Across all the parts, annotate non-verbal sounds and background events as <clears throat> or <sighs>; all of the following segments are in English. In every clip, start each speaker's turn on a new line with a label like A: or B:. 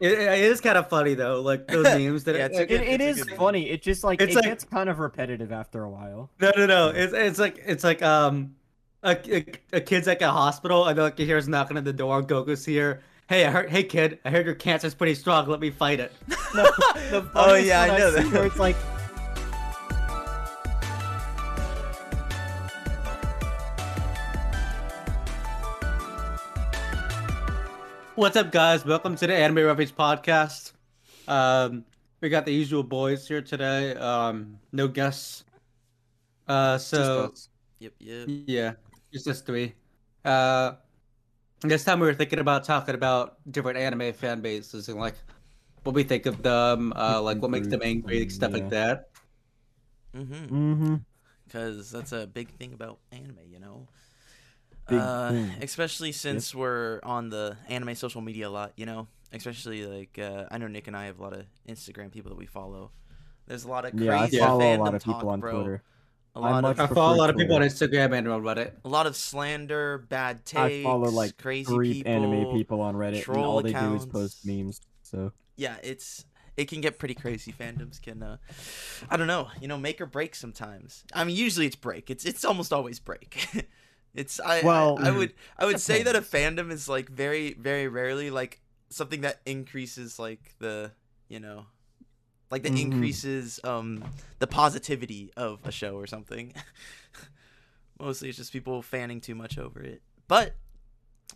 A: It, it is kind of funny though, like those <laughs> memes that
B: Yeah, it's
A: like,
C: It, it
B: it's
C: is funny. It just like
A: It's
C: it
A: like-
C: gets kind of repetitive after a while.
A: No, no, no. It's it's like it's like um a, a, a kid's like at a hospital and like he hears knocking at the door. Goku's here. Hey, I heard. Hey, kid, I heard your cancer's pretty strong. Let me fight it.
C: No, <laughs> the <laughs>
B: Oh, yeah, I know
C: seen
B: that.
C: Where it's like,
A: What's up, guys? Welcome to the Anime Refuge podcast. Um, we got the usual boys here today. Um, no guests. Uh, so
B: Yep, yep.
A: yeah, just us three. Uh, this time we were thinking about talking about different anime fan bases and like what we think of them, uh, <laughs> like what makes them angry, stuff
C: Yeah.
A: like that.
B: Mm-hmm.
C: mm-hmm.
B: Because that's a big thing about anime, you know.
C: Big
B: uh,
C: thing.
B: especially since we're on the anime social media a lot, you know. Especially like uh, I know Nick and I have a lot of Instagram people that we follow. There's a lot of crazy
C: Yeah, I
A: Yeah.
C: follow a lot of
B: talk,
C: people on
B: bro.
C: Twitter.
B: A
C: I
B: lot
C: much
B: of
A: I follow a lot of
C: prefer
A: people on Instagram and on Reddit.
B: a lot of slander, bad takes.
C: I follow like
B: crazy
C: three
B: people.
C: anime people on Reddit, and
B: troll
C: all they do is post memes. So
B: yeah, it's it can get pretty crazy. Fandoms can, uh, I don't know, you know, make or break sometimes. I mean, usually it's break. It's it's almost always break. <laughs> it's I,
C: Well,
B: I I would I would say that a fandom is like very very rarely like something that increases like the you know like that
C: Mhm.
B: increases um the positivity of a show or something. <laughs> Mostly it's just people fanning too much over it. But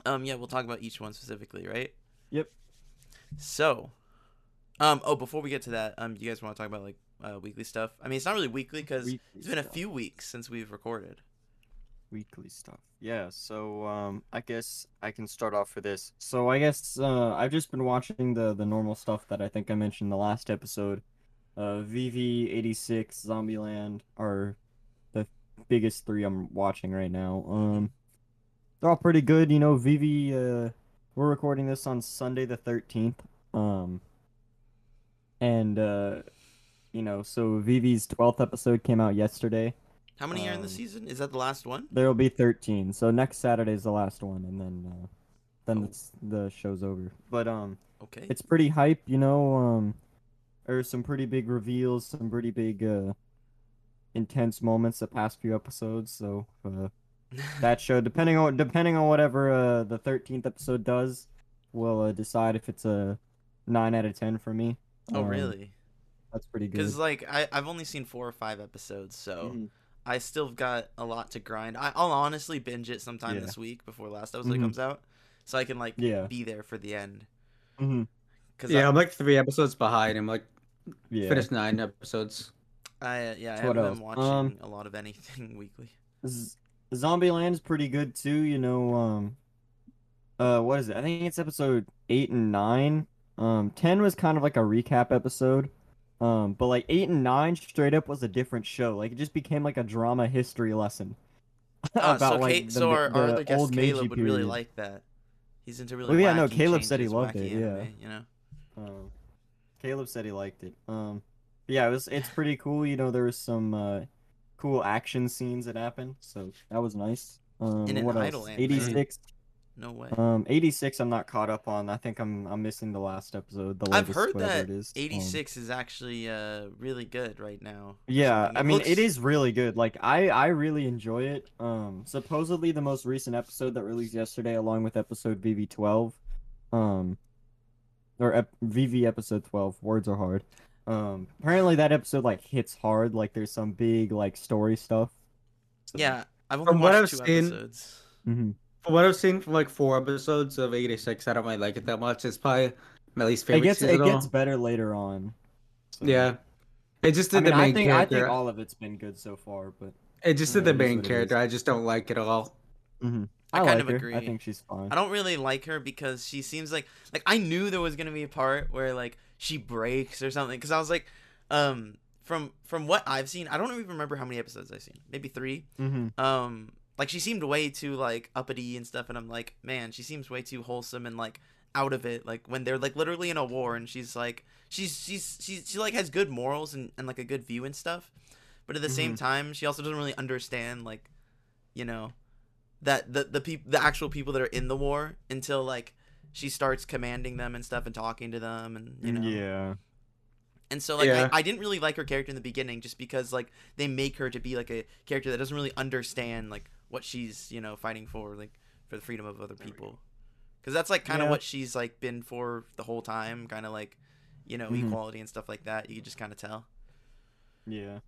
B: um yeah, we'll talk about each one specifically, right?
C: Yep.
B: So, um, oh, before we get to that, um, you guys want to talk about like uh, weekly stuff? I mean, it's not really weekly because it's been a few weeks since we've recorded.
C: Weekly stuff. Yeah, so um I guess I can start off with this. So I guess uh I've just been watching the the normal stuff that I think I mentioned in the last episode. Uh VV86, Zombieland are the biggest 3 I'm watching right now. Um they're all pretty good, you know, VV uh we're recording this on Sunday the 13th. Um and uh you know, so VV's 12th episode came out yesterday.
B: How many are in the
C: Um,
B: season? Is that the last one?
C: There will be 13. So next Saturday is the last one, and then uh, then
B: Oh.
C: it's, the show's over. But um,
B: Okay.
C: it's pretty hype, you know. Um, there's some pretty big reveals, some pretty big uh, intense moments the past few episodes. So uh, <laughs> that show, depending on depending on whatever uh, the 13th episode does, will uh, decide if it's a nine out of ten for me.
B: oh,
C: Um,
B: really?
C: That's pretty good.
B: Because like I I've only seen four or five episodes, so
C: Mhm.
B: I still got a lot to grind. I, I'll honestly binge it sometime
C: Yeah.
B: this week before last episode
C: Mhm.
B: comes out, so I can like
C: Yeah.
B: be there for the end.
C: Mhm.
B: Cause
A: Yeah,
B: I,
A: I'm like three episodes behind. I'm like
C: Yeah.
A: finished nine episodes.
B: I uh, yeah I
C: So what
B: haven't
C: else?
B: been watching
C: Um,
B: a lot of anything <laughs> weekly.
C: Z- Zombieland is pretty good too, you know, um uh what is it? I think it's episode 8 and 9. Um 10 was kind of like a recap episode. Um but like 8 and 9 straight up was a different show. Like it just became like a drama history lesson.
B: Uh, <laughs> so,
C: like,
B: Kate,
C: the
B: so our, our
C: the
B: other guest
C: old
B: Caleb would really like that. He's into really.
C: Well, yeah, no, Caleb said he loved it, yeah.
B: you know.
C: Um, Caleb said he liked it. Um, yeah, it was. It's pretty cool. You know, there was some uh, cool action scenes that happened, so that was nice. Um,
B: In an
C: what else? Eighty six.
B: No way.
C: Um, eighty six. I'm not caught up on. I think I'm. I'm missing the last episode. The
B: I've heard
C: whatever
B: that
C: it is. Um,
B: 86 is actually uh really good right now.
C: yeah,
B: something.
C: I mean,
B: looks-
C: it is really good. Like, I I really enjoy it. Um, supposedly the most recent episode that released yesterday, along with episode VV twelve, um, or ep- VV episode twelve. Words are hard. Um, apparently that episode like hits hard. Like, there's some big like story stuff.
B: Yeah, I've only
A: From what
B: watched
A: I've
B: two
A: seen-
B: episodes.
C: Mhm.
A: From what I've seen from like four episodes of 86, I don't really like it that much. It's probably my least
C: It
A: favorite
C: gets it
A: season.
C: gets better later on. So-
A: Yeah, it just
C: I
A: did
C: mean,
A: the
C: I
A: main
C: think I think all of it's been good so far, but
A: It just
C: Yeah,
A: did the
C: it is
A: main character. I just don't like it at all.
C: mhm.
B: I
C: I,
B: kind
C: like
B: of
C: her.
B: agree.
C: I think she's fine.
B: I don't really like her because she seems like like I knew there was gonna be a part where like she breaks or something because I was like, um, from from what I've seen, I don't even remember how many episodes I've seen. Maybe three.
C: Mm-hmm.
B: Um, like she seemed way too like uppity and stuff, and I'm like, man, she seems way too wholesome and like out of it. Like when they're like literally in a war, and she's like, she's she's she she like has good morals and and like a good view and stuff, but at the same mm-hmm. time, she also doesn't really understand like, you know, that the the people the actual people that are in the war until like she starts commanding them and stuff and talking to them and you mm, know
C: Yeah.
B: and so like
A: Yeah.
B: I, I didn't really like her character in the beginning just because like they make her to be like a character that doesn't really understand like what she's you know fighting for like for the freedom of other people because that's like kind of
C: Yeah.
B: what she's like been for the whole time kind of like you know
C: Mhm.
B: equality and stuff like that you can just kind of tell
C: Yeah.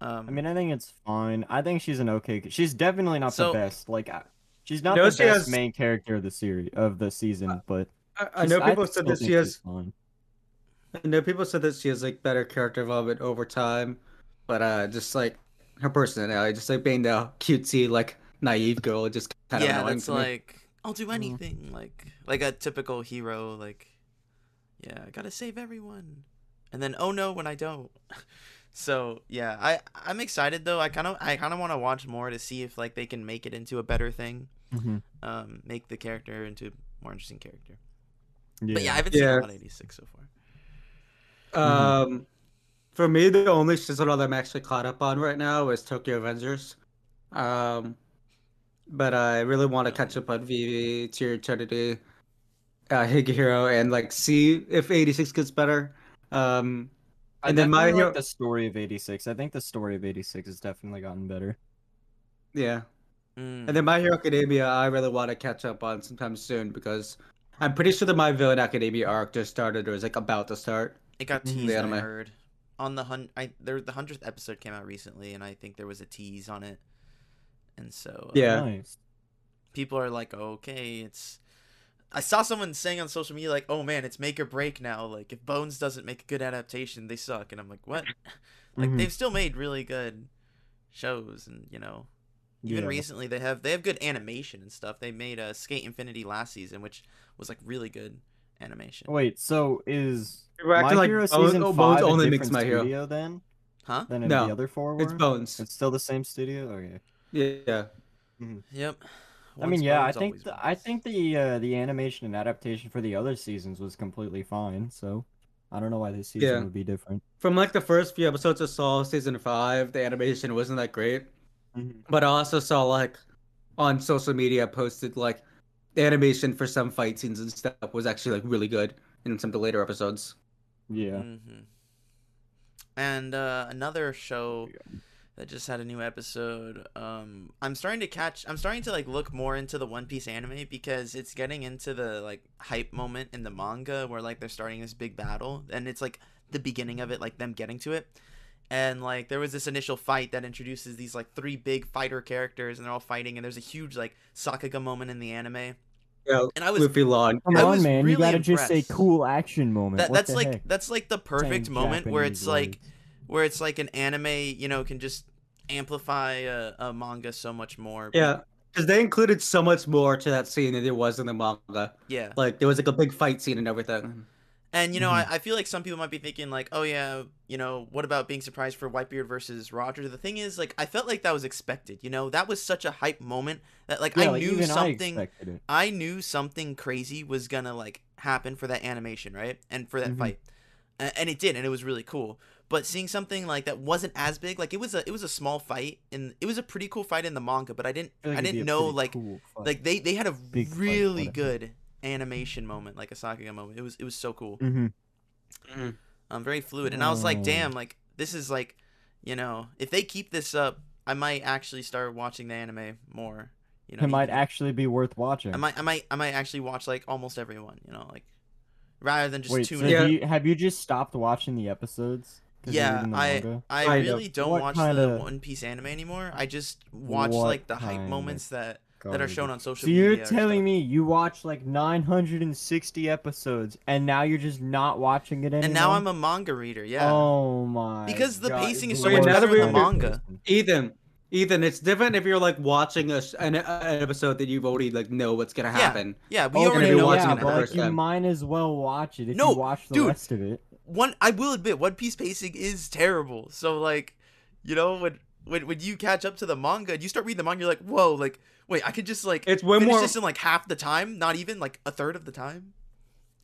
B: um
C: I mean, I think it's fine. I think she's an okay. She's definitely not
B: So-
C: the best. Like, I- she's not
A: No,
C: the
A: she
C: best
A: has-
C: main character of the series of the season, but
A: I, I know people
C: still
A: said that she
C: she's
A: has.
C: fine.
A: I know people said that she has like better character development over time, but uh, just like her personality, just like being the cutesy, like naive girl, just kind of
B: yeah
A: annoying
B: that's
A: to me.
B: like i'll do
C: Mhm.
B: anything like like a typical hero like yeah i gotta save everyone and then oh no when i don't <laughs> so yeah i i'm excited though i kind of i kind of want to watch more to see if like they can make it into a better thing
C: Mhm.
B: um make the character into a more interesting character
C: Yeah.
B: but yeah i haven't seen
A: Yeah.
B: a lot 86 so far
A: Um, for me, the only season that I'm actually caught up on right now is Tokyo Revengers. Um, but I really want to catch up on VV, To Your Eternity, uh, Higehiro, and like see if 86 gets better. Um,
C: I
A: and then my
C: definitely
A: hero-
C: like the story of '86. I think the story of '86 has definitely gotten better.
A: yeah.
B: Mm.
A: And then My Hero Academia, I really want to catch up on sometime soon because I'm pretty sure that My Villain Academia arc just started or is like about to start.
B: it got
C: Mhm.
B: teased
A: The
B: i
A: anime.
B: heard on the hun i there the 100th episode came out recently and i think there was a tease on it and so uh,
A: Yeah.
C: Nice.
B: people are like, okay, it's. I saw someone saying on social media like, "Oh man, it's make or break now. Like, if Bones doesn't make a good adaptation, they suck." And I'm like, "What?" <laughs> like,
C: Mhm.
B: they've still made really good shows, and you know, even
C: Yeah.
B: recently they have they have good animation and stuff. They made a uh, Skate Infinity last season, which was like really good animation.
C: Wait, so is
A: We're
C: My
A: like
C: Hero
A: Bones-
C: season
A: oh,
C: five
A: Bones only
C: different
A: makes My Hero.
C: then
B: Huh?
C: than
A: No,
C: the other four were?
A: It's Bones.
C: It's still the same studio. Okay.
A: Yeah.
B: Yep.
C: I mean, yeah, I think the, I think the uh, the animation and adaptation for the other seasons was completely fine. So I don't know why this season
A: Yeah.
C: would be different.
A: From like the first few episodes I saw season five, the animation wasn't that great.
C: Mm-hmm.
A: But I also saw like on social media posted like the animation for some fight scenes and stuff was actually like really good in some of the later episodes.
C: Yeah.
B: hmm And uh, another show
C: Yeah.
B: That just had a new episode. Um, I'm starting to catch. I'm starting to like look more into the One Piece anime because it's getting into the like hype moment in the manga where like they're starting this big battle, and it's like the beginning of it, like them getting to it. And like there was this initial fight that introduces these like three big fighter characters, and they're all fighting, and there's a huge like Sakuga moment in the anime.
A: Yeah,
B: And I was
A: Luffy Law.
C: Come
B: I
C: on,
B: was
C: man! you gotta just say cool action moment.
B: that
C: What
B: that's
C: the
B: like
C: heck?
B: that's like the perfect
C: Saying
B: moment where
C: Japanese
B: it's like
C: words.
B: Where it's like an anime you know can just amplify a, a manga so much more
A: Yeah, because they included so much more to that scene than there was in the manga.
B: yeah
A: Like there was like a big fight scene and everything.
B: and you know
C: Mhm.
B: I, I feel like some people might be thinking like oh yeah you know what about being surprised for whitebeard versus roger the thing is like i felt like that was expected you know that was such a hype moment that like
C: yeah,
B: i
C: like,
B: knew something
C: I.
B: I knew something crazy was gonna like happen for that animation, right? And for that
C: Mhm.
B: fight, A- and it did, and it was really cool. But seeing something like that wasn't as big, like it was a it was a small fight, and it was a pretty cool fight in the manga. But I didn't
C: feel like
B: I didn't know like
C: cool
B: like they they had a
C: Big
B: really
C: whatever.
B: good animation moment, like a Sakuga moment. It was it was so cool.
C: Mhm.
B: Um, very fluid, and I was like,
C: Oh.
B: damn, like this is like, you know, if they keep this up, I might actually start watching the anime more. You know,
C: it might actually be worth watching.
B: I might, I might, I might actually watch like almost everyone. You know, like rather than just
C: Wait, so
A: Yeah.
C: have, you, have you just stopped watching the episodes? 'Cause you're
B: Yeah, I. I
A: Kind of.
B: really don't
C: What
B: watch the
C: kinda-
B: One Piece anime anymore. I just watch
C: What
B: like the hype moments that that are shown on social
C: So
B: media.
C: you're telling
B: stuff.
C: me you watched like 960 episodes and now you're just not watching it anymore?
B: And now I'm a manga reader. Yeah.
C: Oh my.
B: Because the
C: God,
B: pacing is
A: so much better in the
B: manga.
A: Ethan, Ethan, it's different if you're like watching a, sh- an, an episode that you've already like know what's gonna happen.
B: yeah,
A: oh,
B: yeah we
A: Okay,
B: already
A: you're
B: know what's
A: watching
C: yeah,
B: gonna
A: it
C: but
B: happen.
C: like, you might as well watch it if
B: No,
C: you watch the
B: dude.
C: rest of it.
B: One, I will admit, One Piece pacing is terrible. So like, you know, when when when you catch up to the manga and you start reading the manga, you're like, whoa, like, wait, I could just like
A: It's way more.
B: this in like half the time, not even like a third of the time.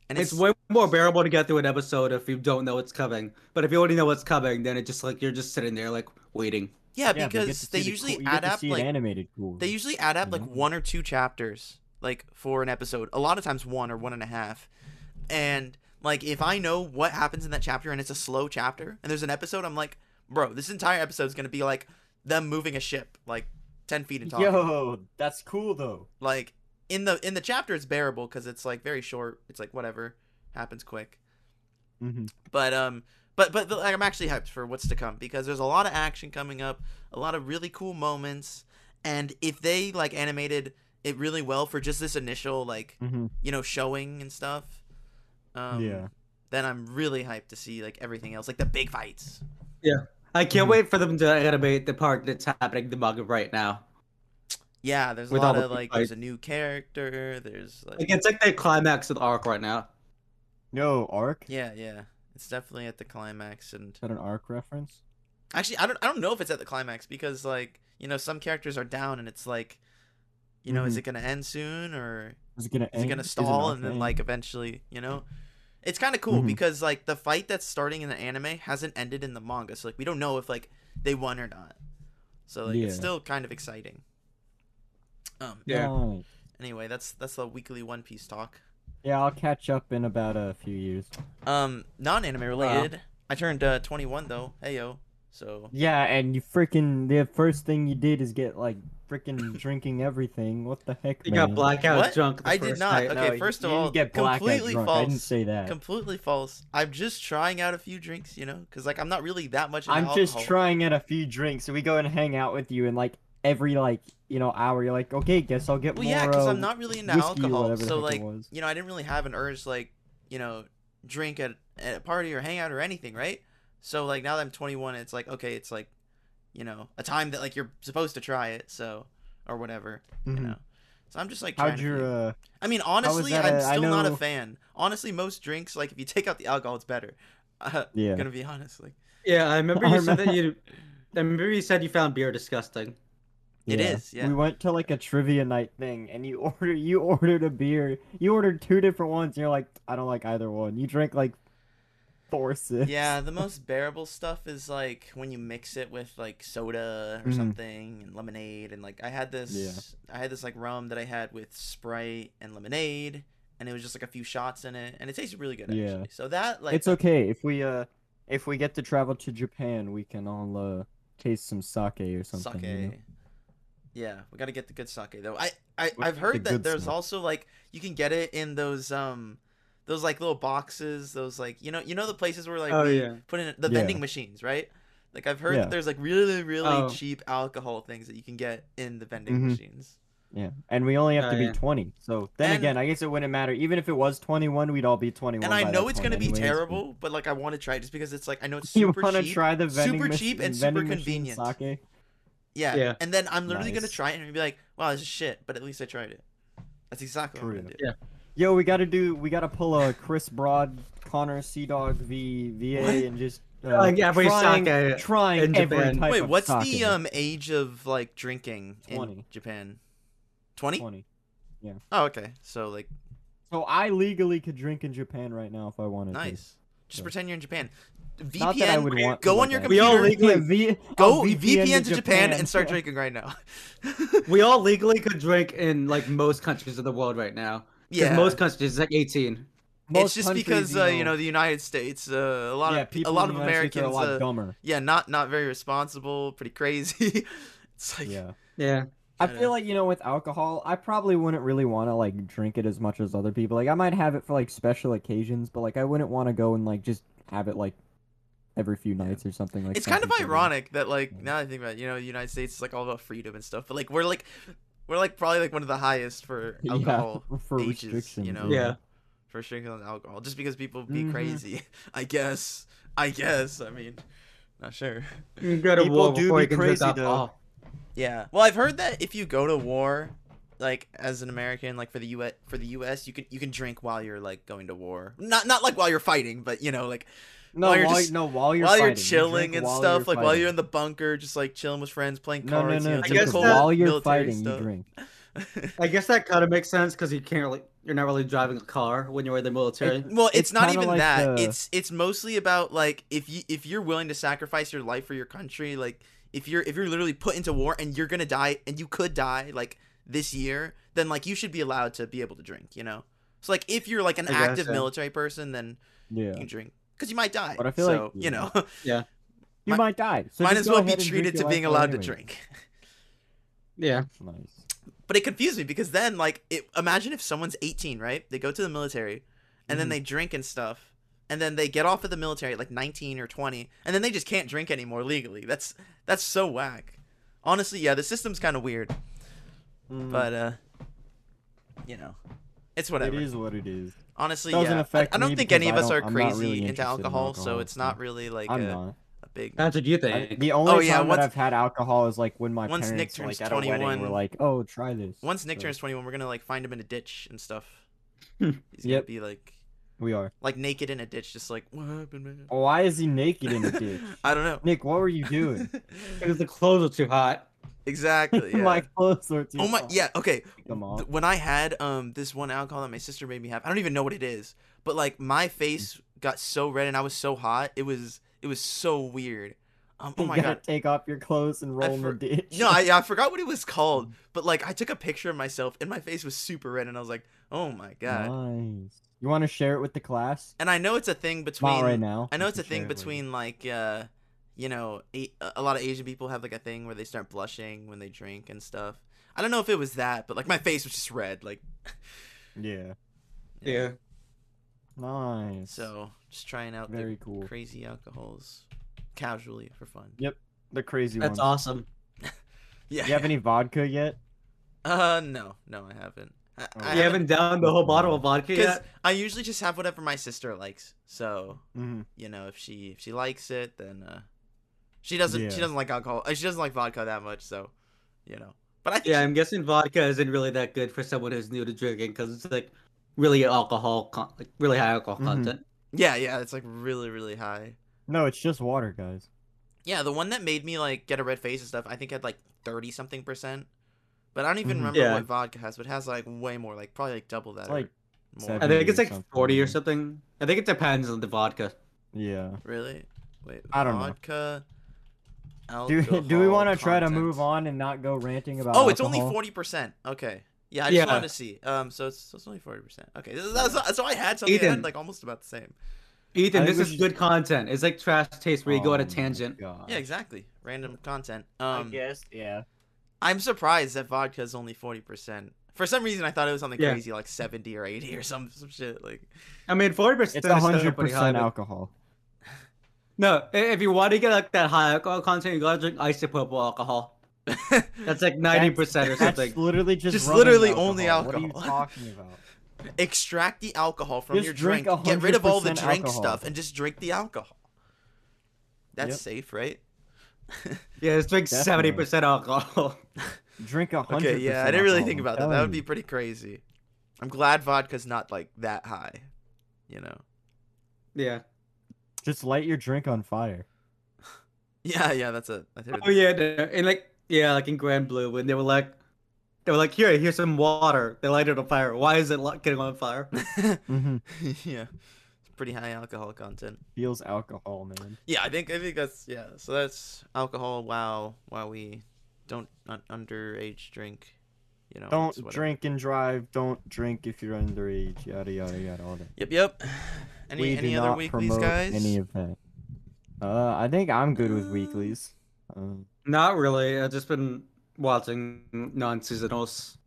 B: And
A: It's way more bearable to get through an episode if you don't know what's coming. But if you already know what's coming, then it just like you're just sitting there like waiting.
B: yeah,
C: Yeah, but you get
B: because
C: to
B: they
C: see the
B: usually
C: cool- you
B: adapt like
C: animated cool.
B: they usually adapt like
C: Mhm.
B: one or two chapters like for an episode. A lot of times one or one and a half. And like if I know what happens in that chapter and it's a slow chapter and there's an episode, I'm like, bro, this entire episode is gonna be like them moving a ship like ten feet in tall.
C: Yo, that's cool though.
B: Like in the in the chapter, it's bearable because it's like very short. It's like whatever happens quick.
C: Mm-hmm.
B: But um, but but like, I'm actually hyped for what's to come because there's a lot of action coming up, a lot of really cool moments, and if they like animated it really well for just this initial like
C: Mm-hmm.
B: you know showing and stuff, um,
C: yeah.
B: then I'm really hyped to see like everything else, like the big fights.
A: Yeah, I can't
C: Mhm.
A: wait for them to animate the part that's happening in the manga right now.
B: Yeah, there's a
A: With
B: lot of
A: big
B: like there's a new character. There's like
A: Like it's like the climax of the arc right now.
C: No arc.
B: yeah, yeah, it's definitely at the climax and
C: Is that an arc reference?
B: Actually, I don't I don't know if it's at the climax because like you know some characters are down and it's like, you know, is
C: Mhm.
B: it gonna end soon or
C: Is it gonna
B: is
C: end?
B: it gonna
C: Is
B: stall
C: not
B: and then
C: gonna
B: like eventually you know, it's kind of cool
C: Mhm.
B: because like the fight that's starting in the anime hasn't ended in the manga, so like we don't know if like they won or not. So like it's still kind of exciting. Um.
A: Yeah.
C: Nice.
B: Anyway, that's that's the weekly One Piece talk.
C: Yeah, I'll catch up in about a few years.
B: Um, non-anime related. I turned uh, 21 though. Hey yo. So
C: Yeah, and you freaking the first thing you did is get like freaking drinking everything. What the heck,
A: You
C: man?
A: got blackout
B: What?
A: drunk. the
B: I did not.
A: night.
B: Okay,
C: No,
B: first of all,
C: get
B: completely
C: drunk. I didn't say that.
B: completely false. I'm just trying out a few drinks, you know, because like I'm not really that much.
C: I'm just trying out a few drinks. So we go and hang out with you, and like every like you know hour, you're like, okay, guess I'll get
B: Well,
C: more.
B: yeah, because
C: uh,
B: I'm not really into alcohol,
C: whatever the
B: so like you know, I didn't really have an urge like you know drink at, at a party or hang out or anything, right? So like now that I'm 21, it's like okay, it's like you know a time that like you're supposed to try it, so or whatever, you
C: Mhm.
B: know. So I'm just like
C: How'd
B: trying to
C: your uh?
B: I mean, honestly,
C: that
B: I'm
C: a- I
B: still not a fan. Honestly, most drinks, like if you take out the alcohol, it's better. <laughs> Uh,
C: Yeah.
B: gonna be honest, like
A: Yeah, I remember you <laughs> said that you. I remember you said you found beer disgusting.
B: It
C: yeah.
B: is, yeah.
C: We went to like a trivia night thing, and you <laughs> ordered you ordered a beer. You ordered two different ones, and you're like, I don't like either one. You drank like four sips.
B: Yeah, the most bearable stuff is like when you mix it with like soda or
C: Mhm.
B: something and lemonade and like I had this
C: Yeah.
B: I had this like rum that I had with Sprite and lemonade and it was just like a few shots in it and it tasted really good actually.
C: Yeah.
B: So that like
C: it's okay if we uh if we get to travel to Japan, we can all uh taste some sake or something.
B: sake.
C: you know?
B: Yeah, we got to get the good sake though. I I I've
C: the
B: heard that there's
C: stuff?
B: also like you can get it in those um those like little boxes, those like you know you know the places where like
A: Oh,
B: we
A: yeah.
B: put in the
C: Yeah.
B: vending machines, right? Like I've heard
C: Yeah.
B: that there's like really really
A: Oh.
B: cheap alcohol things that you can get in the vending
C: Mhm.
B: machines.
C: Yeah, and we only have
A: Oh,
C: to be
A: yeah.
C: 20. So then
B: And-
C: again, I guess it wouldn't matter. Even if it was 21, we'd all be 21.
B: And I know it's gonna be
C: anyways.
B: terrible, but like I want to try it just because it's like I know it's
C: You
B: super
C: want to
B: cheap.
C: try the vending
B: super cheap and super convenient.
C: Sake?
B: Yeah.
A: Yeah.
B: And then I'm literally gonna try it and be like, wow, this is shit, but at least I tried it. That's exactly what I'm gonna do.
A: Yeah.
C: Yo, we gotta do. We gotta pull a Chris Broad, Connor CDawg v VA
B: What?
C: and just uh,
A: Like every
C: trying,
A: sake
C: trying
A: in
C: every
A: Japan.
C: type
B: Wait,
C: of
B: what's
C: sake.
B: the um age of like drinking
C: 20.
B: in Japan? Twenty?
C: 20. Yeah.
B: Oh, okay. So like
C: So I legally could drink in Japan right now if I wanted to.
B: nice. Just
C: Yeah.
B: pretend you're in Japan.
C: Not that I
B: VPN.
C: would want
B: Go
C: like
B: on your
C: that.
A: We all
B: computer.
A: legally-
C: v- <laughs>
B: Go
C: I'll
B: VPN, to Japan, and start <laughs> drinking right now. <laughs>
A: We all legally could drink in like most countries of the world right now. Because
B: yeah.
A: most countries it's like 18.
B: it's
C: Most
B: just
C: countries,
B: because uh, you know the United States, uh, a lot
C: yeah,
B: of
C: people
B: a lot of
C: the United States
B: Americans,
C: are a lot
B: uh,
C: dumber.
B: yeah, not not very responsible, pretty crazy. <laughs> it's like
C: Yeah.
A: Yeah.
C: I
B: Kinda.
C: feel like you know with alcohol, I probably wouldn't really want to like drink it as much as other people. Like I might have it for like special occasions, but like I wouldn't want to go and like just have it like every few nights or something like.
B: it's kind of
C: people do.
B: ironic that like
C: Yeah.
B: now that I think about it, you know the United States is like all about freedom and stuff, but like we're like we're like probably like one of the highest for <laughs>
C: Yeah,
B: alcohol <laughs>
C: for
B: ages,
C: restrictions.
B: you know?
A: Yeah.
B: for restricting on alcohol just because people be
C: Mhm.
B: crazy. <laughs> I guess. I guess. I mean, not sure.
A: You can go to
C: People
A: war
C: do be
A: you can drink
C: crazy, though.
A: alcohol.
B: Yeah. Well, I've heard that if you go to war, like as an American, like for the U.S. for the U.S., you can you can drink while you're like going to war. Not not like while you're fighting, but you know like
C: No,
B: While you're
C: while,
B: just-
C: no, while you're
B: while you're
C: fighting. You
B: chilling
C: drink
B: and stuff, like while you're in the bunker, just like chilling with friends, playing
C: No,
B: cards.
C: no,
B: you know,
A: I guess
C: typical.
A: that-
C: while you're
B: military
C: fighting,
B: stuff.
C: you drink. <laughs>
A: I guess that kind of makes sense because you can't really, you're not really driving a car when you're in the military.
C: It-
B: Well, it's,
C: It's
B: not even
C: like
B: that.
C: the-
B: It's it's mostly about like if you if you're willing to sacrifice your life for your country, like if you're if you're literally put into war and you're gonna die and you could die, like this year, then like you should be allowed to be able to drink. You know. So like if you're like an
A: I
B: active
A: so.
B: military person, then
C: Yeah.
B: you can drink because you might die.
C: But I feel
B: so,
C: like-
B: you know, <laughs>
C: yeah,
B: You
C: might die. So
B: might as well be
C: ahead and drink
B: treated to being
C: life out
B: allowed to drink. <laughs>
A: Yeah.
C: Nice.
B: But it confused me because then, like, it, imagine if someone's 18, right? They go to the military, and then
C: Mhm.
B: they drink and stuff, and then they get off of the military at like 19 or 20, and then they just can't drink anymore legally. That's that's so whack. Honestly, yeah, the system's kind of weird,
C: Mm,
B: but uh, you know, it's whatever.
C: It is what it is.
B: Honestly,
C: Doesn't
B: yeah, I,
C: affect
B: I don't think any of us are crazy
C: really
B: into
C: interested in
B: alcohol, so it's not really like
C: I'm
B: a,
C: not.
B: a big.
A: That's what you
C: I,
A: think.
C: the only
B: Oh, yeah,
C: time
B: once-
C: that I've had alcohol is like when my
B: once Nick
C: parents,
B: turns
C: like at a wedding,
B: 21
C: were like, "Oh, try this."
B: Once Nick
C: So,
B: turns 21, we're gonna like find him in a ditch and stuff.
A: Hmm.
B: He's gonna
C: Yep.
B: be like
C: we are.
B: like naked in a ditch, just like what happened, man?
C: Why is he naked in a <laughs> ditch?
B: I don't know.
C: Nick, what were you doing? <laughs>
A: Because the clothes are too hot.
B: Exactly. <laughs> Yeah.
C: my clothes were too.
B: oh my, yeah. Okay. When I had um this one alcohol that my sister made me have, I don't even know what it is, but like my face got so red and I was so hot, it was it was so weird. Um, oh
C: you
B: my god.
C: take off your clothes and roll in the ditch.
B: No, I, I forgot what it was called, but like I took a picture of myself and my face was super red and I was like, oh my god.
C: Nice. You want to share it with the class?
B: And I know it's a thing between
C: Not right now.
B: I know it's a thing
C: it
B: between like uh you know a, a lot of Asian people have like a thing where they start blushing when they drink and stuff. I don't know if it was that, but like my face was just red, like <laughs>
C: Yeah.
A: Yeah.
C: Nice.
B: So just trying out
C: very
B: the
C: cool.
B: crazy alcohols casually for fun.
C: Yep, the crazy ones.
A: That's
C: ones.
A: awesome. <laughs>
B: Yeah.
C: You have any vodka yet?
B: Uh no, no, I haven't. I,
C: Oh.
B: I
A: You haven't downed the whole bottle of vodka
B: because
A: yet?
B: I usually just have whatever my sister likes. So
C: Mm-hmm.
B: you know, if she if she likes it, then uh, she doesn't
C: Yeah.
B: she doesn't like alcohol. uh, She doesn't like vodka that much. So you know, but I think
A: Yeah,
B: she-
A: I'm guessing vodka isn't really that good for someone who's new to drinking because it's like really alcohol, con- like really high alcohol
C: Mhm.
A: content.
B: yeah, yeah, it's like really really high.
C: No, it's just water, guys.
B: Yeah, the one that made me like get a red face and stuff, I think had like thirty something percent. But I don't even
C: Mhm.
B: remember
A: Yeah.
B: what vodka has, but it has like way more, like probably like double that.
C: It's
B: or
C: like
B: more.
A: I think it's like
C: something,
A: 40 or something. I think it depends on the vodka.
C: Yeah.
B: Really? Wait,
C: I don't know.
B: vodka.
C: Do do we want to try to move on and not go ranting about?
B: Oh, it's only forty percent. Okay. Yeah, I just
A: Yeah.
B: wanted to see. Um, so it's, so it's only forty percent. Okay, that's, that's, so I had something that had, like almost about the same.
A: Ethan, this is
C: we
A: good content. It's like trash taste where you go on
C: Oh
A: a tangent.
C: God.
B: Yeah, exactly. Random content.
C: I
B: Um,
C: guess. Yeah.
B: I'm surprised that vodka is only forty percent. For some reason, I thought it was something
A: Yeah.
B: crazy like seventy or eighty or some some shit. Like,
A: I mean, 40%
C: It's
A: is
C: hundred
A: pretty high.
C: percent alcohol.
A: No, if you want to get like that high alcohol content, you gotta drink isopropyl alcohol. <laughs> That's like 90% or
C: That's
A: something.
C: literally just
B: Just
C: rubbing
B: literally only alcohol.
C: What are you
B: alcohol.
C: talking about? <laughs>
B: extract the alcohol from
C: Just
B: your
C: drink
B: drink. Get rid of all the drink
C: alcohol.
B: stuff and just drink the alcohol. That's
C: Yep.
B: safe, right? <laughs>
A: Yeah, just
C: drink
A: 70% alcohol.
C: Drink a hundred.
B: Okay, yeah, I didn't really
C: alcohol,
B: think about that. That would be pretty crazy. I'm glad vodka's not like that high. You know.
A: yeah.
C: Just light your drink on fire. <laughs>
B: Yeah, yeah, that's a. I heard
A: Oh yeah, the- and like yeah, like in Grand Blue when they were like, they were like, here, here's some water. They light it on fire. Why is it li- getting on fire? <laughs>
C: Mm-hmm. <laughs>
B: yeah, it's pretty high alcohol content.
C: Feels alcohol, man.
B: Yeah, I think I think that's yeah. So that's alcohol. Wow, wow. We don't un- underage drink. You know.
C: Don't drink and drive. Don't drink if you're underage. Yada yada yada. All that.
B: Yep, yep. Any
C: we
B: any
C: do
B: other
C: not
B: weeklies,
C: promote
B: guys?
C: Any of that. Uh, I think I'm good with weeklies. Uh,
A: Not really. I've just been watching non-seasonals.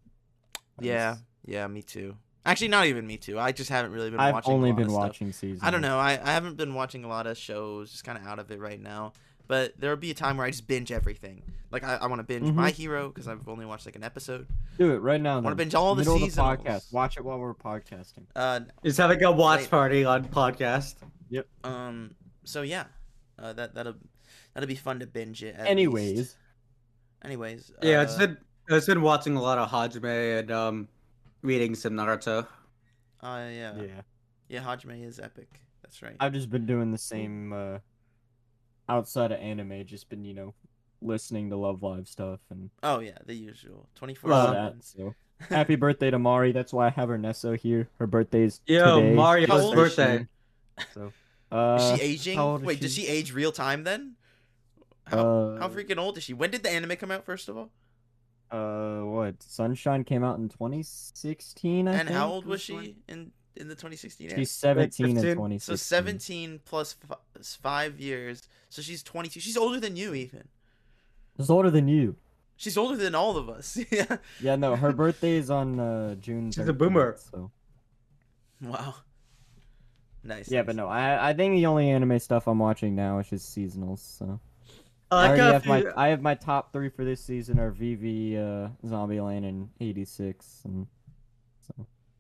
B: Yeah, yeah, me too. Actually, not even me too. I just haven't really been
C: I've
B: watching. a
C: only
B: lot
C: been
B: of stuff.
C: watching seasons.
B: I don't know. I, I haven't been watching a lot of shows. Just kind of out of it right now. But there'll be a time where I just binge everything. Like I, I want to binge
C: Mhm.
B: My Hero because I've only watched like an episode.
C: Do it right now.
B: I want to binge all the
C: Middle the
B: seasons.
C: podcast. Watch it while we're podcasting.
B: Uh,
A: Just having a watch
B: Wait.
A: party on podcast. Yep.
B: um. So yeah, uh, that that'll that'll be fun to binge it. at
C: Anyways,
B: least. Anyways.
A: Yeah,
B: uh,
A: I've been, I've just been watching a lot of Hajime and um, reading some Naruto.
B: Uh, yeah.
C: yeah,
B: Yeah. Hajime is epic. That's right.
C: I've just been doing the same. Uh, outside of anime, just been you know, listening to Love Live stuff and
B: oh yeah, the usual. Twenty four
C: all
A: Well.
C: So happy birthday to Mari. That's why I have her Nesso here. Her birthday's
A: Yo,
C: today.
A: Mario's
B: How old
A: birthday.
C: is So, uh,
B: Is she aging?
C: how old is
B: Wait, does
C: she?
B: she age real time then? How,
C: uh,
B: how freaking old is she? When did the anime come out? First of all.
C: Uh, what? Sunshine came out in 2016. I
B: and how old was
C: or
B: she in in the 2016
C: She's 17 in
A: 15.
C: 2016.
B: So 17 plus f- five years. So she's 22. She's older than you, even.
C: She's older than you.
B: She's older than all of us. yeah. <laughs>
C: Yeah, no, her birthday is on uh, June.
A: She's a boomer.
C: So
B: Wow. Nice.
C: yeah,
B: nice.
C: but no, I I think the only anime stuff I'm watching now is just seasonals. So
A: I
C: I
A: like
C: already
A: how
C: have my I have my top three for this season are VV, uh, Zombieland, and 86. And so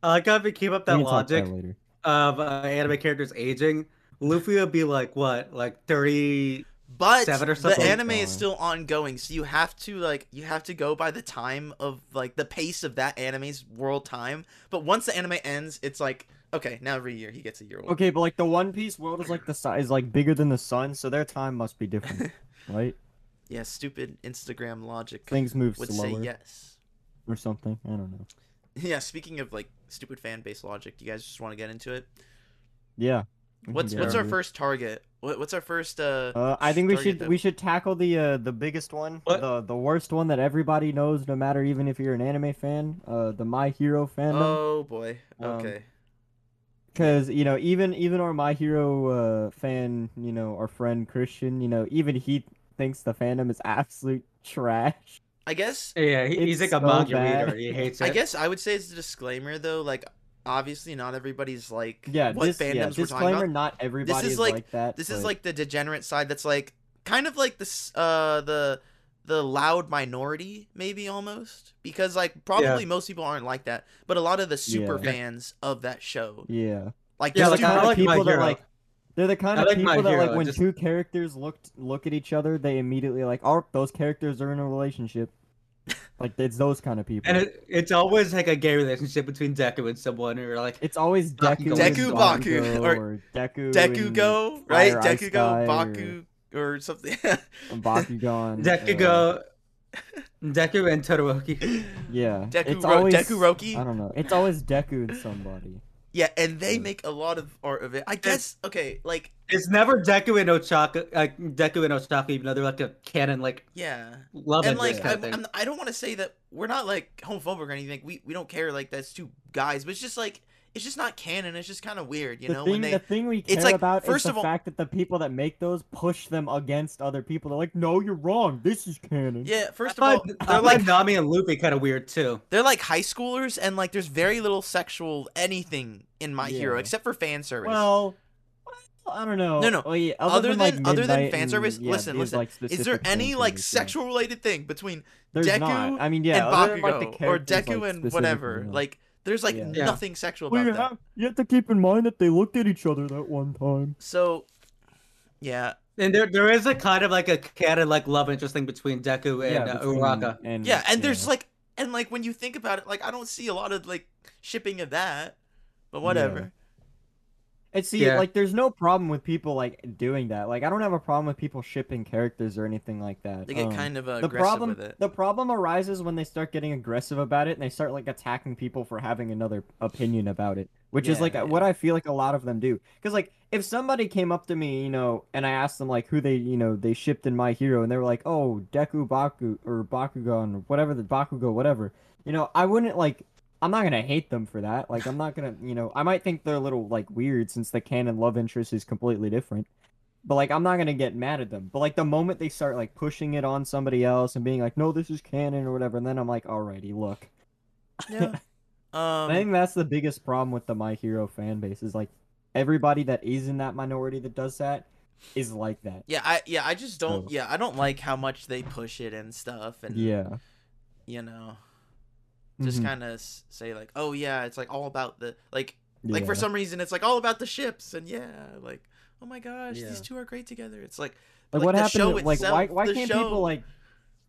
A: I like how if you keep up that
C: can talk about
A: logic
C: it
A: of uh, anime characters aging, Luffy would be like what, like thirty?
B: But
A: Seven or
B: the
A: something?
B: anime is still ongoing, so you have to like you have to go by the time of like the pace of that anime's world time. But once the anime ends, it's like okay, now every year he gets a year old.
C: Okay, but like the One Piece world is like the size like bigger than the sun, so their time must be different, <laughs> right?
B: Yeah, stupid Instagram logic
C: Things move
B: would
C: slower
B: say yes.
C: or something. I don't know. <laughs>
B: Yeah, speaking of like stupid fan base logic, do you guys just want to get into it?
C: Yeah.
B: What's
C: get
B: what's our first target? What, what's our first uh
C: Uh, I think we should
B: that-
C: we should tackle the uh the biggest one,
A: What?
C: the the worst one that everybody knows, no matter even if you're an anime fan. Uh, the My Hero fandom,
B: Oh boy.
C: Um,
B: Okay.
C: because you know even even our My Hero uh fan, you know our friend Christian, you know even he thinks the fandom is <laughs> absolute trash.
B: I guess
A: Yeah, he, he's like a
C: so
A: manga
C: bad.
A: reader. He hates it.
B: I guess I would say it's a disclaimer though, like obviously not everybody's like
C: Yeah,
B: what
C: this
B: fandoms
C: yeah,
B: we're talking
C: disclaimer.
B: about.
C: Not everybody
B: is
C: is
B: like-
C: like, that.
B: This is like the degenerate side that's like kind of like this uh the the loud minority maybe almost because like probably most people aren't like that but a lot of the super
C: Yeah.
B: fans of that show
C: yeah.
B: like
A: Yeah,
B: the
C: They're the
A: like, I like
C: people that like they're the kind
A: I
C: of
A: like
C: people that like when
A: just-
C: two characters looked look at each other, they immediately like, oh, those characters are in a relationship. like it's those kind of people.
A: and it, it's always like a gay relationship between Deku and someone, or like
C: it's always Deku,
A: Deku
C: and
B: Baku, or <laughs>
C: or Deku,
B: Deku
C: and
B: Go right
C: Fire Ice
B: Deku Go
C: Sky,
B: Baku or, something <laughs>
C: and Bakugan. uh,
A: Deku, go. Deku and Todoroki.
C: yeah,
B: Deku
C: it's
B: Ro-
C: always,
B: Deku Roki?
C: I don't know. It's always Deku and somebody.
B: Yeah and they make a lot of art of it I guess okay like
A: It's never Deku and Ochaco, like Deku and Ochaco, even though they're like a canon, like
B: yeah
A: love
B: and like I. I'm, I don't want to say that we're not like homophobic or anything. We we don't care like that's two guys, but it's just like it's just not canon. It's just kind of weird, you
C: the
B: know.
C: thing,
B: when they
C: the thing we care
B: it's like,
C: about
B: first
C: is
B: of
C: the
B: all-
C: fact that the people that make those push them against other people. They're like, no, you're wrong. This is canon.
B: yeah, first of
A: I
B: all,
A: find, I
B: they're
A: find
B: like
A: Nami and Luffy kind of weird too.
B: they're like high schoolers, and like there's very little sexual anything in My Hero except for fan service.
C: Well, well, I don't know.
B: No, no.
C: Well, yeah,
B: other
C: than,
B: than
C: like,
B: other than
C: Midnight
B: fan
C: and,
B: service,
C: yeah,
B: listen, listen.
C: like,
B: is there any like
C: service,
B: sexual related thing between
C: There's
B: Deku
C: not. I mean, yeah,
B: and Bakugo
C: than, like,
B: or Deku
C: like,
B: and whatever?
C: specifically, yeah.
B: Like there's like
C: Yeah.
A: Yeah.
B: nothing sexual
C: Well,
B: about
C: you
B: that.
C: have, you have to keep in mind that they looked at each other that one time.
B: So, yeah,
A: And there, there is a kind of like a canon like love interest thing between Deku and
C: yeah,
A: uh,
C: between-
A: Uraraka.
C: and
B: yeah, and there's
C: yeah.
B: like, and like when you think about it, like I don't see a lot of like shipping of that, but whatever.
C: And see,
A: Yeah.
C: like, there's no problem with people like doing that. Like, I don't have a problem with people shipping characters or anything like that.
B: They get
C: Um,
B: kind of uh,
C: the
B: aggressive
C: problem
B: with it.
C: the problem arises when they start getting aggressive about it and they start like attacking people for having another opinion about it which is like
B: yeah.
C: what i feel like a lot of them do because like if somebody came up to me you know and i asked them like who they you know they shipped in my hero and they were like oh deku baku or bakugan or whatever the bakugo whatever you know i wouldn't like i'm not gonna hate them for that like i'm not gonna you know i might think they're a little like weird since the canon love interest is completely different but like I'm not gonna get mad at them. But like the moment they start like pushing it on somebody else and being like, no, this is canon or whatever, and then I'm like, alrighty, look.
B: Yeah. <laughs>
C: Um, I think that's the biggest problem with the My Hero fan base is like everybody that is in that minority that does that is like that.
B: Yeah, I yeah I just don't
C: So-
B: yeah I don't like how much they push it and stuff and
C: Yeah.
B: you know just
C: Mhm.
B: kind of say like oh yeah it's like all about the like like for some reason it's like all about the ships and yeah like oh my gosh
A: Yeah.
B: these two are great together it's like
C: like,
B: like,
C: what happened? to, like why
B: itself,
C: why
B: the
C: can't
B: show-
C: people like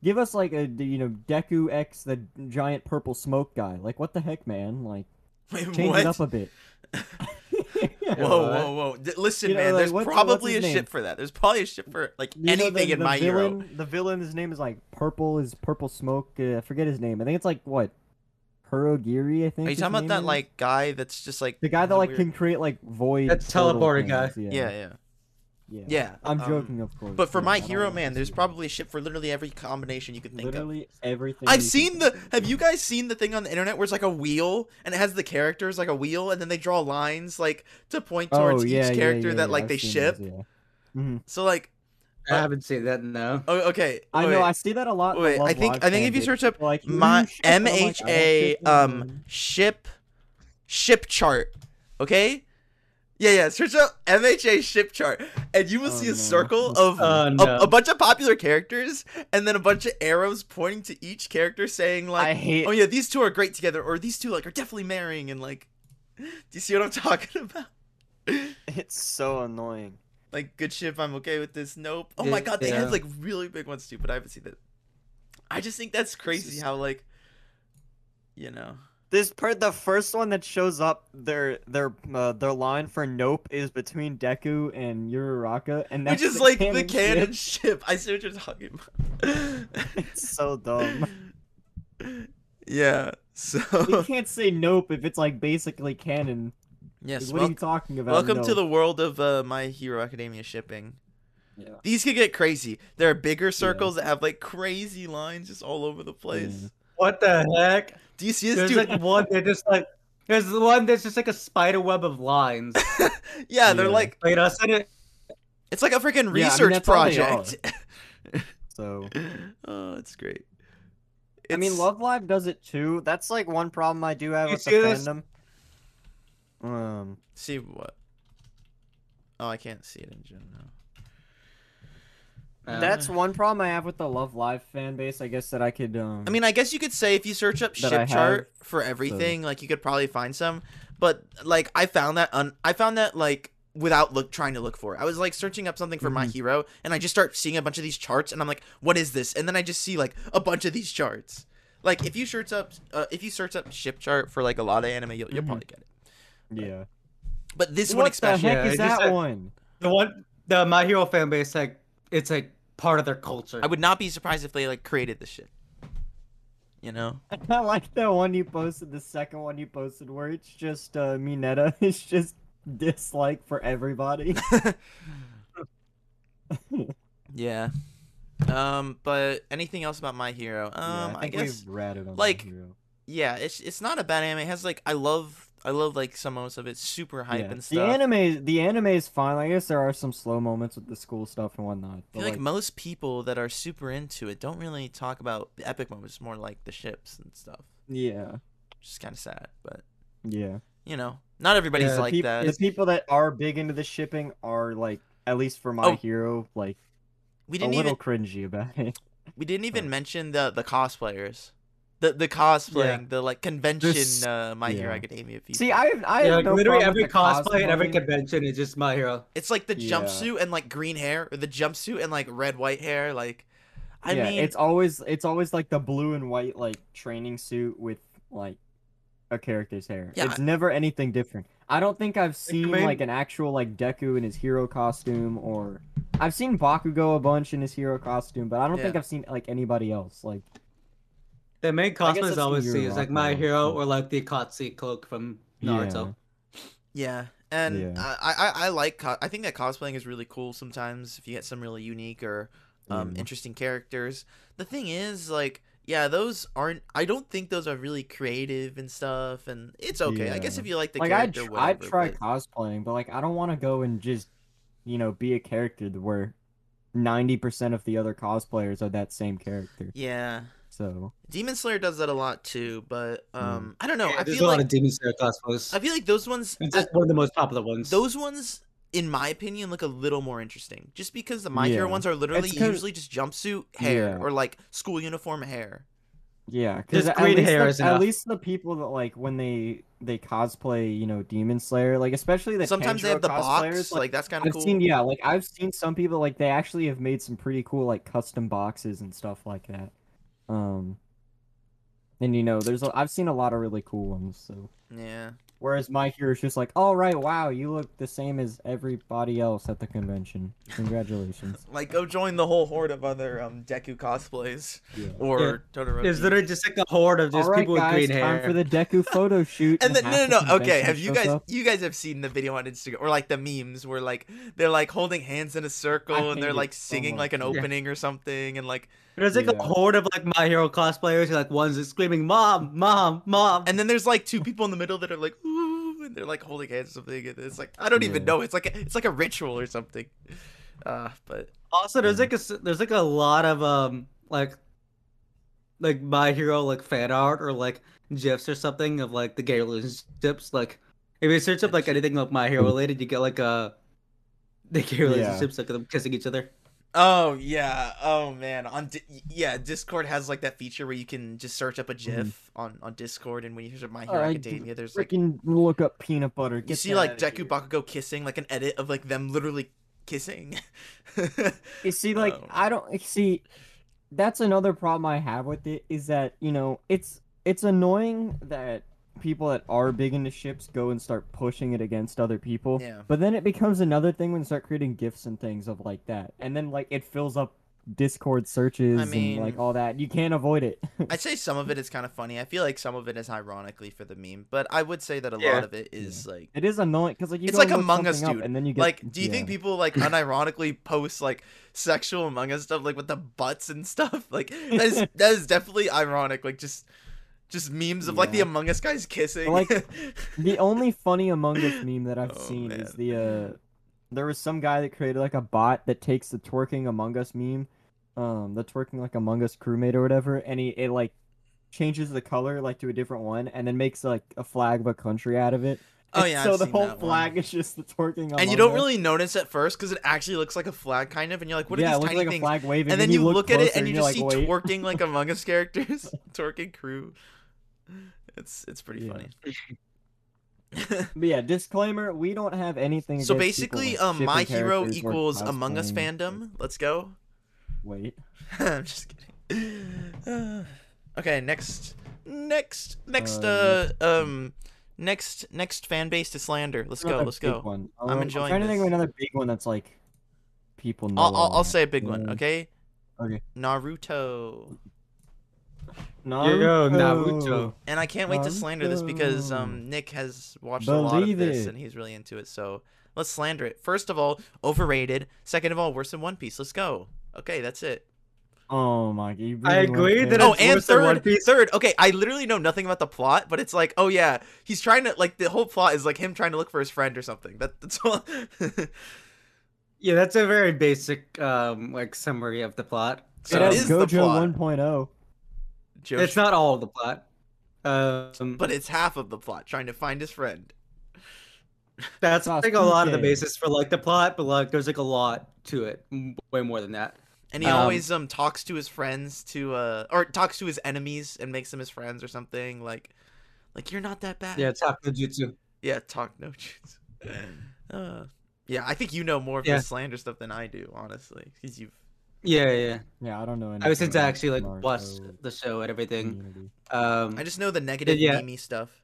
C: give us like a you know Deku X the giant purple smoke guy? Like what the heck, man? Like <laughs>
B: wait,
C: change
B: what?
C: it up a bit. <laughs> <laughs>
B: Whoa, whoa, whoa! D- listen,
C: You know,
B: man.
C: like,
B: there's
C: what's-
B: probably
C: what's
B: a
C: his
B: ship for that. There's probably a ship for like
C: You know,
B: anything
C: the,
B: in my
C: villain,
B: hero.
C: The villain, his name is like Purple. Is Purple Smoke? Uh, I forget his name. I think it's like what, Kurogiri. I think.
B: Are you talking about
C: name
B: that
C: is?
B: like guy that's just like
C: the guy that like
B: weird-
C: can create like void?
A: That's
C: portal
A: teleporting guy.
C: things,
B: Yeah, yeah.
C: Yeah.
B: Yeah,
C: I'm
B: um,
C: joking, of course.
B: But for
C: yeah,
B: My Hero, man, there's
C: it.
B: probably a ship for literally every combination you could think of.
C: literally everything.
B: I've seen
C: can
B: the. Have you guys seen the thing on the internet where it's like a wheel and it has the characters like a wheel and then they draw lines like to point towards
C: oh,
B: each
C: yeah, yeah,
B: character
C: yeah,
B: that
C: yeah,
B: like
C: I've
B: they ship.
C: those, yeah. Mhm.
B: So like,
A: I
B: Uh,
A: haven't seen that. No.
B: oh, okay.
C: I
B: wait,
C: know. I see that a lot.
B: Wait, I think I think if you search up
C: People like,
B: my
C: "You ship," and I'm
B: M
C: like,
B: H
C: "I don't
B: A
C: ship them."
B: um ship ship chart, okay? Yeah, yeah. Search up MHA ship chart, and you will
C: Oh,
B: see a
C: no.
B: circle of
A: Oh
B: a,
A: no.
B: a bunch of popular characters, and then a bunch of arrows pointing to each character, saying like,
C: I hate.
B: "Oh yeah, these two are great together," or "These two like are definitely marrying," and like, <laughs> do you see what I'm talking <laughs> about?
C: It's so annoying.
B: Like, good ship, I'm okay with this. Nope. Oh my god, they
A: Yeah.
B: had like really big ones too, but I haven't seen that. I just think that's crazy
C: is-
B: how like, you know.
C: This part, the first one that shows up, their their uh, their line for Nope is between Deku and Uraraka, and that's
B: Which is
C: the
B: like the
C: canon
B: canon
C: ship.
B: ship. I see what you're talking about.
C: It's so dumb. <laughs>
B: yeah. So you
C: can't say Nope if it's like basically canon.
B: Yes,
C: Like, what are you talking about?
B: welcome to the world of uh, My Hero Academia shipping.
C: Yeah.
B: These could get crazy. There are bigger circles that have like crazy lines just all over the place.
C: Yeah.
A: What the heck?
B: Do you see this
A: There's
B: dude?
A: like one that just like there's one that's just like a spider web of lines. <laughs>
B: yeah, they're
C: Yeah.
B: like
A: Wait, I said it.
B: it's like a freaking
C: Yeah, I mean,
B: research
C: that's all they
B: project.
C: So <laughs>
B: oh, it's great.
C: I mean, Love Live does it too. That's like one problem I do have
A: You
C: with the
A: this?
C: fandom. Um,
B: See what? Oh, I can't see it in general.
A: Uh,
C: that's one problem I have with the Love Live fan base. I guess that I could. Um,
B: I mean, I guess you could say if you search up ship
C: I
B: chart for everything, like you could probably find some. But like, I found that un- I found that like without look trying to look for it. I was like searching up something for my
C: Mhm.
B: hero, and I just start seeing a bunch of these charts, and I'm like, what is this? And then I just see like a bunch of these charts. Like if you search up, uh, if you search up ship chart for like a lot of anime, you'll, you'll
C: Mhm.
B: probably get it.
C: Yeah.
B: But this one
C: what the
B: especially,
C: heck
A: Yeah,
C: is that
A: said-
C: one?
A: the one the My Hero fan base like it's like part of their culture.
B: I would not be surprised if they like created this shit. You know? <laughs>
C: I like that one you posted. The second one you posted, where it's just uh, Mineta. <laughs> It's just dislike for everybody. <laughs>
B: yeah. Um, but anything else about my hero? Um,
C: yeah,
B: I,
C: think
B: guess
C: we've ratted on
B: like,
C: My Hero.
B: yeah, it's it's not a bad anime. It has like I love I love like some moments of it, super hype
C: Yeah.
B: and
C: The
B: stuff.
C: anime, the anime is fine. I guess there are some slow moments with the school stuff and whatnot.
B: I feel like,
C: like,
B: most people that are super into it don't really talk about the epic moments, more like the ships and stuff.
C: yeah,
B: Which is kind of sad, but
C: yeah.
B: you know, not everybody's
A: Yeah,
C: the,
B: like
C: peop-
B: that.
C: the people that are big into the shipping are like, at least for my
B: Oh,
C: hero, like
B: We
C: a
B: didn't
C: little
B: even
C: cringy about it.
B: we didn't even mention the the cosplayers. The the cosplaying, the like convention
C: This-
B: uh My Hero
C: yeah.
B: Academia people.
C: See, I, I
A: yeah,
C: have
A: like
C: no
A: literally every
C: with
A: cosplay and every convention is just My Hero.
B: It's like the
C: Yeah.
B: jumpsuit and like green hair, or the jumpsuit and like red white hair. Like, I
C: yeah,
B: mean,
C: it's always it's always like the blue and white like training suit with like a character's hair.
B: Yeah,
C: It's never anything different. I don't think I've seen
A: mean-
C: like an actual like Deku in his hero costume or I've seen Bakugo a bunch in his hero costume, but I don't think I've seen like anybody else. Like
A: The main cosplays I always
C: the
A: see is like My
C: one,
A: Hero
C: so-
A: or like the Akatsuki cloak from Naruto.
B: yeah, and
C: Yeah.
B: I, I I like co- I think that cosplaying is really cool sometimes if you get some really unique or um
C: Yeah.
B: interesting characters. The thing is, like, yeah, those aren't. I don't think those are really creative and stuff, and it's okay. I guess if you like the
C: like I'd,
B: character,
C: tr- I'd try
B: but-
C: cosplaying, but like I don't want to go and just you know be a character where ninety percent of the other cosplayers are that same character.
B: Yeah,
C: So
B: Demon Slayer does that a lot too, but
C: Mm.
B: um, I don't know.
A: Yeah,
B: I
A: there's
B: feel
A: a lot
B: like
A: of Demon Slayer cosplays.
B: I feel like those ones.
A: It's just one of the most popular ones.
B: those ones in my opinion look a little more interesting just because the my hero ones are literally
C: It's 'cause-
B: usually just jumpsuit hair
C: Yeah.
B: or like school uniform hair
C: Yeah, because at
A: green
C: least
A: hair
C: the,
A: is
C: at least the people that like when they they cosplay, you know, Demon Slayer, like especially the
B: sometimes they have the box like,
C: like,
B: that's kind of cool
C: seen yeah, like I've seen some people like they actually have made some pretty cool like custom boxes and stuff like that. Um, and you know, there's a, I've seen a lot of really cool ones. So
B: yeah
C: Whereas my hero is just like, all right, wow, you look the same as everybody else at the convention. Congratulations. <laughs>
B: Like, go join the whole horde of other um Deku cosplays
C: Yeah.
B: or Todoroki.
A: It's literally just like a horde of just
C: all right,
A: people with
C: guys,
A: green
C: time for the Deku <laughs> photo shoot.
B: and then
C: half
B: no no no okay have you guys
C: up.
B: you guys have seen the video on instagram or like the memes where like they're like holding hands in a circle
C: I
B: and they're like
C: it so
B: singing like an
C: much.
A: Yeah.
B: opening or something and like
A: There's like
C: Yeah.
A: a horde of like My Hero cosplayers, like one's just screaming, "Mom, mom, mom!"
B: and then there's like two people in the middle that are like ooh and they're like holding hands or something and it's like i don't even know it's like a, it's like a ritual or something uh but
A: Also, there's
C: Yeah.
A: like a s- there's like a lot of um like like My Hero like fan art or like gifs or something of like the gay relationships. Like if you search up like anything like My Hero related, you get like uh the gay relationships like them kissing each other.
B: Oh yeah oh man on Di- yeah discord has like that feature where you can just search up a mm-hmm. gif on on discord and when you search up my hero
C: Alright,
B: academia there's like
C: Freaking look up peanut butter.
B: you see like deku
C: here.
B: bakugo kissing like an edit of like them literally kissing
C: You see, <laughs> like
B: Oh.
C: I don't see. That's another problem I have with it is that you know it's it's annoying that people that are big into ships go and start pushing it against other people.
B: yeah
C: But then it becomes another thing when you start creating gifs and things of like that, and then like it fills up Discord searches and
B: mean-
C: like all that. You can't avoid it. <laughs>
B: I'd say some of it is kind of funny. I feel like some of it is ironically for the meme, but I would say that a
A: Yeah.
B: lot of it is like
C: it is annoying because like you
B: It's like Among Us,
C: something
B: dude.
C: and then you get
B: like do you think people like unironically post like sexual Among Us stuff like with the butts and stuff? <laughs> Like that is that is definitely ironic. Like just just memes of like the Among Us guys kissing.
C: Like, <laughs> the only funny Among Us meme that I've
B: Oh,
C: seen is the uh there was some guy that created like a bot that takes the twerking Among Us meme, um, the twerking like Among Us crewmate or whatever, and he it like changes the color like to a different one and then makes like a flag of a country out of it.
B: Oh, yeah,
C: so
B: I've
C: the whole
B: that one.
C: flag is just the twerking Among
B: and you don't
C: Us.
B: really notice at first because it actually looks like a flag kind of, and you're like, what are
C: yeah, it
B: these
C: looks
B: tiny
C: like a
B: things?
C: flag waving,
B: and then you look, at it and you just
C: like,
B: see
C: "Wait."
B: twerking like Among Us <laughs> characters, twerking crew. It's it's pretty
C: Yeah.
B: funny. <laughs> <laughs>
C: But yeah, disclaimer: we don't have anything.
B: so basically,
C: like,
B: um, my hero equals Among Us fandom. Let's go.
C: Wait. <laughs>
B: I'm just kidding. Uh, <sighs> okay, next, next, next,
C: Uh,
B: uh, um, next, next fan base to slander. Let's go. Let's go.
C: One.
B: I'm
C: Um,
B: enjoying
C: trying to think of another big one that's like people know.
B: I'll, I'll, I'll say a big one. Okay.
C: Okay.
B: Naruto.
A: Yo, Naruto.
B: And I can't wait to slander this because um Nick has watched a lot of this
C: it.
B: and he's really into it. So let's slander it. First of all, overrated. Second of all, worse than One Piece. Let's go. Okay, that's it.
C: Oh my god! You
A: I agree
C: there.
A: that
B: Oh, and
A: worse than One
B: third,
A: Piece.
B: third. Okay, I literally know nothing about the plot, but it's like, oh yeah, he's trying to like the whole plot is like him trying to look for his friend or something. That, that's all. <laughs>
A: Yeah, that's a very basic um like summary of the plot.
B: So
C: it
B: it the
C: Gojo
B: plot.
C: 1.0.
B: Joe-
A: It's not all of the plot. Um,
B: but it's half of the plot, trying to find his friend.
A: that's like a lot of the basis for like the plot, but like there's like a lot to it, way more than that.
B: And he
A: Um,
B: always um talks to his friends to uh or talks to his enemies and makes them his friends or something like like you're not that bad.
A: Yeah, talk half the jutsu.
B: Yeah, talk no <laughs> jutsu. uh, yeah, I think you know more of
A: Yeah.
B: the slander stuff than I do, honestly, because you've.
A: Yeah, yeah.
C: Yeah, I don't know.
A: Ever since I
C: anything
A: actually like
C: about
A: watched the show and everything.
C: community.
A: Um,
B: I just know the negative
A: yeah.
B: meme stuff.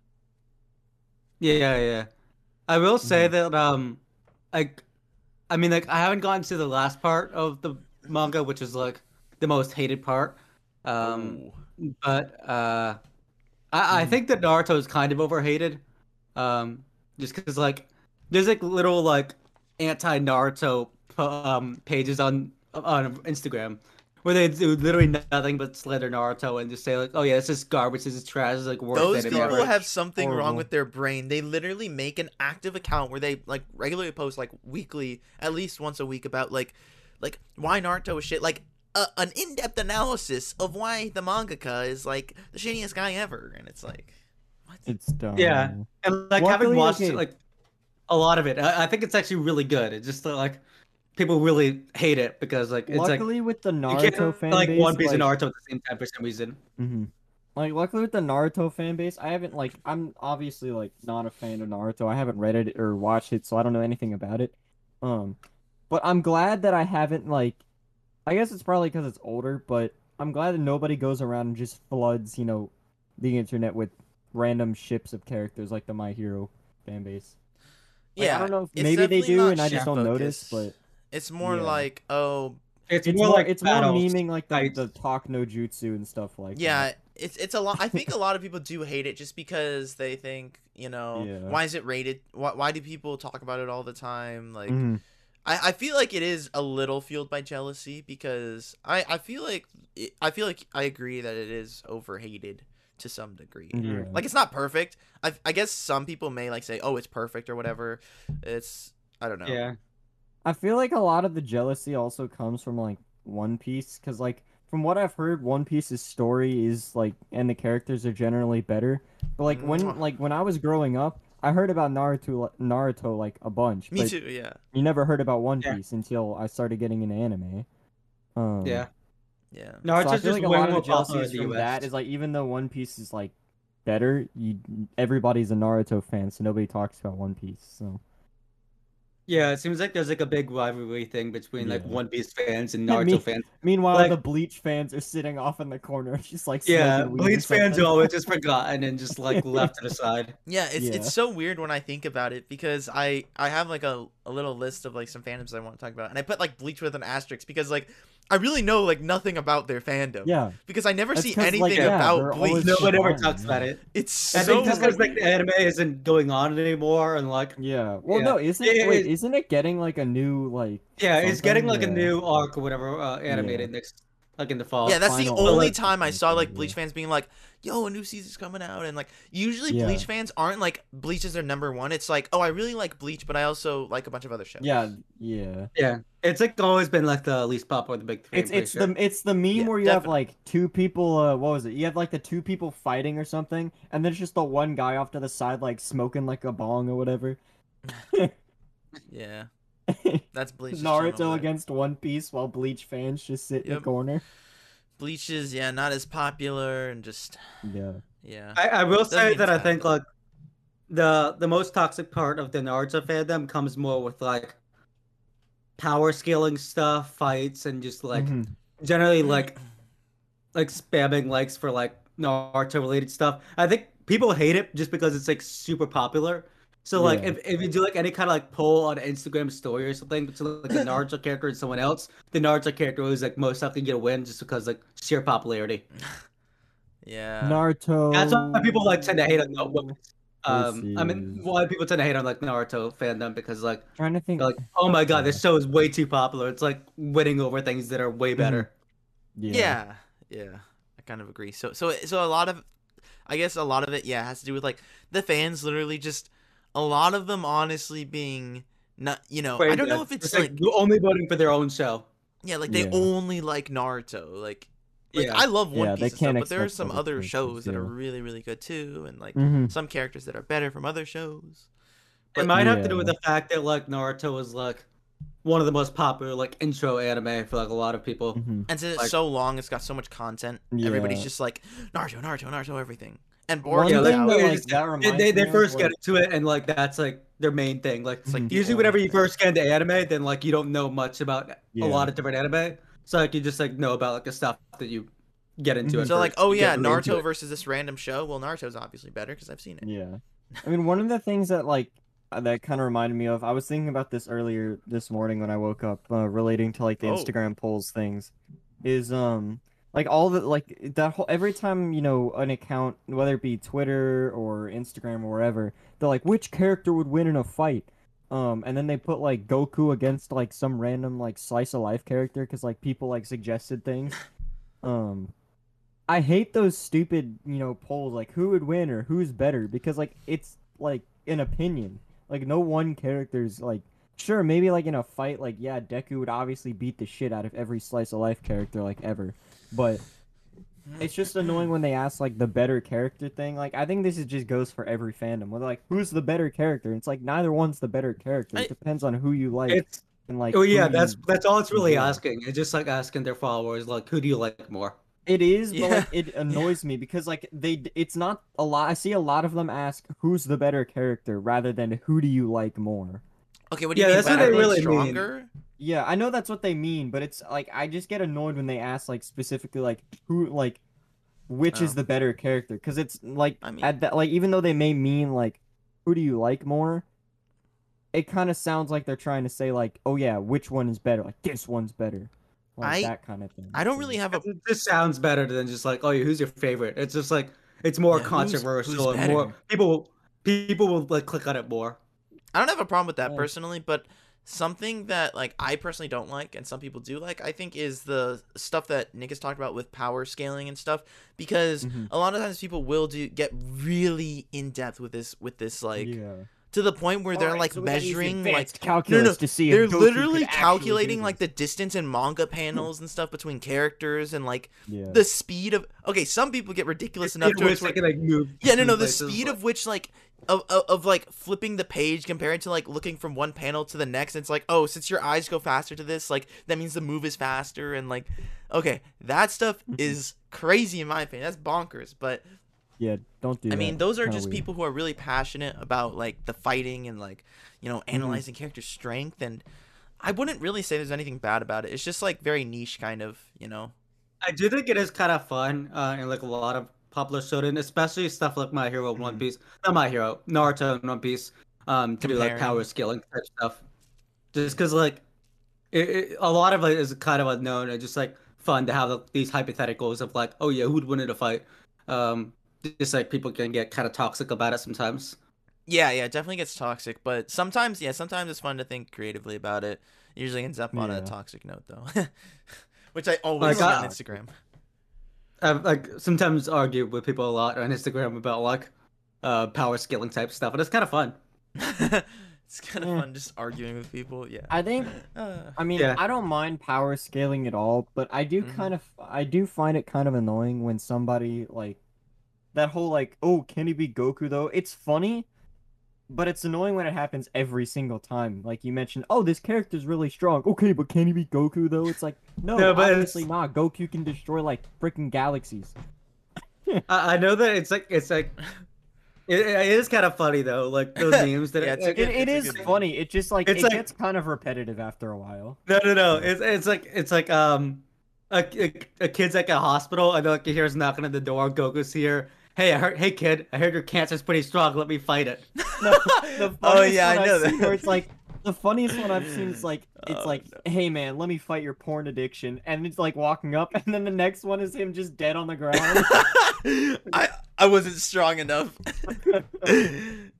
A: Yeah, yeah, yeah. I will say
C: Mhm.
A: that um like I mean like I haven't gotten to the last part of the manga, which is like the most hated part. Um
B: Ooh.
A: but uh I, I
C: Mhm.
A: think that Naruto is kind of overhated. Um just cuz like there's like little like anti Naruto um pages on on Instagram where they do literally nothing but slander Naruto and just say like, "Oh yeah, this is garbage. This is trash. This is like worse
B: Those people
A: ever."
B: have something wrong with their brain. They literally make an active account where they like regularly post like weekly, at least once a week about like like why Naruto is shit. Like a, an in-depth analysis of why the mangaka is like the shittiest guy ever, and it's like what?
C: It's dumb.
A: Yeah. and like having
C: Luckily,
A: watched
C: okay.
A: like a lot of it, I, I think it's actually really good. It's just like people really hate it because like it's
C: luckily, with the Naruto fan
A: like
C: base,
A: One Piece
C: like,
A: and Naruto at the same time for some reason.
C: hmm Like, luckily with the Naruto fan base, I haven't like I'm obviously like not a fan of Naruto. I haven't read it or watched it, so I don't know anything about it. Um, but I'm glad that I haven't like. I guess it's probably because it's older, but I'm glad that nobody goes around and just floods, you know, the internet with random ships of characters like the My Hero fan base. Like,
B: yeah,
C: I don't know if maybe they do and I just don't notice, but
B: it's more
C: Yeah.
B: like oh
A: It's,
C: it's
A: more,
C: more
A: like
C: it's more
A: battles.
C: memeing like the,
A: fights.
C: the talk no jutsu and stuff like
B: yeah
C: that.
B: it's it's a lot i think a lot of people do hate it just because they think you know <laughs>
C: Yeah.
B: why is it rated why, why do people talk about it all the time like
C: Mhm.
B: I, I feel like it is a little fueled by jealousy because I, I feel like it, I feel like I agree that it is overhated to some degree.
C: Yeah.
B: Like it's not perfect. I I guess some people may like say, "Oh, it's perfect" or whatever. It's I don't know.
A: Yeah.
C: I feel like a lot of the jealousy also comes from like One Piece because like from what I've heard, One Piece's story is like and the characters are generally better. But like when like when I was growing up, I heard about Naruto Naruto like a bunch.
B: Me
C: but
B: too. Yeah.
C: You never heard about One
A: Yeah.
C: Piece until I started getting into anime. Um,
A: Yeah.
B: Yeah.
A: No,
C: so
A: it's
C: I
A: just
C: feel
A: just
C: like a lot of the jealousy is from that is like even though One Piece is like better, you everybody's a Naruto fan, so nobody talks about One Piece. So
A: Yeah, it seems like there's like a big rivalry thing between like
C: Yeah.
A: One Piece fans and
C: Yeah,
A: Naruto
C: me-
A: fans.
C: meanwhile,
A: Like-
C: the Bleach fans are sitting off in the corner, <laughs> just like
A: Yeah,
C: smoking
A: Bleach fans are
C: something.
A: always just <laughs> forgotten and just like left to the side.
B: Yeah, it's
C: Yeah.
B: it's so weird when I think about it because I I have like a, a little list of like some fandoms I want to talk about and I put like Bleach with an asterisk because like I really know like nothing about their fandom.
C: Yeah,
B: Because I never
C: That's
B: see
C: 'cause, like,
B: anything
C: yeah,
B: about Bleach.
C: no-
A: No one ever
C: fine,
A: talks about it.
B: It's
A: I
B: so
A: think just because like the anime isn't going on anymore and like
C: yeah. Well,
A: Yeah.
C: no, isn't
A: It-
C: it? Wait,
A: it-
C: isn't it getting like a new like?
A: yeah, it's getting like
C: something?
A: a new arc or whatever uh, animated next like in the fall.
B: yeah, that's the only
A: episode
B: time I saw like Bleach
C: yeah.
B: fans being like, "Yo, a new season's coming out," and like usually
C: Yeah.
B: Bleach fans aren't like Bleach is their number one. It's like, oh, I really like Bleach, but I also like a bunch of other shows.
C: Yeah, yeah.
A: yeah. It's like always been like the least popular of the big three.
C: It's it's
A: sure.
C: the it's the meme
B: Yeah,
C: where you have like two people. Uh, what was it? You have like the two people fighting or something, and there's just the one guy off to the side like smoking like a bong or whatever. <laughs>
B: yeah, <laughs> that's Bleach. just chilling over
C: Naruto against One Piece while Bleach fans just sit in the corner.
B: Bleach is yeah not as popular and just
C: Yeah.
B: yeah.
A: I, I will say that I think like the the most toxic part of the Naruto fandom comes more with like power scaling stuff, fights, and just like
C: Mhm.
A: generally like like spamming likes for like Naruto related stuff. I think people hate it just because it's like super popular. So like
C: Yeah.
A: if, if you do like any kind of like poll on Instagram story or something between like a Naruto character and someone else, the Naruto character is like most likely gonna win just because like sheer popularity. <laughs>
B: yeah.
C: Naruto.
A: That's why people like tend to hate on Naruto. Um, I mean, why people tend to hate on like Naruto fandom because like
C: Trying to think.
A: like, oh my god, this show is way too popular. It's like winning over things that are way better.
B: yeah. yeah, I kind of agree. So so so a lot of, I guess a lot of it yeah has to do with like the fans literally just a lot of them honestly being not you know I don't know if it's
A: It's
B: like
A: only voting for their own show.
B: yeah like they
C: Yeah.
B: only like Naruto like. Like,
A: Yeah.
B: I love One
C: Yeah,
B: Piece stuff, but there are some
C: other
B: other
C: characters,
B: shows that are really, really good too, and like
C: hmm
B: some characters that are better from other shows. But, It
A: might have to do with the fact that like Naruto is like one of the most popular like intro anime for like a lot of people.
C: hmm
B: And since
A: Like-
B: it's so long, it's got so much content. Everybody's just like Naruto, Naruto, Naruto, everything. And
C: One
A: Yeah, like,
C: that, like, that <laughs>
A: They,
C: reminds
A: they, they first get into it and like that's like their main thing. Like
B: It's like
C: Mhm.
A: usually
B: only
A: whenever you first get into anime, then like you don't know much about
C: Yeah.
A: a lot of different anime. So like you just like know about like the stuff that you get into.
C: Mhm.
A: at
B: So like, oh yeah,
A: get really into
B: Naruto versus this random show. Well, Naruto's obviously better because I've seen it.
C: Yeah. I mean, one of the things that like uh, that kind of reminded me of, I was thinking about this earlier this morning when I woke up, uh, relating to like the
B: Oh.
C: Instagram polls things, is um like all the like that whole every time you know an account, whether it be Twitter or Instagram or wherever, they're like, which character would win in a fight? Um, and then they put like Goku against like some random like slice of life character because like people like suggested things. Um, I hate those stupid, you know, polls like who would win or who's better because like it's like an opinion. Like no one character's like sure maybe like in a fight like yeah Deku would obviously beat the shit out of every slice of life character like ever, but it's just annoying when they ask like the better character thing. Like I think this is just goes for every fandom. Where they're like who's the better character? It's like neither one's the better character.
B: I-
C: It depends on who you like
A: It's
C: and like.
A: oh
C: who
A: yeah,
C: you-
A: that's that's all it's really
C: Yeah.
A: asking. It's just like asking their followers like who do you like more?
C: It is,
B: Yeah.
C: but like, it <laughs> annoys me because like they, it's not a lot. I see a lot of them ask who's the better character rather than who do you like more.
B: Okay, what do you
A: Yeah,
B: mean
A: that's what they
B: Like,
A: really mean.
B: Stronger?
C: Yeah, I know that's what they mean, but it's like I just get annoyed when they ask like specifically like who like which is
B: Oh.
C: the better character because it's like
B: I mean-
C: at that like even though they may mean like who do you like more it kind of sounds like they're trying to say like oh yeah which one is better like this one's better like
B: I-
C: that kind of thing
B: I don't really have a
A: This sounds better than just like, oh, who's your favorite? It's just like it's more
B: Yeah,
A: controversial
B: who's
A: and more
B: better?
A: people people will like click on it more.
B: I don't have a problem with that
C: Yeah.
B: personally, but something that like I personally don't like and some people do like, I think is the stuff that Nick has talked about with power scaling and stuff because
C: Mhm.
B: a lot of times people will do get really in depth with this with this like
C: yeah
B: to the point where they're
C: Alright,
B: like
C: so we gotta use
B: measuring like
C: advanced calculus to see if
B: they're
C: Goku
B: literally calculating like the distance in manga panels and stuff between characters and like
C: yeah
B: the speed of okay some people get ridiculous enough
A: It
B: to
A: wish
B: where-
A: they like move.
B: yeah, no, no.
A: move
B: The speed
A: like-
B: of which, like, of, of, of like flipping the page compared to like looking from one panel to the next. It's like, oh, since your eyes go faster to this, like that means the move is faster, and like, okay, that stuff <laughs> is crazy in my opinion. That's bonkers. But
C: yeah don't do
B: I
C: that.
B: mean, those are
C: Kinda
B: just
C: weird.
B: people who are really passionate about like the fighting and like you know
C: Mm-hmm.
B: analyzing character strength, and I wouldn't really say there's anything bad about it. It's just like very niche, kind of, you know.
A: I do think it is kind of fun uh, in like a lot of popular shonen, especially stuff like My Hero, One
B: Mhm.
A: Piece, not My Hero, Naruto, and One Piece, um, to do like power scaling type stuff. Just because like it, it, a lot of it is kind of unknown and just like fun to have like, these hypotheticals of like, oh yeah, who'd win in a fight? Um, just like people can get kind of toxic about it sometimes.
B: Yeah, yeah, it definitely gets toxic, but sometimes, yeah, sometimes it's fun to think creatively about it. It usually ends up on a toxic note, though, <laughs> which I always
A: Like,
B: see on
A: uh,
B: Instagram.
A: I've like sometimes argue with people a lot on Instagram about like uh power scaling type stuff, and it's kind of fun. <laughs>
B: it's kind of
C: Yeah.
B: fun just arguing with people. Yeah.
C: I think <laughs>
B: Uh,
C: I mean,
A: Yeah.
C: I don't mind power scaling at all, but I do
B: Mhm.
C: kind of, I do find it kind of annoying when somebody like that whole like, oh, can he be Goku though? It's funny, but it's annoying when it happens every single time. Like you mentioned, oh, this character's really strong. Okay, but can he be Goku though? It's like, <laughs> no,
A: No, but
C: obviously
A: it's-
C: not. Goku can destroy like freaking galaxies. <laughs>
A: I, I know that it's like it's like it, it is kind of funny though, like <laughs> those memes that
B: Yeah, it's good-
C: It, it
B: it's
C: is funny. It just like
A: It's
C: it
A: like-
C: gets kind of repetitive after a while.
A: No, no, no. It's it's like it's like um a, a, a kid's like at a hospital and like he hears knocking at the door. Goku's here. Hey, I heard. Hey, kid, I heard your cancer's pretty strong. Let me fight it.
C: No, <laughs> the <laughs>
B: oh yeah, I know
C: I've
B: that.
C: Where it's like the funniest one I've seen is like <laughs> it's
B: Oh,
C: like, hey man, let me fight your porn addiction, and it's like walking up, and then the next one is him just dead on the ground.
B: I I wasn't strong enough.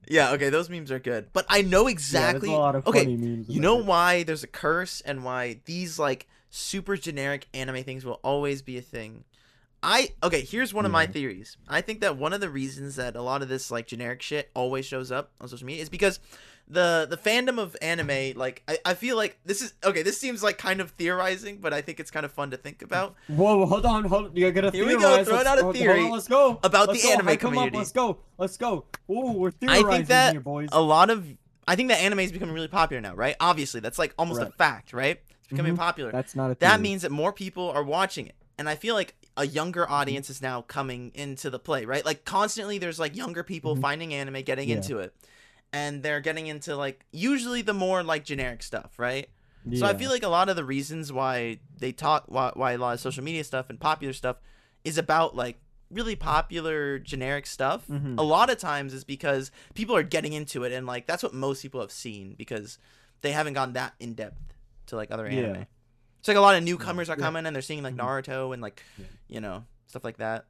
B: yeah, okay, those memes are good, but I know exactly.
C: Yeah, a lot of
B: okay,
C: funny memes.
B: you know
C: it.
B: why there's a curse and why these like super generic anime things will always be a thing. I okay, here's one of my theories. I think that one of the reasons that a lot of this like generic shit always shows up on social media is because the the fandom of anime like I, I feel like this is okay this seems like kind of theorizing but i think it's kind of fun to think about
C: Whoa, hold on, hold. You're gonna
B: Here we go,
C: theorize.
B: throwing out a
C: hold on,
B: theory
C: let's go
B: about
C: Let's
B: the
C: go,
B: anime
C: 'em up,
B: community.
C: Let's go. Let's go. Ooh, we're theorizing I
B: think that
C: here, boys.
B: a lot of I think that anime is becoming really popular now, right? Obviously, that's like almost a fact, right? It's becoming
C: Mhm.
B: popular.
C: That's not a.
B: that means that more people are watching it. And I feel like a younger audience is now coming into the play, right? Like constantly there's like younger people
C: Mhm.
B: finding anime, getting
C: Yeah.
B: into it. And they're getting into like usually the more like generic stuff, right? So I feel like a lot of the reasons why they talk why, why a lot of social media stuff and popular stuff is about like really popular generic stuff.
C: Mhm.
B: A lot of times is because people are getting into it and like that's what most people have seen because they haven't gone that in depth to like other anime.
C: Yeah.
B: It's like a lot of newcomers are
A: Yeah.
B: coming and they're seeing like
C: Mhm.
B: Naruto and like
C: Yeah.
B: you know stuff like that.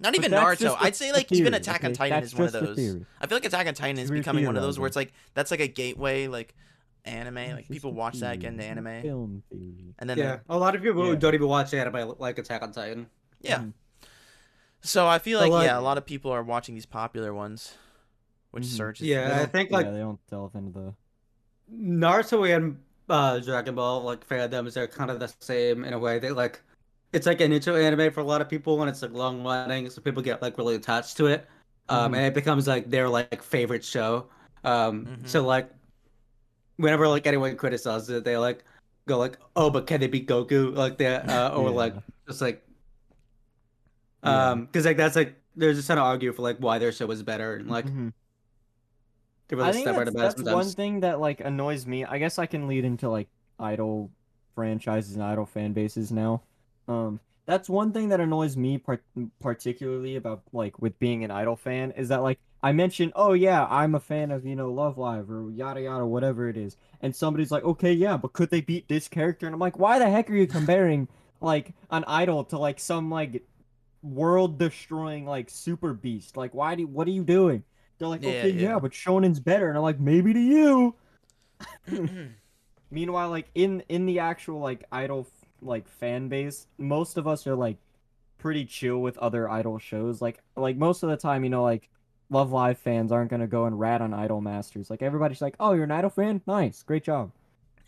B: Not
C: But
B: even Naruto.
C: just a-
B: I'd say
C: a
B: like even
C: theory,
B: Attack on? Titan
C: That's
B: is one of those.
C: theory.
B: I feel like Attack on Titan is becoming one of those where it's like that's like a gateway like anime.
C: It's
B: Like people
C: a
B: watch that, get
C: theory.
B: into anime,
C: Film theory.
B: and then
A: yeah,
B: they're-
A: a lot of people
C: Yeah.
A: don't even watch anime like Attack on Titan.
B: yeah.
C: Mhm.
B: So I feel like,
A: like-
B: yeah, a lot of people are watching these popular ones, which
C: Mhm.
B: surges.
A: Yeah, I think, like-
C: yeah, they don't delve into the.
A: Naruto and uh, Dragon Ball like fandoms are kind of the same in a way. They like it's like an intro anime for a lot of people, and it's like long running, so people get like really attached to it, um,
C: Mhm.
A: and it becomes like their like favorite show. Um,
B: Mhm.
A: so like whenever like anyone criticizes it, they like go like, "Oh, but can they beat Goku?" Like they uh, or like just like
C: Yeah.
A: um, because like that's like they're just trying to argue for like why their show is better, and like
C: I think that's, that's
A: sometimes.
C: one thing that like annoys me. I guess I can lead into like idol franchises and idol fan bases now. Um, that's one thing that annoys me part- particularly about like with being an idol fan is that like I mentioned, oh yeah, I'm a fan of you know Love Live or yada yada whatever it is, and somebody's like, okay, yeah, but could they beat this character? And I'm like, why the heck are you comparing like an idol to like some like world destroying like super beast? Like, why do what are you doing? They're like,
B: Yeah,
C: okay, yeah.
B: yeah.
C: but Shonen's better, and I'm like, maybe to you. <clears throat> <clears throat> Meanwhile, like in in the actual like idol like fan base, most of us are like pretty chill with other idol shows. Like like most of the time, you know, like Love Live fans aren't gonna go and rat on Idol Masters. Like everybody's like, "Oh, you're an Idol fan? Nice, great job."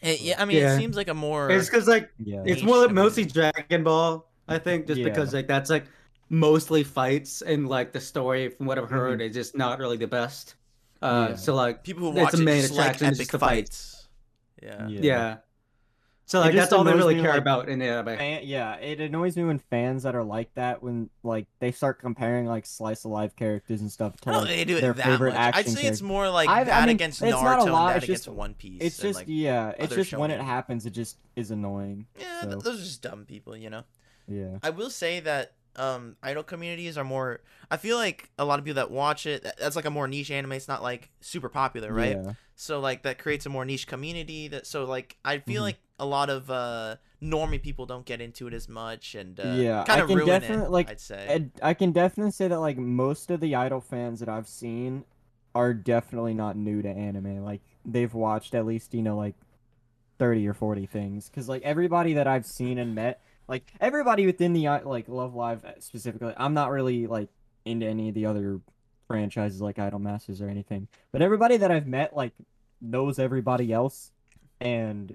B: Yeah, I mean,
A: Yeah.
B: it seems like a more.
A: It's because like
C: Yeah,
A: it's
B: Niche
A: more like mostly Dragon Ball. I think just
C: Yeah.
A: because like that's like mostly fights and like the story from what I've
C: Mm-hmm.
A: heard is just not really the best. Uh,
C: Yeah.
A: so like
B: people who
A: it's
B: watch
A: a
B: it
A: main
B: just
A: attraction is
B: epic
A: just the fights.
B: fights. Yeah.
A: yeah. So like that's all they really care
C: like,
A: about in the anime.
C: Fan, yeah, it annoys me when fans that are like that when like they start comparing like slice of life characters and stuff to
B: I
C: like
B: they do
C: their
B: it that
C: favorite
B: much. I'd
C: action
B: say it's more like
C: I've- I
B: that
C: mean,
B: against
C: it's
B: Naruto
C: not a
B: and
C: lot,
B: that
C: it's
B: against
C: just-
B: One Piece.
C: It's
B: and,
C: just
B: like,
C: yeah, it's
B: other
C: just when it happens, it just is annoying.
B: yeah,
C: so.
B: those are just dumb people, you know.
C: Yeah,
B: I will say that um idol communities are more. I feel like a lot of people that watch it that's like a more niche anime. It's not like super popular, right?
C: Yeah.
B: So like that creates a more niche community. That so like I feel
C: Mhm.
B: like a lot of uh normie people don't get into it as much and uh,
C: Yeah,
B: kind of ruin
C: definitely-
B: it.
C: like,
B: I'd say.
C: And I can definitely say that like most of the idol fans that I've seen are definitely not new to anime. Like they've watched at least you know like thirty or forty things. Because like everybody that I've seen and met, like everybody within the like Love Live specifically, I'm not really like into any of the other franchises like Idol Masters or anything. But everybody that I've met like knows everybody else, and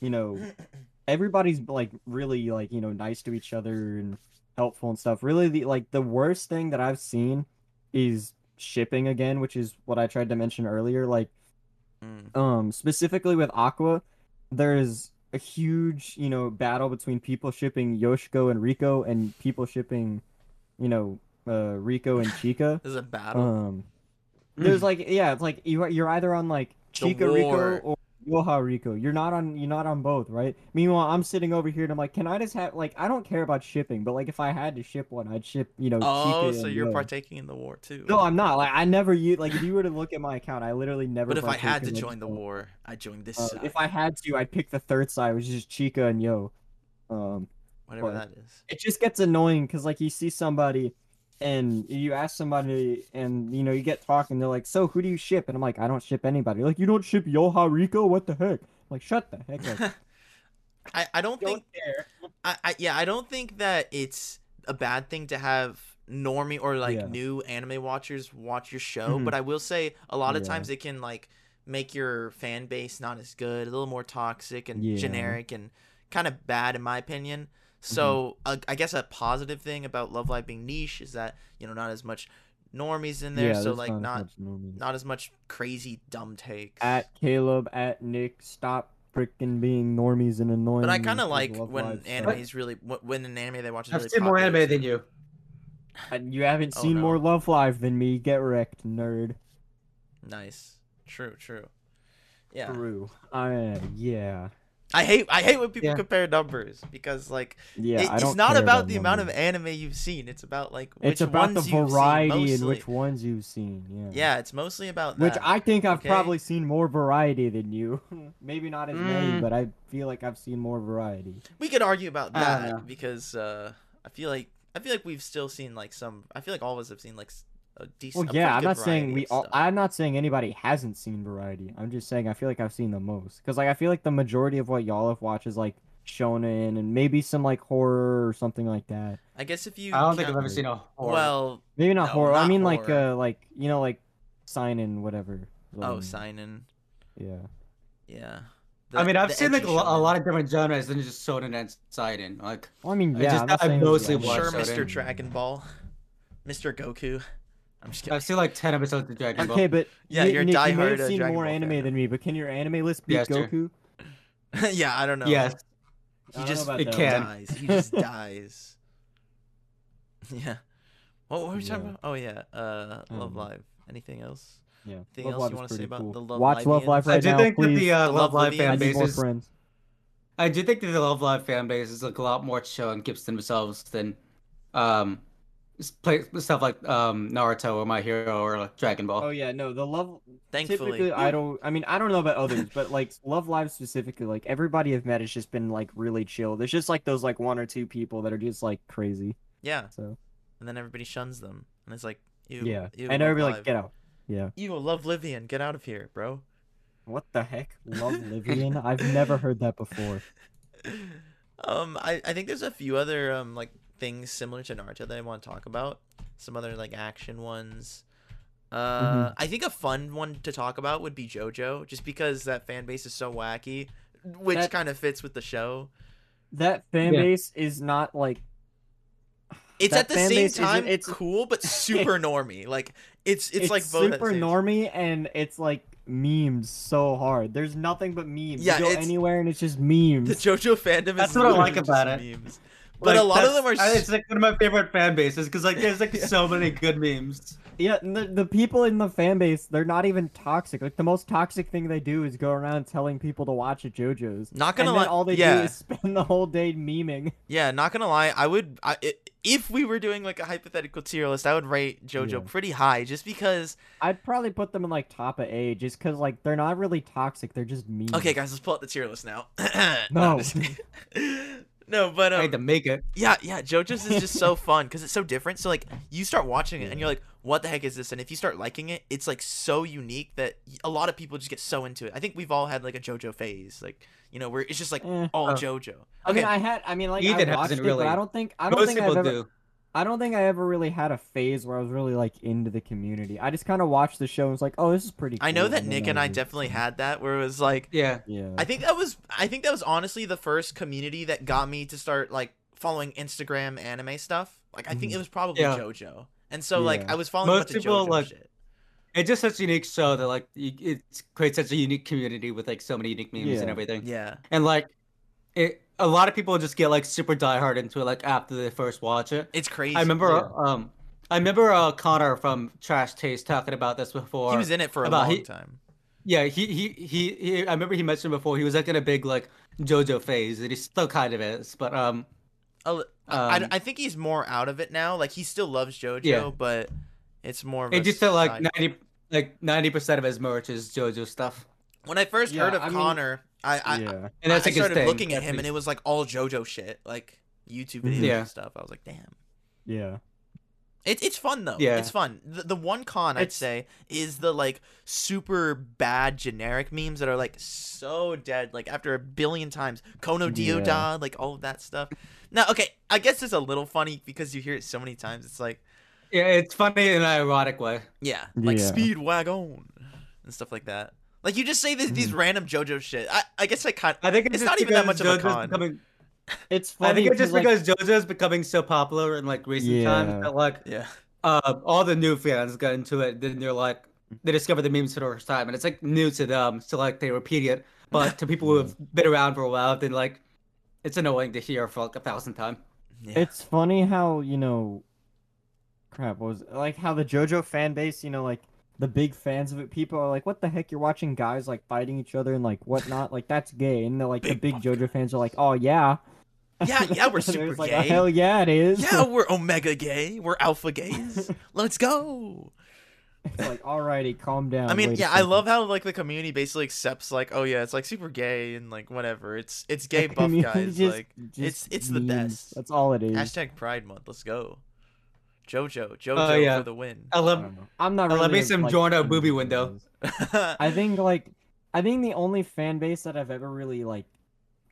C: you know <clears throat> everybody's like really like you know nice to each other and helpful and stuff. Really, the like the worst thing that I've seen is shipping again, which is what I tried to mention earlier. Like,
B: Mm.
C: um, specifically with Aqours, there's a huge you know battle between people shipping Yoshiko and Riko and people shipping, you know, uh, Riko and <laughs>
B: Chika. There's a battle.
C: Um, there's like yeah, it's like you you're either on like
B: The
C: Chika
B: Riko
C: or Yoha Riko. You're not on you're not on both, right? Meanwhile, I'm sitting over here and I'm like, can I just have like I don't care about shipping, but like if I had to ship one, I'd ship you know.
B: oh, so you're
C: Yo.
B: partaking in the war too.
C: No, I'm not. Like I never use like if you were to look at my account, I literally never.
B: but if I had to join the war, I joined this
C: uh,
B: side.
C: if I had to, I'd pick the third side, which is just Chika and Yo. Um,
B: Whatever that is.
C: it just gets annoying because like you see somebody and you ask somebody and you know you get talking they're like so who do you ship and i'm like i don't ship anybody like you don't ship yoha riko what the heck I'm like shut the heck up <laughs>
B: I, I don't think <laughs>
C: don't care
B: I, I yeah I don't think that it's a bad thing to have normie or like
C: Yeah.
B: new anime watchers watch your show,
C: Mhm.
B: but I will say a lot of
C: Yeah.
B: times it can like make your fan base not as good, a little more toxic and
C: Yeah.
B: generic and kind of bad in my opinion. So uh, I guess a positive thing about Love Live being niche is that you know not as much normies in there,
C: yeah,
B: so like
C: as
B: not not as much crazy dumb takes.
C: at caleb at nick stop freaking being normies and annoying
B: but I kind of like when
C: Live stuff.
B: anime's really when an anime they watch is
A: I've
B: really
A: seen more anime than you.
C: And you haven't
B: Oh,
C: seen
B: no.
C: more love live than me get wrecked nerd
B: Nice. True, true. Yeah.
C: true uh, yeah
B: I hate I hate when people
A: Yeah.
B: compare numbers because like
C: yeah
B: it- it's not about the amount of anime you've seen. It's about like which
C: it's about the variety and which ones you've seen yeah
B: Yeah, it's mostly about
C: Which. I think I've
B: okay?
C: probably seen more variety than you. <laughs> Maybe not as many,
A: Mm.
C: but I feel like I've seen more variety.
B: we could argue about that
A: know.
B: because uh I feel like I feel like we've still seen like some I feel like all of us have seen like a decent
C: Well, yeah, I'm not saying we all.
B: stuff.
C: I'm not saying anybody hasn't seen variety. I'm just saying I feel like I've seen the most. Cause like I feel like the majority of what y'all have watched is like shonen and maybe some like horror or something like that.
B: I guess if you
A: I don't think I've ever seen a horror.
B: Well,
C: Maybe not
B: No,
C: horror. I
B: not
C: mean like uh like you know like seinen whatever.
B: oh,
C: Um,
B: seinen.
C: Yeah.
B: Yeah.
A: I mean, I've seen like a, a lot of different genres than just shonen and seinen. Like,
C: Well, I mean,
A: I
C: yeah.
A: just-
C: I'm not
A: I
C: saying
A: mostly
C: yeah,
A: watch
B: Sure, Mr. Dragon Ball, Mr. Goku. I'm just kidding.
A: I've seen like ten episodes of Dragon Ball.
C: Okay, but
B: Yeah,
C: Nick,
B: you're a
C: Nick, you may
B: diehard,
C: have seen
B: Dragon
C: more
B: Ball
C: anime
B: fan.
C: than me, but can your anime list beat
A: Yes.
C: Goku? <laughs>
B: yeah, I don't know.
A: Yes,
B: He just
A: it can.
B: dies. He just <laughs> dies. <laughs> Yeah. What were we talking
C: Yeah.
B: about? Oh yeah. Uh, Love
C: Um,
B: Live. Anything else?
C: Yeah.
B: Anything
C: Love
B: else
C: Live
B: you
C: is
B: want to say
C: pretty
B: about
C: cool.
B: the Love
C: Watch Love
B: Livians?
C: Live
A: I
C: right
A: do
C: now,
A: think
C: please.
A: that the uh,
B: The
A: Love
B: Love
A: Live fan base is.
C: friends.
A: I do think that the Love Live fan base is like a lot more chill and keeps themselves than um s- play stuff like um Naruto or My Hero or like Dragon Ball.
C: Oh yeah, no, the love.
B: Thankfully.
C: Typically, I don't. I mean, I don't know about others, but like Love Live specifically, like everybody I've met has just been like really chill. There's just like those like one or two people that are just like crazy.
B: Yeah,
C: So
B: and then everybody shuns them, and it's like, ew,
C: yeah,
B: ew,
C: and everybody like get out. Yeah.
B: Ew, love Livian, get out of here, bro.
C: What the heck? Love <laughs> Livian? I've never heard that before. <laughs>
B: um, I, I think there's a few other um like things similar to Naruto that I want to talk about. Some other like action ones. Uh,
C: Mhm.
B: I think a fun one to talk about would be JoJo, just because that fan base is so wacky, which
C: That-
B: kind of fits with the show.
C: That fan
A: Yeah.
C: base is not like
B: It's at the same time
C: it's-
B: cool, but <laughs> super normy. Like it's it's, like both
C: super
B: same-
C: normy and it's like memes so hard. There's nothing but memes.
B: Yeah,
C: you go anywhere and it's just memes.
B: The JoJo fandom
A: That's
B: is
A: what I like about it.
B: Memes. But a lot of them are.
A: that's- It's like one of my favorite fan bases because like there's like <laughs>
B: Yeah.
A: so many good memes.
C: Yeah, and the, the people in the fan base, they're not even toxic. Like the most toxic thing they do is go around telling people to watch a JoJo's.
B: Not gonna
C: and then
B: lie-
C: all they
B: yeah.
C: do is <laughs> spend the whole day memeing.
B: Yeah, not gonna lie, I would I, i if we were doing like a hypothetical tier list, I would rate JoJo
C: Yeah.
B: pretty high just because.
C: I'd probably put them in like top of A, just because like they're not really toxic. They're just memes.
B: Okay, guys, let's pull out the tier list now. <clears throat>
C: No. <laughs>
B: I'm just kidding. no, but
A: I
B: um,
A: had to make it.
B: yeah, yeah, JoJo's is just so <laughs> fun because it's so different. So like, you start watching it and you're like, "What the heck is this?" And if you start liking it, it's like so unique that a lot of people just get so into it. I think we've all had like a JoJo phase, like you know, where it's just like
C: Eh.
B: all
A: Oh.
B: JoJo.
C: I mean,
B: Okay,
C: I had. I mean, like
A: Ethan
C: I watched
A: hasn't
C: it,
A: really.
C: but I don't think. I don't
A: Most
C: think I've ever.
A: do.
C: I don't think I ever really had a phase where I was really like into the community. I just kind of watched the show and was like, "Oh, this is pretty." Cool.
B: I know that
C: then
B: Nick and I
C: was-
B: definitely had that, where it was like,
A: Yeah.
C: Yeah.
B: I think that was I think that was honestly the first community that got me to start like following Instagram anime stuff. Like I think
C: Mhm.
B: it was probably
A: Yeah.
B: JoJo. And so like I was following
A: Most
B: a bunch of
A: people,
B: JoJo
A: like-
B: shit.
A: It's just such a unique show that like it creates such a unique community with like so many unique memes and everything.
B: Yeah.
A: And like it, a lot of people just get like super diehard into it like after they first watch it.
B: It's crazy.
A: I remember um I remember uh Connor from Trash Taste talking about this before.
B: he was in it for a
A: about
B: long
A: he-
B: time.
A: Yeah, he, he he he I remember he mentioned before he was like in a big like JoJo phase and he still kind of is, but um
B: A li- I,
A: Um,
B: I think he's more out of it now. Like he still loves JoJo,
A: Yeah.
B: but it's more of a
A: it just felt like ninety like ninety percent of his merch is JoJo stuff.
B: When I first
C: Yeah,
B: heard of
C: I mean-
B: Connor, I I,
C: yeah.
A: And
B: I started
A: thing.
B: looking at him and it was like all JoJo shit, like YouTube
C: Mhm.
B: videos
A: Yeah.
B: and stuff. I was like, damn.
C: Yeah.
B: It, it's fun though.
A: Yeah.
B: It's fun. The, the one con I'd
C: It's-
B: say is the like super bad generic memes that are like so dead. Like after a billion times, Kono Dioda,
C: Yeah.
B: like all of that stuff. Now, okay, I guess it's a little funny because you hear it so many times. It's like,
A: Yeah, it's funny in an ironic way.
B: yeah, like
C: Yeah.
B: Speedwagon and stuff like that. Like you just say this, these random JoJo shit. I, I guess I kind.
A: I think it's,
B: It's not even that
A: because
B: much of a con.
A: Becoming, <laughs>
C: It's funny.
A: I think it's just
C: like,
A: because JoJo's becoming so popular in like recent
C: Yeah.
A: times that like
B: Yeah.
A: uh, all the new fans got into it. Then they're like they discover the memes for the first time, and it's like new to them, so like they repeat it. But to people who have been around for a while, then like it's annoying to hear for like a thousand times.
B: Yeah.
C: It's funny how you know, crap. What was like how the JoJo fan base, you know, like the big fans of it. People are like, "What the heck? You're watching guys like fighting each other and like whatnot? Like that's gay." And they're like, the
B: Big
C: big
B: buff
C: JoJo fans are like, "Oh yeah."
B: Yeah, <laughs> yeah, we're super
C: like,
B: gay.
C: "Oh, hell yeah, it is.
B: yeah, <laughs> we're omega gay. We're alpha gays. <laughs> Let's go.
C: it's like, alrighty, calm down.
B: I mean, yeah, I love how like the community basically accepts like, oh yeah, it's like super gay and like whatever. It's it's gay
C: The
B: buff guys.
C: just-
B: like
C: just
B: it's- it's the best.
C: That's all it is.
B: hashtag Pride Month. Let's go. Jojo, Jojo
A: Oh, yeah.
B: for the win.
A: I
C: I
A: love.
C: don't know. I'm not
A: I
C: really
A: love me some
C: like, Giorno
A: booby window.
C: videos. <laughs> I think like I think the only fan base that I've ever really like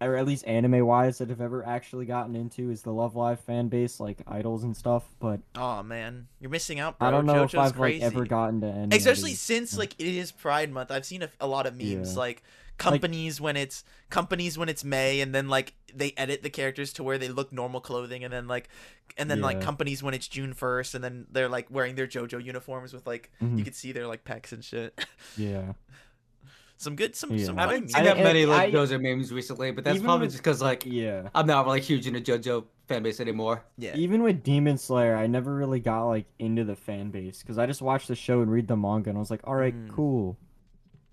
C: or at least anime wise that I've ever actually gotten into is the Love Live fan base, like idols and stuff, but
B: oh man, you're missing out, bro.
C: I don't know
B: JoJo's
C: if I've
B: crazy.
C: like ever gotten to any
B: Especially since like it is Pride Month. I've seen a, a lot of memes
C: Yeah.
B: like companies when it's companies when it's May and then like they edit the characters to where they look normal clothing and then like and then like companies when it's June 1st and then they're like wearing their JoJo uniforms with like you
C: Mhm.
B: could see their like pecs and shit.
C: Yeah. <laughs>
B: some good some
C: Yeah.
B: some
A: I
B: funny
A: haven't seen that many
C: I-
A: like JoJo memes recently, but that's probably
C: with-
A: just because like
C: Yeah.
A: I'm not really huge into JoJo fan base anymore.
B: yeah.
C: Even with Demon Slayer, I never really got like into the fan base because I just watched the show and read the manga and I was like, all right,
B: Mm.
C: cool.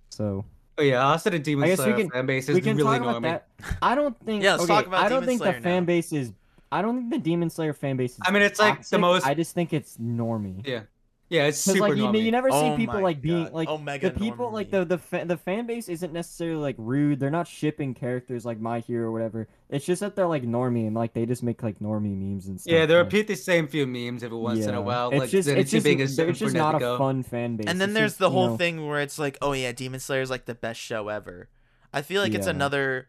C: So
A: Oh yeah, also the Demon
C: I guess we
A: Slayer
C: can-
A: fan base is
C: we can
A: really
C: talk about that. I don't think.
B: Yeah, let's
C: okay,
B: talk about
C: I don't
B: Demon
C: think
B: Slayer
C: the fan base is. I don't think the Demon Slayer fan base is.
A: I mean, it's like the most-
C: I just think it's normie.
A: Yeah, yeah, it's super
C: like you, you never see
B: Oh
C: people like being
B: God.
C: like oh,
B: Omega
C: the people like the the fa- the fan base isn't necessarily like rude. They're not shipping characters like My Hero or whatever. It's just that they're like normie and like they just make like normie memes and stuff.
A: yeah, they
C: like-
A: repeat the same few memes every once in a while.
C: It's
A: like
C: just it's
A: Zenitsu
C: just,
A: being a
C: it's just
A: for
C: not a fun fan base.
B: And then
C: It's
B: there's
C: just,
B: the
C: you
B: whole
C: know-
B: thing where it's like, oh yeah, Demon Slayer is like the best show ever. I feel like it's another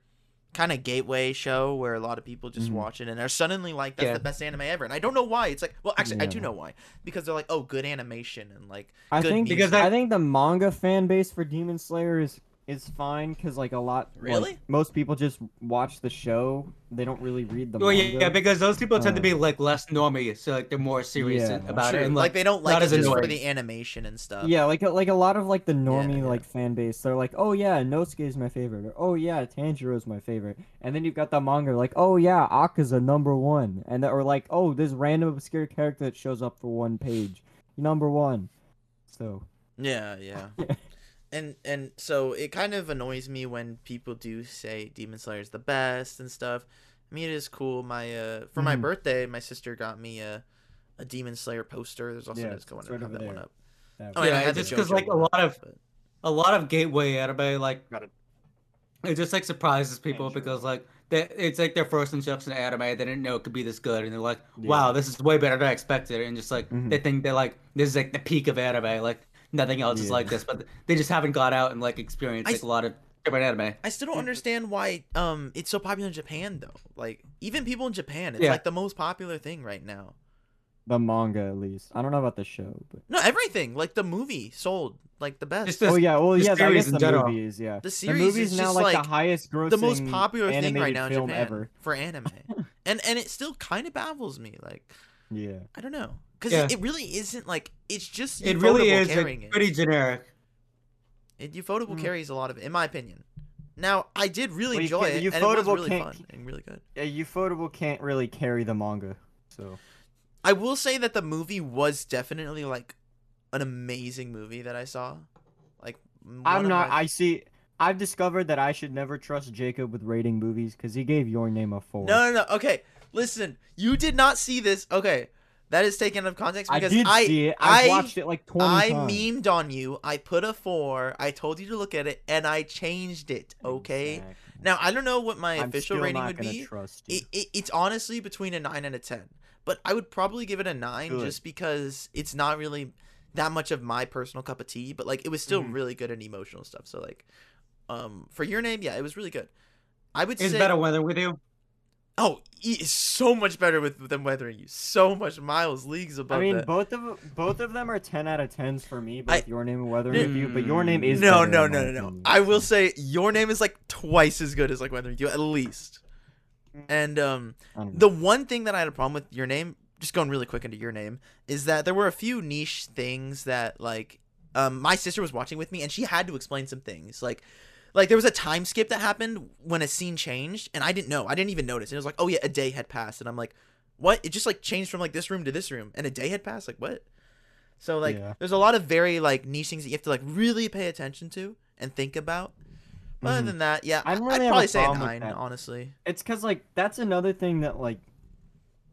B: kind of gateway show where a lot of people just
C: Mhm.
B: watch it and they're suddenly like, that's
A: Yeah.
B: the best anime ever. And I don't know why. It's like, well, actually, I do know why. Because they're like, oh, good animation and like,
C: I
B: good
C: think
B: music.
A: Because I-
C: I think the manga fan base for Demon Slayer is is fine because like a lot like,
B: Really?
C: most people just watch the show. They don't really read the
A: Well,
C: manga.
A: yeah, yeah, because those people tend to
C: Uh,
A: be like less normie, so like they're more serious
C: Yeah.
A: about
B: true.
A: it, and
B: like,
A: like,
B: they don't like it just for the animation and stuff.
C: Yeah, like like a lot of like the normie
B: yeah.
C: like fan base, they're like, oh yeah, Nosuke is my favorite, or oh yeah, Tanjiro is my favorite, and then you've got the manga like, oh yeah, Akaza number one, and the, or like, oh this random obscure character that shows up for one page, number one. So
B: Yeah, yeah. <laughs> and and so it kind of annoys me when people do say Demon Slayer is the best and stuff. I mean, it is cool. My uh, for my
C: Mhm.
B: birthday, my sister got me a a Demon Slayer poster. There's also
C: Yeah,
B: yeah,
C: it's
B: going
C: right
B: to have
C: over
B: that one up.
C: that
B: Oh, and I
A: Yeah,
B: had the
A: just 'cause, like, a lot of-
B: but-
A: a lot of gateway anime like
C: Got it.
A: it just like surprises people
C: Tanjiro.
A: because like they, it's like their first introduction to anime. They didn't know it could be this good, and they're like,
C: Yeah.
A: "Wow, this is way better than I expected." And just like
C: Mhm.
A: they think they're like this is like the peak of anime. Like nothing else is like this, but they just haven't got out and like experienced
B: I
A: like a lot of different anime.
B: I still don't understand why um it's so popular in Japan though. Like even people in Japan, it's
A: Yeah.
B: like the most popular thing right now.
C: the manga at least. I don't know about the show, but
B: No, everything like the movie sold like the best.
A: Just the-
C: oh yeah, well yeah, I
A: series
C: guess the
A: general.
C: movies, yeah.
B: The
C: The movie's
B: is
C: now
B: just
C: like,
B: like
C: the highest grossing
B: the most popular thing right now in Japan
C: ever.
B: for anime, <laughs> and and it still kind of baffles me. Like
C: Yeah.
B: I don't know, because
A: Yeah.
B: it really isn't like it's just
A: It really is
B: carrying
A: like,
B: it.
A: pretty generic.
B: It Ufotable
C: Mm.
B: carries a lot of it, in my opinion. Now I did really
C: Well, you
B: enjoy
C: can't-
B: it, and it was
C: Ufotable
B: really
C: can't-
B: fun and really good.
C: Yeah, Ufotable can't really carry the manga, so
B: I will say that the movie was definitely like an amazing movie that I saw. Like
C: I'm not.
B: my-
C: I see. I've discovered that I should never trust Jacob with rating movies because he gave your name a four.
B: No, no, no. Okay, listen. You did not see this. Okay, that is taken out of context
C: I
B: because
C: did
B: I
C: see it. I
B: I-
C: watched it like twenty
B: I
C: times.
B: memed on you. I put a four. I told you to look at it, and I changed it. Okay.
C: Exactly.
B: Now I don't know what my
C: I'm
B: official rating would be.
C: Trust you.
B: It, it, it's honestly between a nine and a ten, but I would probably give it a nine
C: Good.
B: just because it's not really that much of my personal cup of tea. But like, it was still
C: Mhm.
B: really good and emotional stuff. So like, um, for your name, yeah, it was really good. I would say Is
A: better weather with you.
B: Oh, it's so much better with than weathering you. So much miles, leagues above
C: I mean,
B: that.
C: both of both of them are ten out of tens for me.
B: I-
C: Both your name and
B: weathering
C: review, but your name is
B: no, no, no, no, no. I will say your name is like twice as good as like weathering you, at least. And um,
C: I
B: the one thing that I had a problem with your name, just going really quick into your name, is that there were a few niche things that like um my sister was watching with me and she had to explain some things. Like like there was a time skip that happened when a scene changed and I didn't know. I didn't even notice. And it was like, "Oh yeah, a day had passed." And I'm like, "What? It just like changed from like this room to this room and a day had passed? Like what?" So like
C: Yeah.
B: there's a lot of very like niche things that you have to like really pay attention to and think about. But other
C: mm-hmm.
B: than that, yeah,
C: I
B: I
C: don't
B: would
C: really a
B: probably say a
C: problem with
B: nine, honestly.
C: it's because like that's another thing that like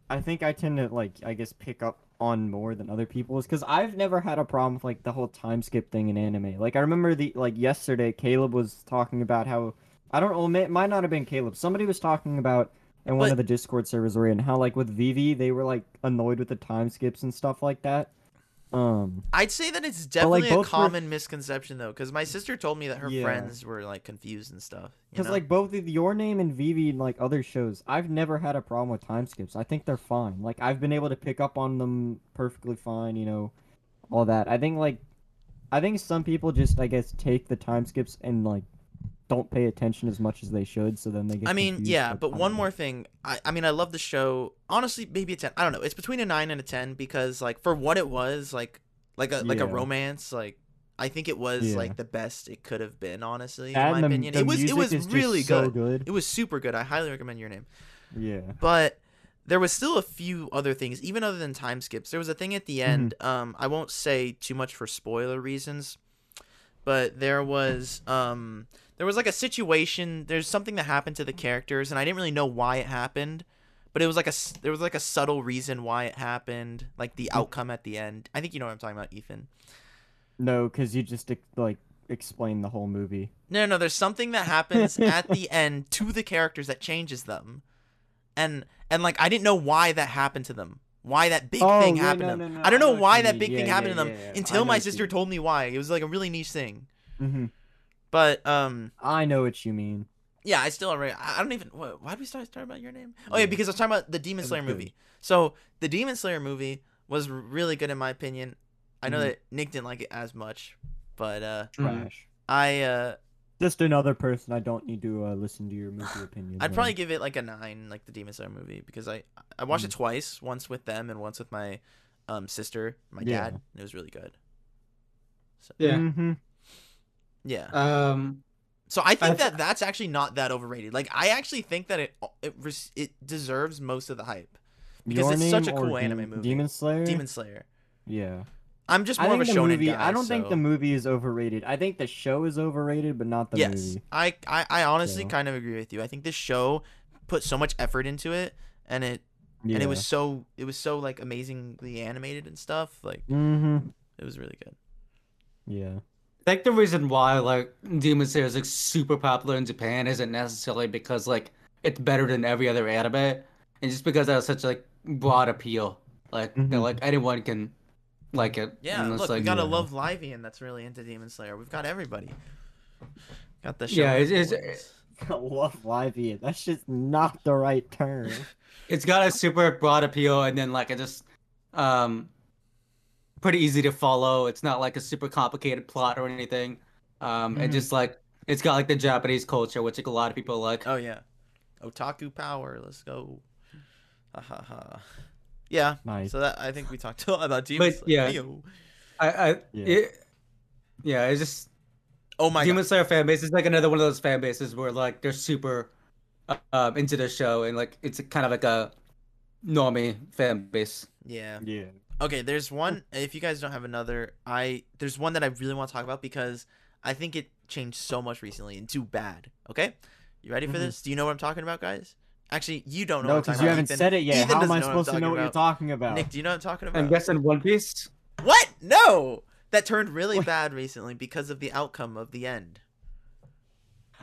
C: I think I tend to like I guess pick up on more than other people is because I've never had a problem with like the whole time skip thing in anime. Like I remember the like yesterday Caleb was talking about how I don't know it might not have been Caleb. Somebody was talking about in one
B: But-
C: of the Discord servers we're in how like with Vivy they were like annoyed with the time skips and stuff like that. Um
B: I'd say that it's
C: like,
B: definitely a
C: both were-
B: common misconception though, because my sister told me that her
C: Yeah.
B: friends were like confused and stuff.
C: Because like both your name and Vivy and like other shows, I've never had a problem with time skips. I think they're fine. Like I've been able to pick up on them perfectly fine. You know, all that. I think like, I think some people just I guess take the time skips and like don't pay attention as much as they should. So then they get.
B: I mean, yeah,
C: but
B: one more thing. I, I mean, I love the show. Honestly, maybe a ten. I don't know. It's between a nine and a ten because, like, for what it was, like, like a like a romance, like, I think it was
C: Yeah.
B: like the best it could have been. Honestly,
C: And
B: in my
C: the,
B: opinion,
C: the
B: it was it was really
C: so
B: good.
C: good.
B: It was super good. I highly recommend your name.
C: Yeah.
B: But there was still a few other things, even other than time skips. There was a thing at the
C: Mm-hmm.
B: end. Um, I won't say too much for spoiler reasons, but there was um there was like a situation. There's something that happened to the characters, and I didn't really know why it happened. But it was like a there was like a subtle reason why it happened, like the outcome at the end. I think you know what I'm talking about, Ethan.
C: No, because you just like explain the whole movie.
B: No, no, there's something that happens <laughs> at the end to the characters that changes them. And and like I didn't know why that happened to them. Why that big
C: Oh,
B: thing
C: yeah,
B: happened
C: no,
B: to them.
C: no, no,
B: I don't
C: I
B: know
C: know
B: why that big thing
C: Yeah,
B: happened
C: yeah,
B: to them
C: yeah, yeah.
B: Until my
C: what you
B: sister told me why. It was like a really niche thing.
C: hmm
B: But um
C: I know what you mean.
B: yeah, I still already I I don't even why why did we start talking about your name? Oh yeah,
C: Yeah.
B: because I was talking about the Demon Slayer movie. So the Demon Slayer movie was really good in my opinion. I know
C: Mhm.
B: that Nick didn't like it as much, but uh.
C: Trash.
B: I uh
C: Just another person I don't need to uh, listen to your movie <sighs> opinion.
B: I'd probably give it like a nine, like the Demon Slayer movie, because I I watched it twice, once with them and once with my um sister, my
C: Yeah.
B: dad. And it was really good. So,
A: Yeah.
C: hmm
B: yeah.
A: Um,
B: So I think
A: I th-
B: that that's actually not that overrated. Like I actually think that it it it deserves most of the hype because
C: Your
B: it's such a
C: Name or
B: cool anime
C: Dem-
B: movie.
C: Demon Slayer.
B: Demon Slayer.
C: Yeah.
B: I'm just
C: I
B: more of a
C: the
B: shonen
C: movie.
B: guy.
C: I don't think the movie is overrated. I think the show is overrated, but not the
B: yes,
C: movie.
B: I, I I honestly
C: So-
B: kind of agree with you. I think this show put so much effort into it, and it
C: Yeah.
B: and it was so it was so like amazingly animated and stuff. Like
C: Mm-hmm.
B: it was really good.
C: Yeah.
A: I think the reason why like Demon Slayer is like super popular in Japan isn't necessarily because like it's better than every other anime, and just because it has such like broad appeal, like that
C: Mhm.
A: like anyone can like it.
B: Yeah,
A: and it's
B: look, we
A: like,
B: got a
C: yeah.
B: Love Livian that's really into Demon Slayer. We've got everybody. Got the show.
A: Yeah, it's- it's- <laughs>
C: Love Livian. That's just not the right term.
A: it's got a super broad appeal, and then like it just um pretty easy to follow. It's not like a super complicated plot or anything. Um, and
C: Mhm.
A: just like it's got like the Japanese culture, which like a lot of people like.
B: Oh yeah, otaku power. Let's go. Ha ha ha. Yeah.
C: Nice.
B: So that I think we talked <laughs> a lot about Demon
A: But,
B: Slayer.
A: yeah.
B: Ew.
A: I, I
C: Yeah.
A: it, yeah, it's just
B: Oh my
A: Demon
B: god.
A: Slayer fan base is like another one of those fan bases where like they're super uh, um, into the show and like it's kind of like a normie fan base.
B: Yeah.
C: yeah.
B: Okay, there's one. If you guys don't have another, I there's one that I really want to talk about because I think it changed so much recently and too bad. Okay, you ready for
C: Mhm.
B: this? Do you know what I'm talking about, guys? Actually, you don't know.
C: No,
B: what I'm
C: because
B: talking
C: you
B: about,
C: haven't
B: Ethan.
C: said it yet.
B: Ethan
C: How am I supposed to know what you're talking about?
B: Nick, do you know what I'm talking about?
A: I'm guessing One Piece.
B: What? No, that turned really
C: What?
B: bad recently because of the outcome of the end.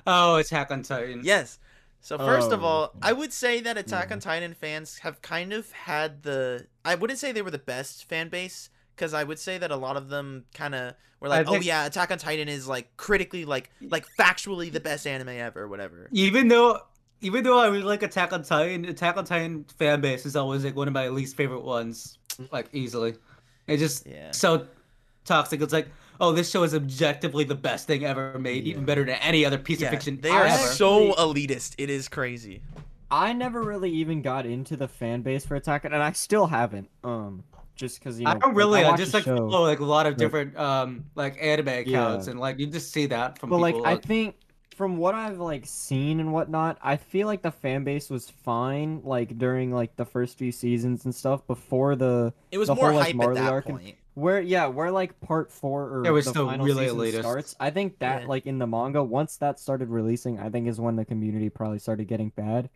A: Oh, it's Hack on Titan.
B: Yes. So first of
C: Oh,
B: all. I would say that Attack
C: Yeah.
B: on Titan fans have kind of had the I wouldn't say they were the best fan base because I would say that a lot of them kind of were like,
A: I
B: "Oh yeah, Attack on Titan is like critically like like factually the best anime ever or whatever."
A: Even though, even though I really like Attack on Titan, Attack on Titan fan base is always like one of my least favorite ones, like easily. It's just
B: Yeah.
A: so toxic. It's like, oh, this show is objectively the best thing ever made, even better than any other piece
B: Yeah,
A: of fiction
B: they are
A: ever.
B: so elitist. It is crazy.
C: I never really even got into the fan base for Attack, on- and I still haven't. Um, just because you know.
A: I don't really. I, just like
C: show.
A: follow like a lot of
C: Like-
A: different um like anime accounts,
C: Yeah.
A: and like you just see that from
C: But like,
A: people.
C: I think from what I've like seen and whatnot, I feel like the fan base was fine like during like the first few seasons and stuff before the
B: It was
C: The
B: more
C: whole, like,
B: hype
C: Marley
B: at that
C: arc and-
B: point.
C: Where yeah where like part four or
A: It was
C: the
A: still
C: final
A: really
C: season
A: elitist.
C: starts. I think that
B: Yeah.
C: like in the manga, once that started releasing, I think is when the community probably started getting bad.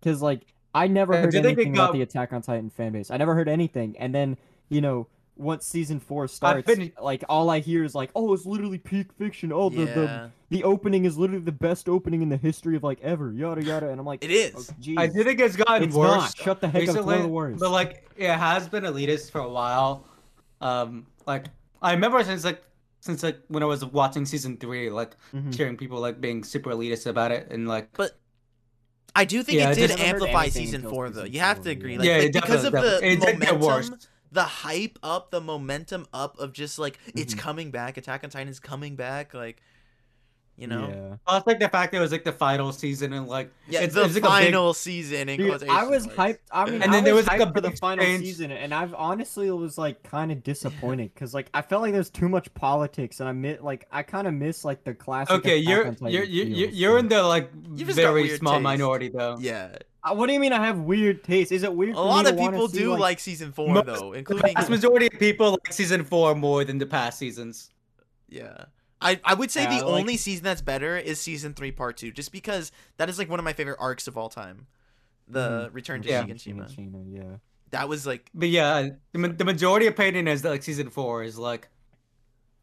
C: Because like I never
A: I
C: heard
A: do think it
C: anything about the Attack on Titan fan base. I never heard anything, and then you know. Once season four starts,
A: been-
C: like all I hear is like, "Oh, it's literally peak fiction. Oh, the, the
B: Yeah,
C: the opening is literally the best opening in the history of like ever. Yada yada." And I'm like,
B: it is.
C: oh.
A: I do think it's gotten
C: It's
A: worse.
C: not. Shut the heck up. It's one
A: recently,
C: of the worst.
A: But like it has been elitist for a while. Um, like I remember since like since like when I was watching season three, like
C: Mhm.
A: hearing people like being super elitist about it, and like But
B: I do think
A: Yeah,
B: it did
A: just
C: haven't heard
B: amplify season
C: until
B: four though.
C: season
B: You have to agree,
C: yeah.
B: like,
A: yeah,
B: like, because of
A: definitely-
B: the
A: it
B: momentum, the hype up, the momentum up of just like it's
C: Mhm.
B: coming back. Attack on Titan is coming back. Like, you know,
C: Yeah.
A: Plus, like the fact that it was like the final season and like
B: yeah,
A: it's,
B: the
A: it's like a big-
B: final season. In
C: Dude, I was
B: marks.
C: hyped. I mean,
A: And then
C: I
A: there
C: was
A: was, like,
C: hyped
A: a
C: for the final
A: change.
C: season, and I've honestly was like kind of <laughs> disappointed because like I felt like there's too much politics, and I miss like I kind of miss like the classic.
A: Okay, you're you're you're you're,
C: feels,
A: you're
C: so.
A: in the like
B: You've just got
A: very small
B: taste.
A: minority though.
B: Yeah,
C: Uh, what do you mean I have weird taste? Is it weird?
B: a
C: for
B: lot
C: to
B: of
C: wanna
B: people
C: see,
B: do
C: like,
B: like season four
A: Most-
B: though,
A: The
B: including
A: vast majority of people like season four more than the past seasons.
B: yeah. I, I would say
C: Yeah,
B: the
C: like-
B: only season that's better is season three, part two, just because that is like one of my favorite arcs of all time. The mm-hmm. Return to
A: Yeah.
B: Shiganshina.
C: Shiganshina, yeah.
B: That was like
A: But yeah, the, ma- the majority opinion is that like season four is like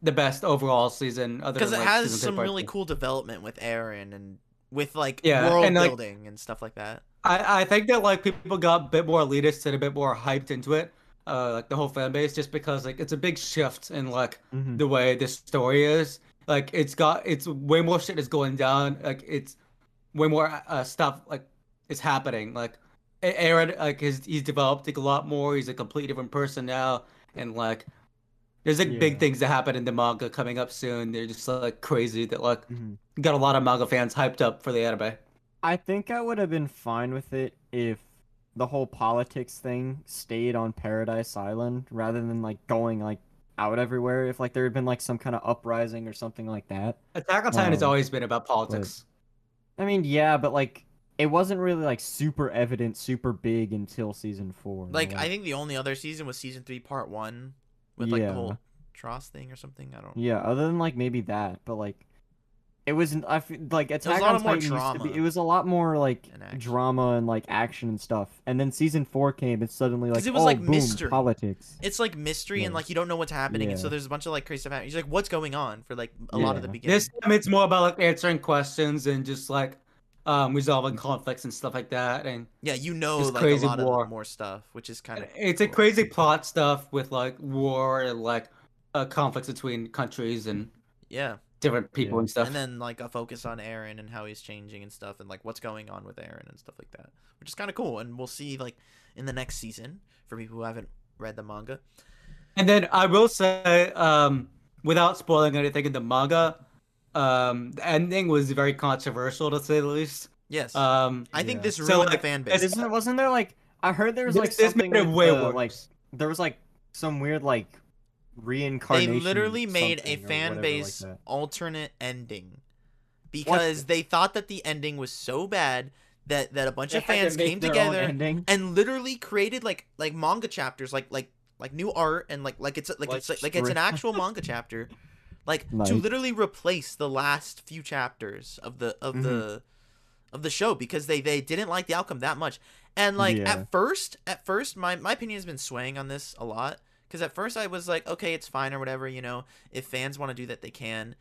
A: the best overall season. Other
B: because
A: than,
B: it
A: like,
B: has
A: season three,
B: some really
A: two.
B: cool development with Eren and with like
A: Yeah,
B: world
A: and, like-
B: building and stuff like that.
A: I, I think that like people got a bit more elitist and a bit more hyped into it, uh, like the whole fan base, just because like it's a big shift in like
C: Mhm.
A: the way this story is. Like it's got it's way more shit is going down. Like it's way more uh, stuff like is happening. Like Eren, like his he's developed like, a lot more. He's a completely different person now, and like there's like
C: Yeah.
A: big things that happen in the manga coming up soon. They're just like crazy that like
C: Mhm.
A: got a lot of manga fans hyped up for the anime.
C: I think I would have been fine with it if the whole politics thing stayed on Paradise Island rather than like going like out everywhere. If like there had been like some kind of uprising or something like that.
A: Attack on Titan has
C: Um,
A: always been about politics.
C: I mean, yeah, but like it wasn't really like super evident, super big until season four.
B: Like I think the only other season was season three, part one, with like the whole Tross thing or something. I don't. Know.
C: Yeah, other than like maybe that, but like it was I feel like
B: was a
C: Attack
B: lot
C: on
B: more
C: Titan used to
B: drama.
C: be, it was a lot more like
B: And
C: drama and like action and stuff. And then season 4 came and suddenly like
B: 'Cause it was,
C: oh,
B: like,
C: boom,
B: mystery.
C: politics.
B: It's like mystery and like you don't know what's happening, and so there's a bunch of like crazy stuff happening. He's like, "What's going on?" for like a lot of the beginning.
A: This time it's more about like answering questions and just like um resolving conflicts and stuff like that. And
B: yeah, you know,
A: Just
B: like
A: crazy
B: a lot
A: war.
B: of more stuff, which is kind of
A: it's a crazy plot stuff with like war and like uh, conflicts between countries and
B: yeah.
A: Different people
C: Yeah.
A: and stuff.
B: and then like a focus on Eren and how he's changing and stuff, and like what's going on with Eren and stuff like that, which is kind of cool. And we'll see like in the next season for people who haven't read the manga.
A: And then I will say, um, without spoiling anything in the manga, um, the ending was very controversial to say the least.
B: Yes,
A: Um,
B: I think
C: yeah.
B: this
A: So,
B: ruined the
A: like,
B: fan base.
C: Isn't wasn't there like I heard there was
A: This-
C: like
A: this
C: something
A: made it
C: with
A: way
C: the,
A: worse.
C: like there was like some weird like
B: They literally made a fan base
C: like
B: alternate ending because they thought that the ending was so bad that that a bunch
C: They
B: of
C: had to
B: fans came together and literally created like like manga chapters like like like new art and like like it's like,
C: Like
B: it's like, like it's an actual manga <laughs> chapter like
C: Nice.
B: to literally replace the last few chapters of the of the
C: Mm-hmm.
B: of the show because they they didn't like the outcome that much and like
C: Yeah.
B: at first at first my my opinion has been swaying on this a lot because at first I was like okay it's fine or whatever you know if fans want to do that they can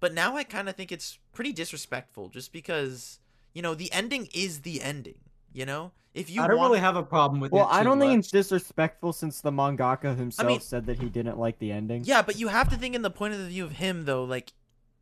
B: but now I kind of think it's pretty disrespectful just because you know the ending is the ending you know if you
A: I don't
B: want
A: really have a problem with
C: Well,
A: it.
C: I don't think it's disrespectful since the mangaka himself
B: mean-
C: said that he didn't like the ending.
B: Yeah, but you have to think in the point of the view of him though. Like,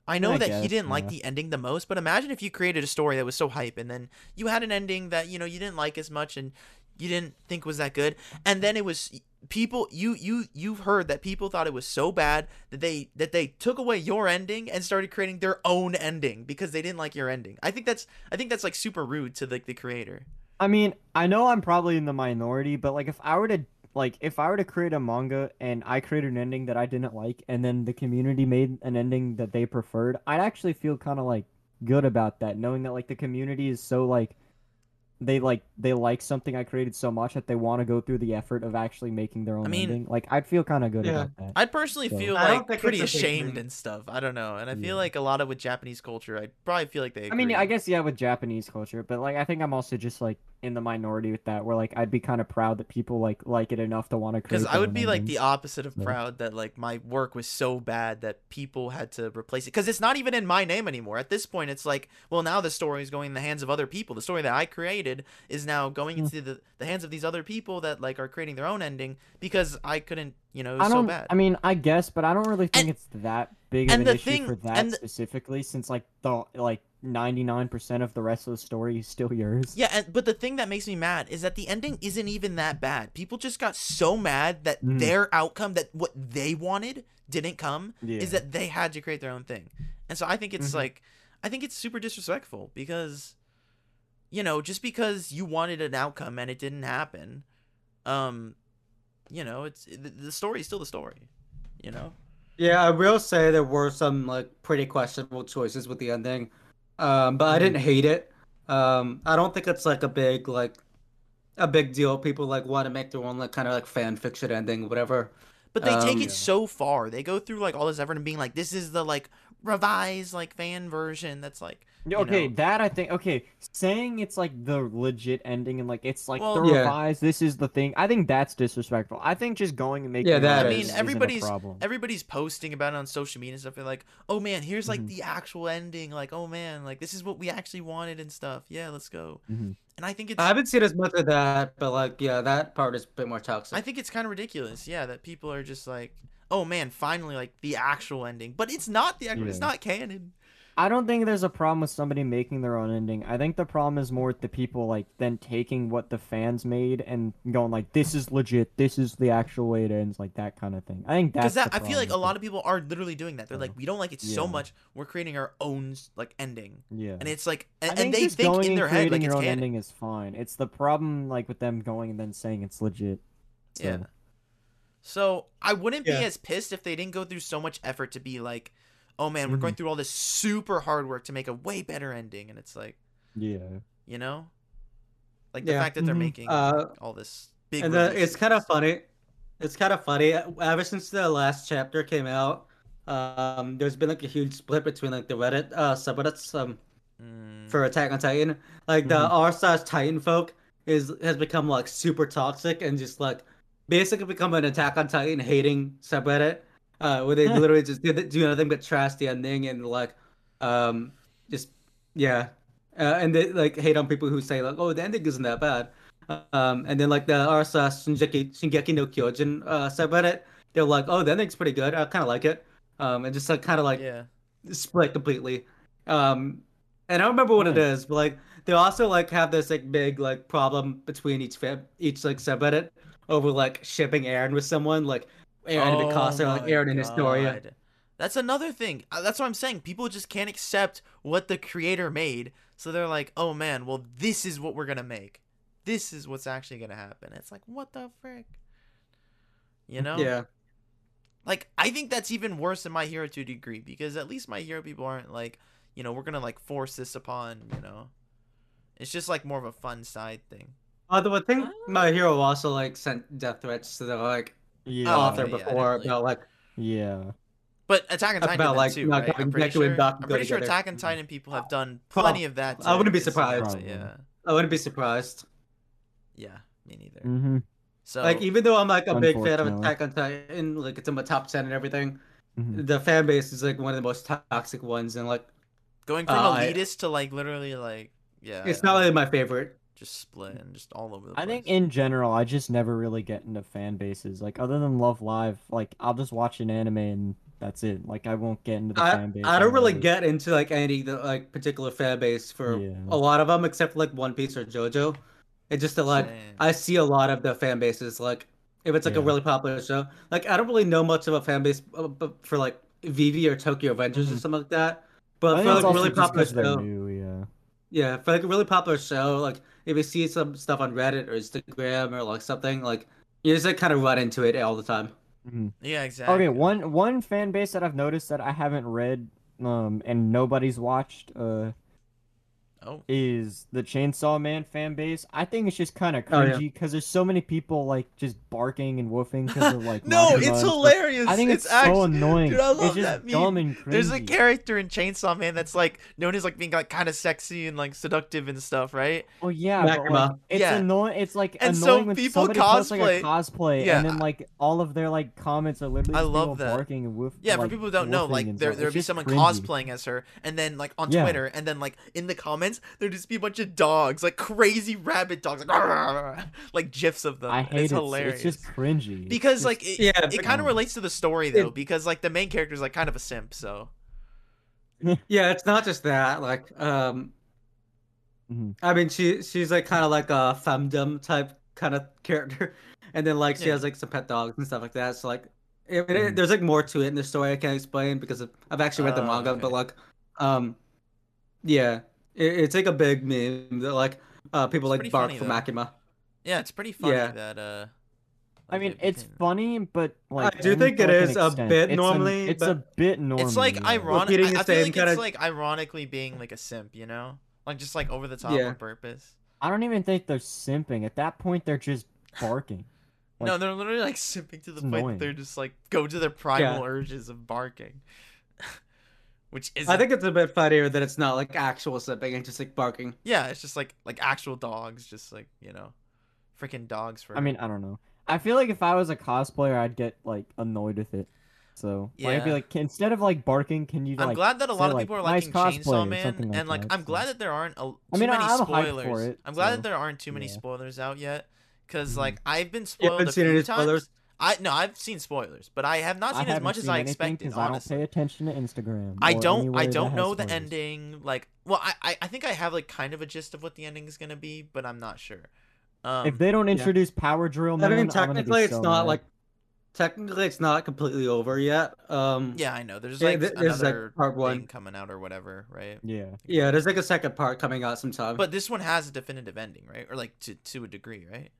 B: I know
C: I
B: that he didn't like the ending the most, but imagine if you created a story that was so hype, and then you had an ending that you know you didn't like as much, and you didn't think was that good, and then it was people you you you've heard that people thought it was so bad that they that they took away your ending and started creating their own ending because they didn't like your ending. I think that's I think that's like super rude to like the creator.
C: I mean, I know I'm probably in the minority, but like if I were to like if I were to create a manga and I created an ending that I didn't like and then the community made an ending that they preferred, I'd actually feel kind of like good about that knowing that like the community is so like they like they like something I created so much that they want to go through the effort of actually making their own I
B: mean-
C: ending. Like I'd feel kind of good
A: Yeah.
C: about that.
B: I personally
C: So-
B: feel
A: I don't
B: like pretty
A: it's a big
B: ashamed and stuff. I don't know, and I
C: Yeah.
B: feel like a lot of with Japanese culture, I probably feel like they.
C: I mean. I guess yeah, with Japanese culture, but like I think I'm also just like in the minority with that, where like I'd be kind of proud that people like like it enough to want to create.
B: because I would be like the opposite of
C: So-
B: proud that like my work was so bad that people had to replace it because it's not even in my name anymore. At this point, it's like, well, now the story is going in the hands of other people. The story that I created is now going into the, the hands of these other people that like are creating their own ending because I couldn't, you know,
C: I
B: was so
C: don't.
B: bad.
C: I mean, I guess, but I don't really think
B: And-
C: it's that big of an issue
B: thing-
C: for that
B: the-
C: specifically, since like the like 99% of the rest of the story is still yours.
B: Yeah, and, but the thing that makes me mad is that the ending isn't even that bad. People just got so mad that
C: Mhm.
B: their outcome, that what they wanted, didn't come,
C: Yeah.
B: is that they had to create their own thing. And so I think it's
C: Mhm.
B: like, I think it's super disrespectful because, you know, just because you wanted an outcome and it didn't happen, um, you know, it's the, the story is still the story, you know.
A: Yeah, I will say there were some like pretty questionable choices with the ending, um, but I didn't hate it. Um, I don't think it's like a big like a big deal. People like want to make their own like kind of like fan fiction ending, whatever.
B: But they take
A: Um,
B: it
C: Yeah.
B: so far. They go through like all this effort and being like, this is the like revised like fan version. That's like,
C: Okay,
B: know.
C: that I think. Okay, saying it's like the legit ending and like it's like
B: Well-
C: the
A: Yeah.
C: revised. This is the thing. I think that's disrespectful. I think just going and making.
A: Yeah, that
B: I mean,
C: isn't a
B: everybody's-
C: problem.
B: everybody's posting about it on social media and stuff. They're like, oh man, here's like
C: Mhm.
B: the actual ending. Like, oh man, like this is what we actually wanted and stuff. Yeah, let's go.
C: Mhm.
B: And I think it's,
A: I haven't seen as much of that, but like, yeah, that part is a bit more toxic.
B: I think it's kind of ridiculous. Yeah, that people are just like, oh man, finally like the actual ending. But it's not the actual. It's not canon.
C: I don't think there's a problem with somebody making their own ending. I think the problem is more with the people like then taking what the fans made and going like, "This is legit. This is the actual way it ends," like that kind of thing. I think that's
B: Because that
C: the
B: I feel like a lot of people are literally doing that. They're
C: So,
B: like, we don't like it so much. We're creating our own like ending,
C: yeah.
B: and it's like, and,
C: think
B: and they think
C: going
B: in
C: and
B: their head like
C: creating
B: it's
C: own
B: canon.
C: ending is fine. It's the problem like with them going and then saying it's legit. So,
B: Yeah. So I wouldn't
A: Yeah.
B: be as pissed if they didn't go through so much effort to be like, oh man, we're
C: Mm-hmm.
B: going through all this super hard work to make a way better ending, and it's like,
C: Yeah.
B: you know, like the
A: Yeah.
B: fact that they're
C: Mhm.
B: making
A: Uh,
B: all this big.
A: and the, it's kind of funny. It's kind of funny. Ever since the last chapter came out, um, there's been like a huge split between like the Reddit uh, subreddits um,
B: Mm,
A: for Attack on Titan. Like the
C: Mhm.
A: R stars Titan folk is has become like super toxic and just like basically become an Attack on Titan hating subreddit, uh, where they <laughs> literally just do, do nothing but trash the ending and like, um, just yeah, uh, and they like hate on people who say like, oh, the ending isn't that bad. Um, and then like the R stars Shingeki, Shingeki no Kyojin uh, subreddit, they're like, oh, the ending's pretty good. I kind of like it. Um, and just like kind of like
B: yeah,
A: split completely. Um, and I don't remember what it is, but like they also like have this like big like problem between each fam- each like subreddit over like shipping Eren with someone like Eren and Mikasa, like
B: Oh
A: Eren and Historia.
B: That's another thing. Uh, That's what I'm saying. People just can't accept what the creator made, so they're like, "Oh man, well this is what we're gonna make. This is what's actually gonna happen." It's like, what the frick? You know?
A: Yeah,
B: Like I think that's even worse than My Hero to a degree because at least My Hero people aren't like, you know, we're gonna like force this upon, you know. It's just like more of a fun side thing.
A: Although I think
B: Ah.
A: my hero also like sent death threats to the like
C: Yeah.
A: Author
B: okay, yeah, I
A: before
B: didn't
A: about like
C: Yeah.
B: But Attack on Titan
A: About, like,
B: too,
A: not
B: right? I'm pretty sure.
A: and
B: I'm pretty sure. Attack on Titan people have done
A: Well,
B: plenty of that.
A: I wouldn't be
B: to- to
A: surprised.
B: Sakura, Yeah,
A: I wouldn't be surprised.
B: yeah, me neither.
C: Mm-hmm.
B: So
A: like even though I'm like a big fan of
C: Unfortunately.
A: Attack on Titan, like it's in my top ten and everything,
C: Mhm.
A: the fan base is like one of the most toxic ones, and like
B: going from
A: uh, I-
B: elitist to like literally like yeah,
A: it's not
B: don't
A: really my favorite.
B: Just split and just all over the place.
C: I
B: place.
C: think in general, I just never really get into fan bases. Like other than Love Live, like I'll just watch an anime and that's it. Like I won't get into the
A: I,
C: fan base.
A: I don't really get into like any the, like particular fan base for
C: Yeah.
A: a lot of them, except for like One Piece or JoJo. It's just that like
B: Same.
A: I see a lot of the fan bases like if it's like a really popular show. Like I don't really know much of a fan base uh, but for like Vivy or Tokyo Revengers or
C: Mhm.
A: something like that. But
C: think
A: for like a really
C: popular
A: popular
C: 'cause
A: show,
C: new, yeah.
A: yeah, for like a really popular show, like if you see some stuff on Reddit or Instagram or like something, like you just like kind of run into it all the time.
C: Mhm.
B: yeah, exactly.
C: Okay, one one fan base that I've noticed that I haven't read, um, and nobody's watched, uh,
B: Oh,
C: is the Chainsaw Man fan base. I think it's just kind of
A: Oh, yeah.
C: cringy because there's so many people like just barking and woofing because of like. <laughs>
B: no, it's
C: and
B: hilarious.
C: I think it's, so
B: actually,
C: annoying.
B: Dude, I love
C: it's just
B: that meme.
C: dumb and cringy.
B: There's a character in Chainsaw Man that's like known as like being like kind of sexy and like seductive and stuff, right?
C: Oh yeah, but like, it's
B: Yeah.
C: annoying. It's like
B: And so
C: annoying when
B: people
C: somebody posts like a
B: cosplay-
C: cosplay,
B: Yeah.
C: and then like all of their like comments are literally
B: I love
C: people
B: that.
C: barking and woof.
B: Yeah,
C: like,
B: for people who don't know, like there there would be someone
C: cringy.
B: cosplaying as her, and then like on Twitter, and then like in the comments there'd just be a bunch of dogs, like crazy rabbit dogs, like <laughs> like gifs of them.
C: I hate
B: it's
C: it.
B: hilarious.
C: It's just cringy. It's
B: because
C: just-
B: like it,
A: Yeah,
B: it
A: but-
B: kind of relates to the story though,
A: It-
B: because like the main character is like kind of a simp, so <laughs>
A: Yeah, it's not just that. Like, um,
C: Mhm.
A: I mean, she she's like kind of like a femdom type kind of character, <laughs> and then like she
B: Yeah.
A: has like some pet dogs and stuff like that. So like, I mean, it-
C: Mhm.
A: there's like more to it in the story I can't explain because of, I've actually read the
B: Oh,
A: manga,
B: okay.
A: but like, um, yeah, it, it's like a big meme that like uh people
B: It's
A: like
B: pretty
A: bark
B: funny,
A: for
B: though.
A: Makima.
B: yeah, it's pretty funny
A: Yeah.
B: that uh.
C: I mean, it's
B: became-
C: funny, but like I
A: do
C: only
A: think
C: it is
A: it
C: like, an
A: is a bit
C: It's a-
A: normally,
C: It's a bit normal.
B: It's like ironic.
A: Repeating
B: I, I feel like
A: kinda-
B: it's like ironically being like a simp, you know, like just like over the top
A: Yeah.
B: on purpose.
C: I don't even think they're simping. At that point, they're just barking.
B: no, they're literally like simping to the
C: it's
B: point that they're just like go to their primal
A: Yeah.
B: urges of barking. Which is
A: I think it's a bit funnier that it's not like actual sipping and just like barking.
B: yeah, it's just like like actual dogs, just like you know, freaking dogs for.
C: I mean, I don't know. I feel like if I was a cosplayer, I'd get like annoyed with it. So like, I'd be like, can, instead of like barking, can you
B: I'm
C: like?
B: glad that a
C: say,
B: lot of
C: like,
B: people are
C: nice
B: liking
C: cosplay
B: Chainsaw Man,
C: like
B: and like
C: that,
B: I'm
C: so-
B: glad that there aren't a, too
C: I mean,
B: many
C: I'm hyped for
B: spoilers.
C: it,
B: I'm glad
C: so-
B: that there aren't too many
C: yeah.
B: spoilers out yet, because
C: Mhm.
B: like I've been
A: You
B: spoiled
A: haven't
B: a
A: seen
B: few
A: any
B: times.
A: spoilers?
B: I no, I've seen spoilers, but I have not
C: I
B: seen as
C: haven't
B: much as I
C: expected.
B: expected.
C: 'cause I don't
B: Honestly,
C: pay attention to Instagram.
B: I don't. I don't
C: has
B: know the
C: spoilers.
B: ending. Like, well, I, I I think I have like kind of a gist of what the ending is gonna be, but I'm not sure. Um,
C: If they don't introduce Power Drill,
A: I
C: man,
A: mean,
C: I'm gonna be
A: technically, it's not
C: mad.
A: like technically it's not completely over yet. Um,
B: yeah, I know. There's like
A: th- this is, like,
B: another
A: part
B: thing
A: one.
B: coming out or whatever, right?
C: Yeah.
A: yeah. There's like a second part coming out sometime.
B: But this one has a definitive ending, right? Or like to to a degree, right?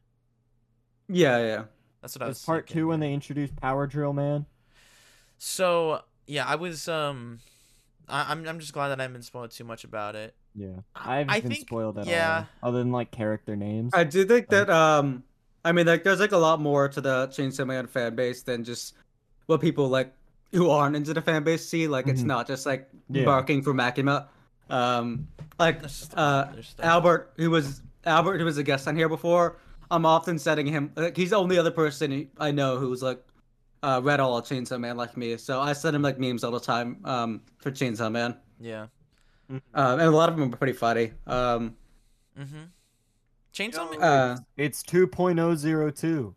A: yeah, yeah.
B: That's what I was.
C: It's part
B: thinking,
C: two when they introduced Power Drill, man.
B: So yeah, I was um, I, I'm I'm just glad that I haven't been spoiled too much about it.
C: Yeah.
B: I-
C: I haven't
B: I
C: been
B: think-
C: spoiled at
B: yeah.
C: all. Other than like character names.
A: I do think that um, I mean, like, there's like a lot more to the Chainsaw Man fan base than just what people like who aren't into the fan base see. Like, it's
C: Mhm.
A: not just like
C: Yeah.
A: barking for Makima. Um, like uh. Albert, who was Albert, who was a guest on here before. I'm often setting him. Like, he's the only other person I know who's like uh, read all of Chainsaw Man like me. So I send him like memes all the time um, for Chainsaw Man,
B: Yeah.
A: um, and a lot of them are pretty funny. Um,
B: Mm-hmm. Chainsaw Man.
A: uh,
C: It's 2.002.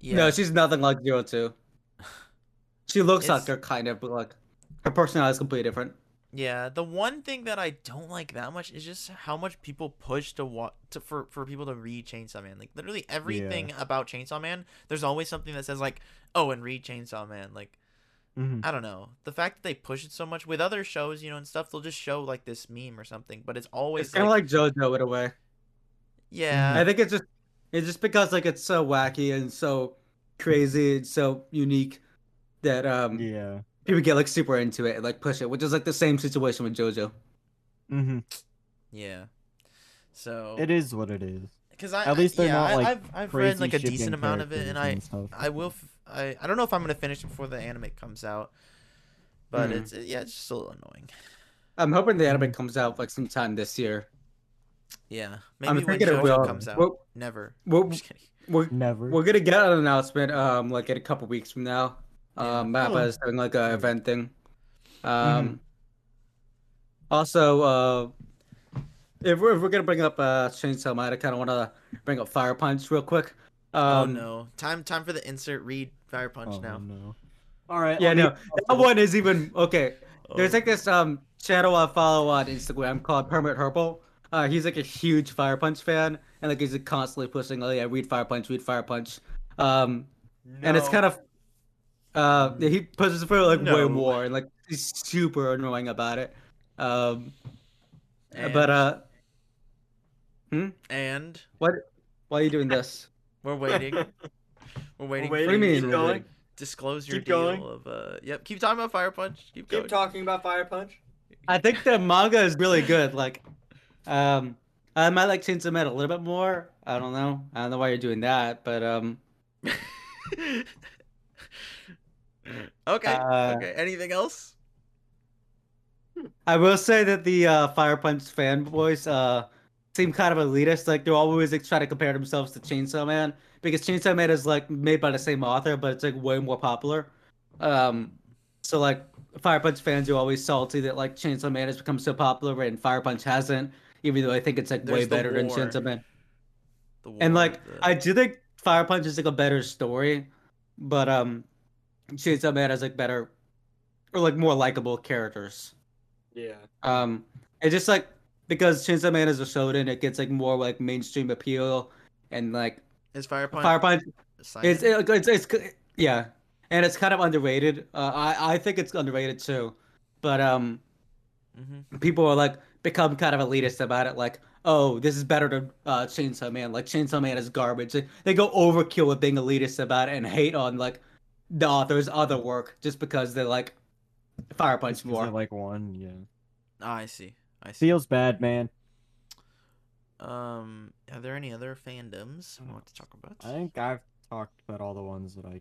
B: Yeah.
A: No, she's nothing like Zero Two. <laughs> She looks like her kind of, but like her personality is completely different.
B: Yeah, the one thing that I don't like that much is just how much people push to what to for for people to read Chainsaw Man. Like literally everything about Chainsaw Man, there's always something that says like, "Oh, and read Chainsaw Man." Like
C: hmm
B: I don't know. The fact that they push it so much with other shows, you know, and stuff, they'll just show like this meme or something, but it's always
A: It's kind of
B: like,
A: like JoJo in a way.
B: yeah,
A: I think it's just it's just because like it's so wacky and so crazy and so unique that um
C: Yeah.
A: People get like super into it and like push it, which is like the same situation with JoJo.
C: hmm
B: yeah. So
C: It is what it is.
B: because I
C: At least they're
B: yeah,
C: not,
B: I,
C: like,
B: I've I've read like a decent amount of it, and I
C: characters stuff.
B: I will. F- I I don't know if I'm gonna finish it before the anime comes out, but
A: Mhm.
B: it's yeah, it's just a little annoying.
A: I'm hoping the anime
C: Mhm.
A: comes out like sometime this year.
B: Yeah,
A: I'm
B: maybe when
A: thinking it
B: JoJo
A: will.
B: comes out.
A: We're,
B: Never.
A: we're,
B: I'm just kidding.
A: we're,
C: Never.
A: we're gonna get an announcement um like in a couple weeks from now.
B: Yeah.
A: Um, Mappa
C: Oh.
A: is doing like a event thing. Um, also, uh, if we're, if we're gonna bring up uh Chainsaw Man, I kind of want to bring up Fire Punch real quick. Um,
B: oh no! Time time for the insert. Read Fire Punch
C: Oh,
B: now.
C: no. All right.
A: Yeah,
C: let me-
A: no, that one is even okay. There's
B: Oh.
A: like this um channel I follow on Instagram called Permit Herbal. Uh, he's like a huge Fire Punch fan, and like he's like, constantly pushing, oh yeah, read Fire Punch, read Fire Punch. Um, and it's kind of uh he pushes for like
B: No.
A: way more, and like he's super annoying about it. Um,
B: And,
A: but uh,
B: and
A: what? Why are you doing this? <laughs>
B: we're waiting. We're waiting.
C: waiting.
B: for
A: What do you
B: you
A: mean?
B: to
A: Keep going.
B: Disclose your
C: Keep
B: deal
C: going.
B: of uh. Yep. Keep talking about Fire Punch. Keep going.
C: Keep talking about Fire Punch.
A: I think the manga is really good. Like, um, I might like Chainsaw Man a little bit more. I don't know. I don't know why you're doing that, but um, <laughs>
B: okay.
A: Uh,
B: okay. Anything else?
A: I will say that the uh, Fire Punch fanboys uh seem kind of elitist. Like they're always like trying to compare themselves to Chainsaw Man because Chainsaw Man is like made by the same author, but it's like way more popular. Um, so like Fire Punch fans are always salty that like Chainsaw Man has become so popular and Fire Punch hasn't, even though I think it's like way
B: There's the
A: better than. Chainsaw Man. And like
B: the-
A: I do think Fire Punch is like a better story, but um, Chainsaw Man has like better or like more likable characters.
C: Yeah.
A: Um, it's just like because Chainsaw Man is a shonen, it gets like more like mainstream appeal, and like
B: is Fire Punch.
A: Fire Punch, it's, it's it's it's yeah, and it's kind of underrated. Uh, I I think it's underrated too, but um,
B: mm-hmm.
A: people are like become kind of elitist about it, like. Oh, this is better than uh, Chainsaw Man. Like Chainsaw Man is garbage. They, they go overkill with being elitist about it and hate on like the author's other work just because they're like Fire Punch
C: Just 'cause I
A: more.
C: like one, yeah.
B: Ah, I see. I see.
C: Feels bad, man.
B: Um, are there any other fandoms I want to talk about?
C: I think I've talked about all the ones that I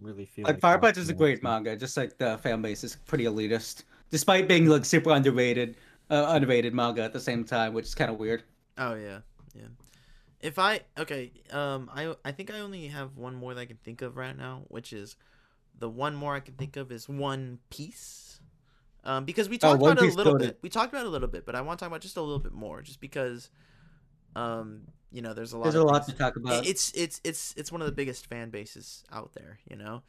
C: really feel
A: Like Fire Punch is a great
C: so-
A: manga, just like the fan base is pretty elitist, despite being like super underrated, uh, underrated manga at the same time, which is kind of weird.
B: Oh yeah, yeah. If I okay, um, I I think I only have one more that I can think of right now, which is the one more I can think of is One Piece. Um, because we
A: Oh,
B: talked
A: One
B: about it a little bit.
A: it.
B: We talked about it a little bit, but I want to talk about just a little bit more, just because, um, you know, there's a lot.
A: There's a lot
B: things-
A: to talk
B: it-
A: about.
B: it's it's it's it's one of the biggest fan bases out there, you know.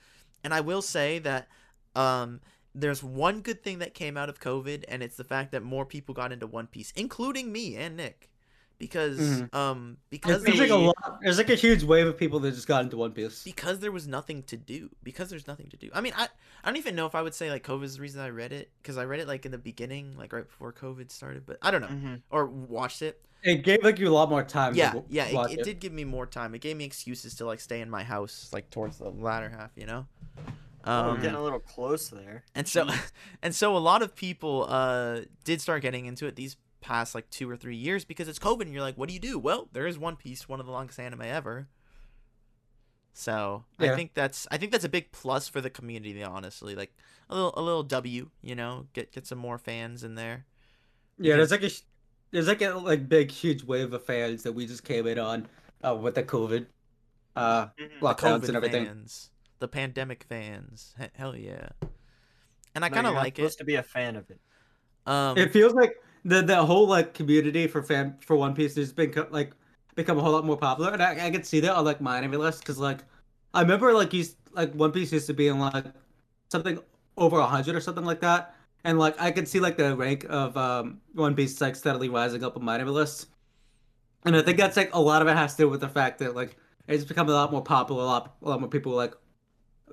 B: And I will say that um there's one good thing that came out of COVID and it's the fact that more people got into One Piece, including me and Nick. Because
A: Mhm.
B: um because
A: seems like a lot. There's like a huge wave of people that just got into One Piece.
B: because there was nothing to do. Because there's nothing to do. I mean, I I don't even know if I would say like COVID is the reason I read it because I read it like in the beginning, like right before COVID started, but I don't know.
C: Mhm.
B: Or watched it.
A: It gave like you a lot more time.
B: yeah
A: w-
B: yeah
A: watch
B: it, it did give me more time it gave me excuses to like stay in my house like towards the latter half you know
C: Oh, we're
B: um
C: getting a little close there.
B: and so <laughs> and so a lot of people uh did start getting into it these past like two or three years because it's covid and you're like what do you do? Well there is one piece one of the longest anime ever. So i think that's i think that's a big plus for the community honestly like a little a little w you know get get some more fans in there.
A: Yeah, there's like a there's like a like big huge wave of fans that we just came in on uh, with the COVID uh
B: the
A: lockdowns
B: covid
A: and everything.
B: fans. The pandemic fans. He- hell yeah. And i
C: No,
B: kind of
C: you're not
B: like it.
C: supposed to be a fan of it.
B: um
A: It feels like the the whole like community for fan for One Piece has been like become a whole lot more popular, and I, I can see that on like my anime list because like I remember like he's like One Piece used to be in like something over hundred or something like that, and like I could see like the rank of um One Piece like steadily rising up on my anime list, and I think that's like a lot of it has to do with the fact that like it's become a lot more popular, a lot a lot more people like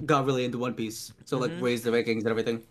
A: got really into One Piece, so like
B: Mhm.
A: raised the rankings and everything.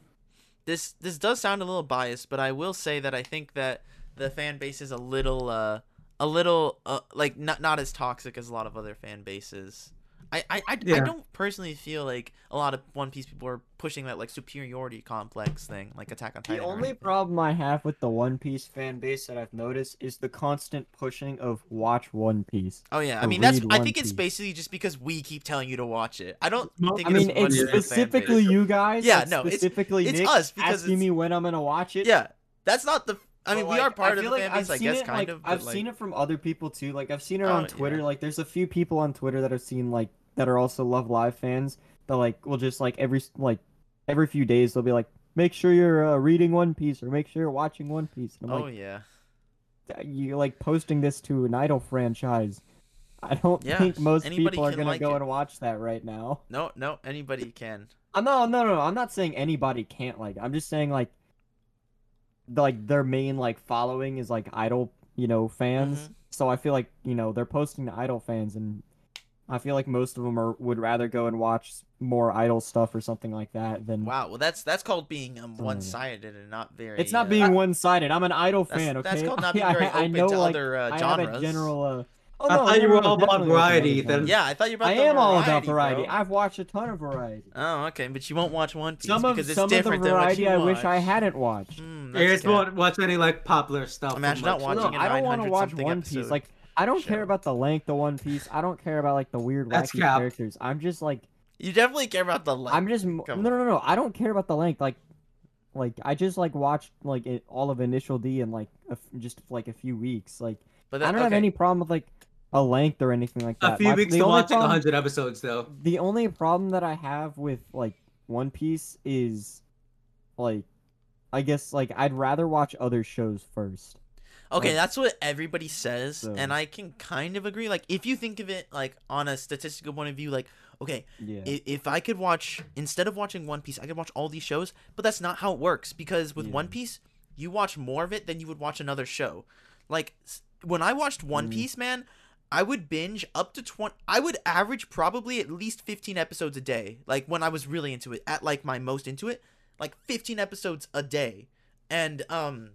B: This this does sound a little biased, but I will say that I think that the fan base is a little uh a little uh, like not not as toxic as a lot of other fan bases. I I, I, I don't personally feel like a lot of One Piece people are pushing that like superiority complex thing, like Attack on
C: The
B: Titan. The
C: only problem I have with the One Piece fan base that I've noticed is the constant pushing of watch One Piece.
B: Oh yeah, I mean that's
C: read
B: I
C: One
B: think it's basically just because we keep telling you to watch it. I don't
A: Well,
B: think
C: I mean,
B: as
C: it's
B: as the fan base.
C: specifically you guys.
B: Yeah,
C: like,
B: no,
C: specifically
B: it's
C: Nick
B: us because
C: asking
B: it's-
C: me when I'm gonna watch it.
B: Yeah, that's not the. I mean,
C: But,
B: we are part of the
C: like
B: fan base,
C: I've seen
B: guess,
C: it,
B: kind
C: like,
B: of.
C: I've
B: like,
C: seen it from other people too. Like I've seen it
B: Oh,
C: on Twitter.
B: yeah.
C: Like there's a few people on Twitter that I've seen like that are also Love Live fans. That like will just like every like every few days they'll be like, make sure you're uh, reading One Piece or make sure you're watching One Piece. And I'm
B: Oh
C: like,
B: yeah.
C: you're like posting this to an idol franchise. I don't
B: Yeah,
C: think most people are gonna
B: like
C: go
B: it.
C: and watch that right now.
B: No, no, anybody can.
C: Uh, no, no, no. I'm not saying anybody can't like. it. I'm just saying like, like their main like following is like idol, you know, fans.
B: Mhm.
C: So I feel like you know they're posting to idol fans, and I feel like most of them are would rather go and watch more idol stuff or something like that than.
B: Wow, well that's that's called being um,
C: Mm.
B: one-sided and not very.
C: It's not
B: uh,
C: being one sided. I'm an idol
B: That's-
C: fan. Okay,
B: that's called not <laughs> being
C: I,
B: very
C: I, I
B: open
C: know
B: to
C: like
B: other, uh,
C: I have a
B: genres.
C: general. Uh... Oh, no, I
A: thought you were all about
C: definitely open to other
A: variety, then.
B: Yeah, I thought you were about
C: I
B: the
C: am all about
B: variety,
C: variety.
B: bro.
C: I've watched a ton of variety.
B: Oh, okay, but you won't watch One Piece
C: Some of
B: because it's
C: some of the
B: different than what
C: variety
B: you
C: I
B: watch.
C: wish I hadn't watched.
B: Hmm,
A: You
B: that's
A: just won't watch any like popular stuff. from,
B: Imagine not watching
C: no,
B: a
C: I don't want to watch
B: something
C: One Piece. Like, I don't care about the length of One Piece. I don't care about like the weird
A: That's
C: wacky
A: cap.
C: characters. I'm just like,
B: You definitely care about the length.
C: I'm just no,
B: Come
C: no, no, no. I don't care about the length. Like, like I just like watched like it, all of Initial D in like a f just like a few weeks. Like,
B: but
C: I don't have any problem with like a length or anything like that.
A: A few
C: My-
A: weeks
C: the
A: to
C: only
A: watching
C: problem-
A: 100 episodes, though.
C: The only problem that I have with like One Piece is like, I guess like I'd rather watch other shows first.
B: Okay,
C: Like-
B: that's what everybody says,
C: So-
B: and I can kind of agree. Like, if you think of it like on a statistical point of view, like, okay,
C: Yeah.
B: if I could watch instead of watching One Piece, I could watch all these shows, but that's not how it works because with
C: Yeah.
B: One Piece, you watch more of it than you would watch another show. Like when I watched One
C: Mhm.
B: Piece, man, I would binge up to 20 I would average probably at least 15 episodes a day. Like when I was really into it, at like my most into it, like 15 episodes a day. And um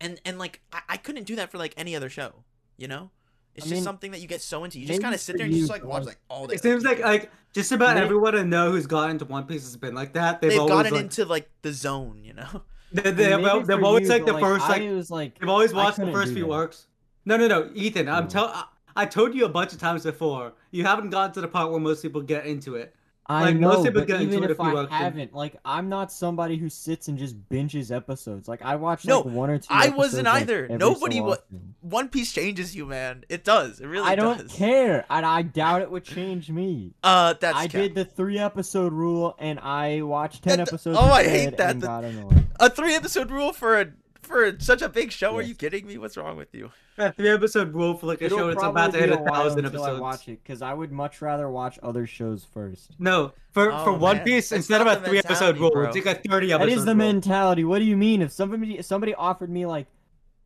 B: and and like I, I couldn't do that for like any other show, you know? It's
C: I
B: just
C: mean,
B: something that you get so into. You just kind of sit there and you just like watch
C: um,
B: like all day.
A: It seems like like just about
C: They-
A: everyone I know who's gotten into One Piece has been like that. They've,
B: they've
A: always
B: gotten
A: like,
B: into like the zone, you know? <laughs>
A: they,
C: And
A: they,
C: maybe
A: have they've always
C: you,
A: like the
C: but,
A: first
C: I
A: like
C: was like
A: they've always watched the first few
C: that.
A: arcs. No, no, no, Ethan. I'm
C: Yeah.
A: tell I, I told you a bunch of times before. You haven't gotten to the part where most people get into it.
C: I
A: Like, most
C: know,
A: people
C: but even if
A: if you
C: I
A: watch
C: haven't, like, I'm not somebody who sits and just binges episodes. Like, I watch
B: No,
C: like one or two.
B: I wasn't
C: episodes, like,
B: either. Nobody
C: so
B: wa- One Piece changes you, man. It does. It really
C: I don't
B: does.
C: care, and I doubt it would change me.
B: Uh, that's
C: I
B: cap.
C: did the three episode rule, and I watched ten
B: That-
C: episodes.
B: oh, I hate that. The- a three episode rule for a for such a big show. Are you kidding me? What's wrong with you?
A: A three episode rule for like a
C: It'll
A: show that's about to hit a thousand
C: until I
A: episodes.
C: watch it because I would much rather watch other shows first.
A: No, for
B: Oh,
A: for One
B: man.
A: Piece,
B: That's
A: instead of a three episode rule,
B: bro.
A: it's like a thirty episode.
C: is the
A: rule.
C: mentality. What do you mean? If somebody if somebody offered me like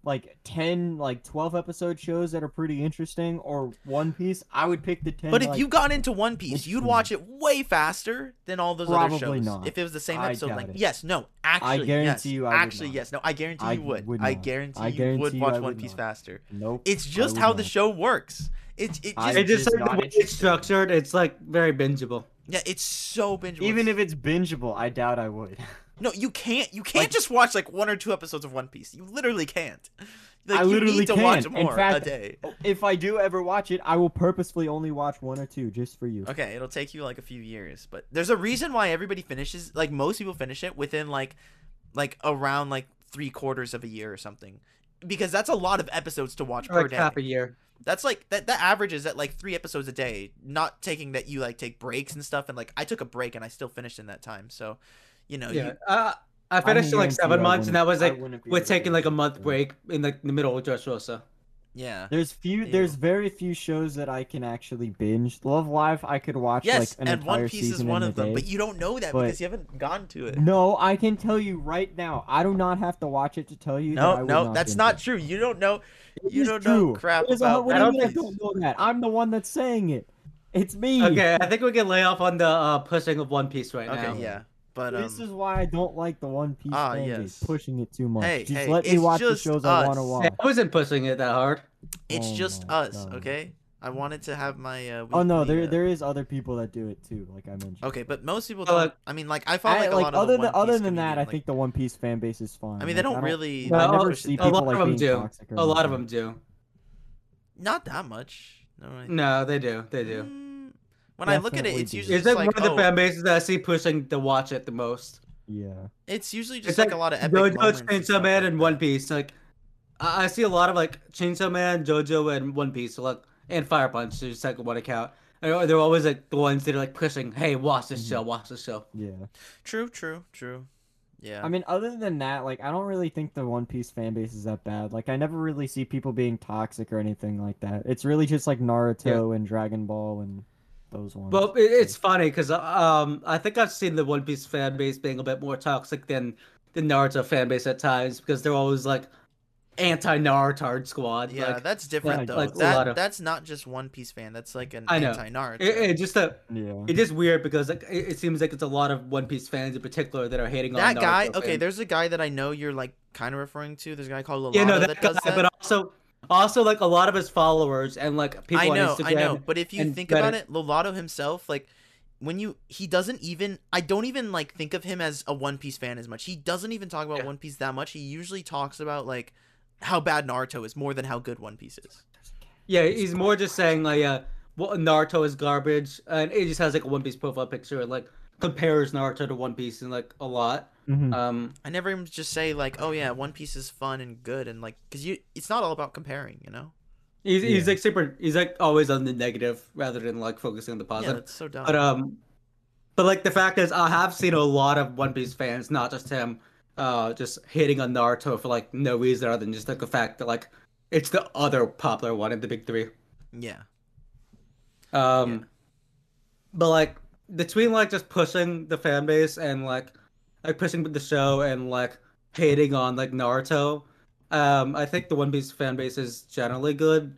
C: like 10 like 12 episode shows that are pretty interesting or One Piece, I would pick the 10
B: But if
C: like,
B: you got into One Piece, you'd watch it way faster than all those other
C: Probably
B: shows.
C: not.
B: If it was the same episode like
C: it.
B: Yes, no, actually,
C: guarantee
B: yes.
C: you I
B: actually,
C: not.
B: yes. No, I guarantee
C: I
B: you would.
C: would
B: I
C: not.
B: guarantee
C: I
B: you
C: guarantee
B: would watch
C: I
B: One Piece
C: not.
B: faster.
C: nope.
B: It's just
C: would
B: how the show works. It's it just
A: It just
C: Just
A: like the way it's
C: interested.
A: structured. It's like very bingeable.
B: yeah, it's so bingeable.
C: Even if it's bingeable, I doubt I would. <laughs>
B: no, you can't. You can't
C: Like-
B: just watch like one or two episodes of One Piece. You literally can't. Like,
C: I
B: you
C: literally
B: need to
C: can.
B: watch
C: In
B: more
C: fact-
B: a day.
C: if I do ever watch it, I will purposefully only watch one or two just for you.
B: Okay, it'll take you like a few years, but there's a reason why everybody finishes like most people finish it within like like around like three quarters of a year or something, because that's a lot of episodes to watch
A: For
B: per
A: like
B: day.
A: half a year.
B: That's like that that averages at like three episodes a day. Not taking that you like take breaks and stuff, and like I took a break and I still finished in that time. So, you know,
A: Yeah.
B: you,
A: Uh, I
C: I
A: finished in like seven
C: I
A: months, and that was like
C: I wouldn't
A: with taking like a month break in like the middle of Dressrosa.
B: yeah.
C: There's few.
B: Ew.
C: There's very few shows that I can actually binge. Love Live, I could watch
B: Yes,
C: like an
B: and
C: entire
B: One Piece is one of them,
C: day.
B: but you don't know that
C: but-
B: because you haven't gone to it.
C: No, I can tell you right now. I do not have to watch it to tell you. that I
B: No,
C: would
B: no,
C: not
B: that's not
C: it.
B: true. You don't know.
C: It
B: You don't know crap
C: It is a-
B: about
C: what do you
A: One
C: mean I don't know that? I'm the one that's saying it. It's me.
A: Okay, I think we can lay off on the uh, pushing of One Piece right
B: Okay,
A: now.
B: yeah, but um,
C: This is why I don't like the One Piece
B: Ah,
C: fan
B: yes.
C: pushing it too much.
B: Hey,
C: just
B: hey,
C: let me watch the shows I want to watch.
A: Hey, I wasn't pushing it that hard.
B: it's
C: Oh
B: just us,
C: God.
B: okay? I wanted to have my. Uh,
C: Oh no, there
B: uh,
C: there is other people that do it too, like I mentioned.
B: Okay, but most people don't.
A: like-
B: I mean, like I follow
C: I-
B: like a lot of
C: other
B: the
C: than
B: One
C: other
B: Piece
C: than that,
B: community,
C: I think the One Piece fan base is fine.
B: I mean, they
C: Like,
B: don't really.
A: No,
C: I
A: a-
C: never see
A: a
C: people
A: lot
C: like
A: of them
C: being
A: do.
C: toxic or
A: A lot of
C: anything.
A: them do.
B: Not that much. No,
A: No, they do. They do.
B: Mm, When I look at it, it's usually
A: It's
B: just
A: like,
B: like
A: one of
B: oh,
A: the fan bases that I see pushing to watch it the most.
C: Yeah.
B: it's usually just
A: It's
B: like,
A: like
B: a lot of epic
A: JoJo, Chainsaw Man,
B: like
A: and. One Piece. Like, I, I see a lot of like Chainsaw Man, JoJo, and One Piece. So, like, and Fire Punch. There's like one account. And uh, They're always like the ones that are like pushing. Hey, watch this show. Mm-hmm. Watch this show.
C: Yeah.
B: True, true, true. Yeah.
C: I mean, other than that, like I don't really think the One Piece fan base is that bad. Like I never really see people being toxic or anything like that. It's really just like Naruto and Dragon Ball and those ones.
A: Well, it, it's funny because um, I think I've seen the One Piece fan base being a bit more toxic than the Naruto fan base at times because they're always like anti Naruto squad.
B: yeah,
A: like,
B: that's different
C: like-
B: though.
A: like a
B: that
A: lot of-
B: that's not just One Piece fan. That's like an anti Naruto.
A: it, it just a,
C: yeah.
A: it is weird because like it, it seems like it's a lot of One Piece fans in particular that are hating
B: that
A: on that
B: guy.
A: Naruto
B: Okay,
A: fans.
B: there's a guy that I know you're like kind of referring to. There's a guy called Lolado
A: yeah, no, that,
B: that
A: guy,
B: that.
A: but also also like a lot of his followers and like people
B: I know,
A: on Instagram.
B: I know. But if you
A: and
B: think about it, Lolato himself, like when you he doesn't even I don't even like think of him as a One Piece fan as much. He doesn't even talk about
A: Yeah.
B: One Piece that much. He usually talks about like how bad Naruto is more than how good One Piece is.
A: Yeah, he's more just saying like, uh, well, Naruto is garbage, and it just has like a One Piece profile picture and like compares Naruto to One Piece and like a lot.
C: Mhm.
A: Um,
B: I never even just say like, "Oh yeah, One Piece is fun and good," and like, cause you, it's not all about comparing, you know.
A: he's he's like super. He's like always on the negative rather than like focusing on the
B: Yeah,
A: positive.
B: that's so dumb.
A: But um, but like the fact is, I have seen a lot of One Piece fans, not just him, uh, just hating on Naruto for like no reason other than just like the fact that like it's the other popular one in the big three.
B: yeah,
A: Um,
B: Yeah.
A: but like between like just pushing the fan base and like like pushing the show and like hating on like Naruto, um, I think the One Piece fan base is generally good.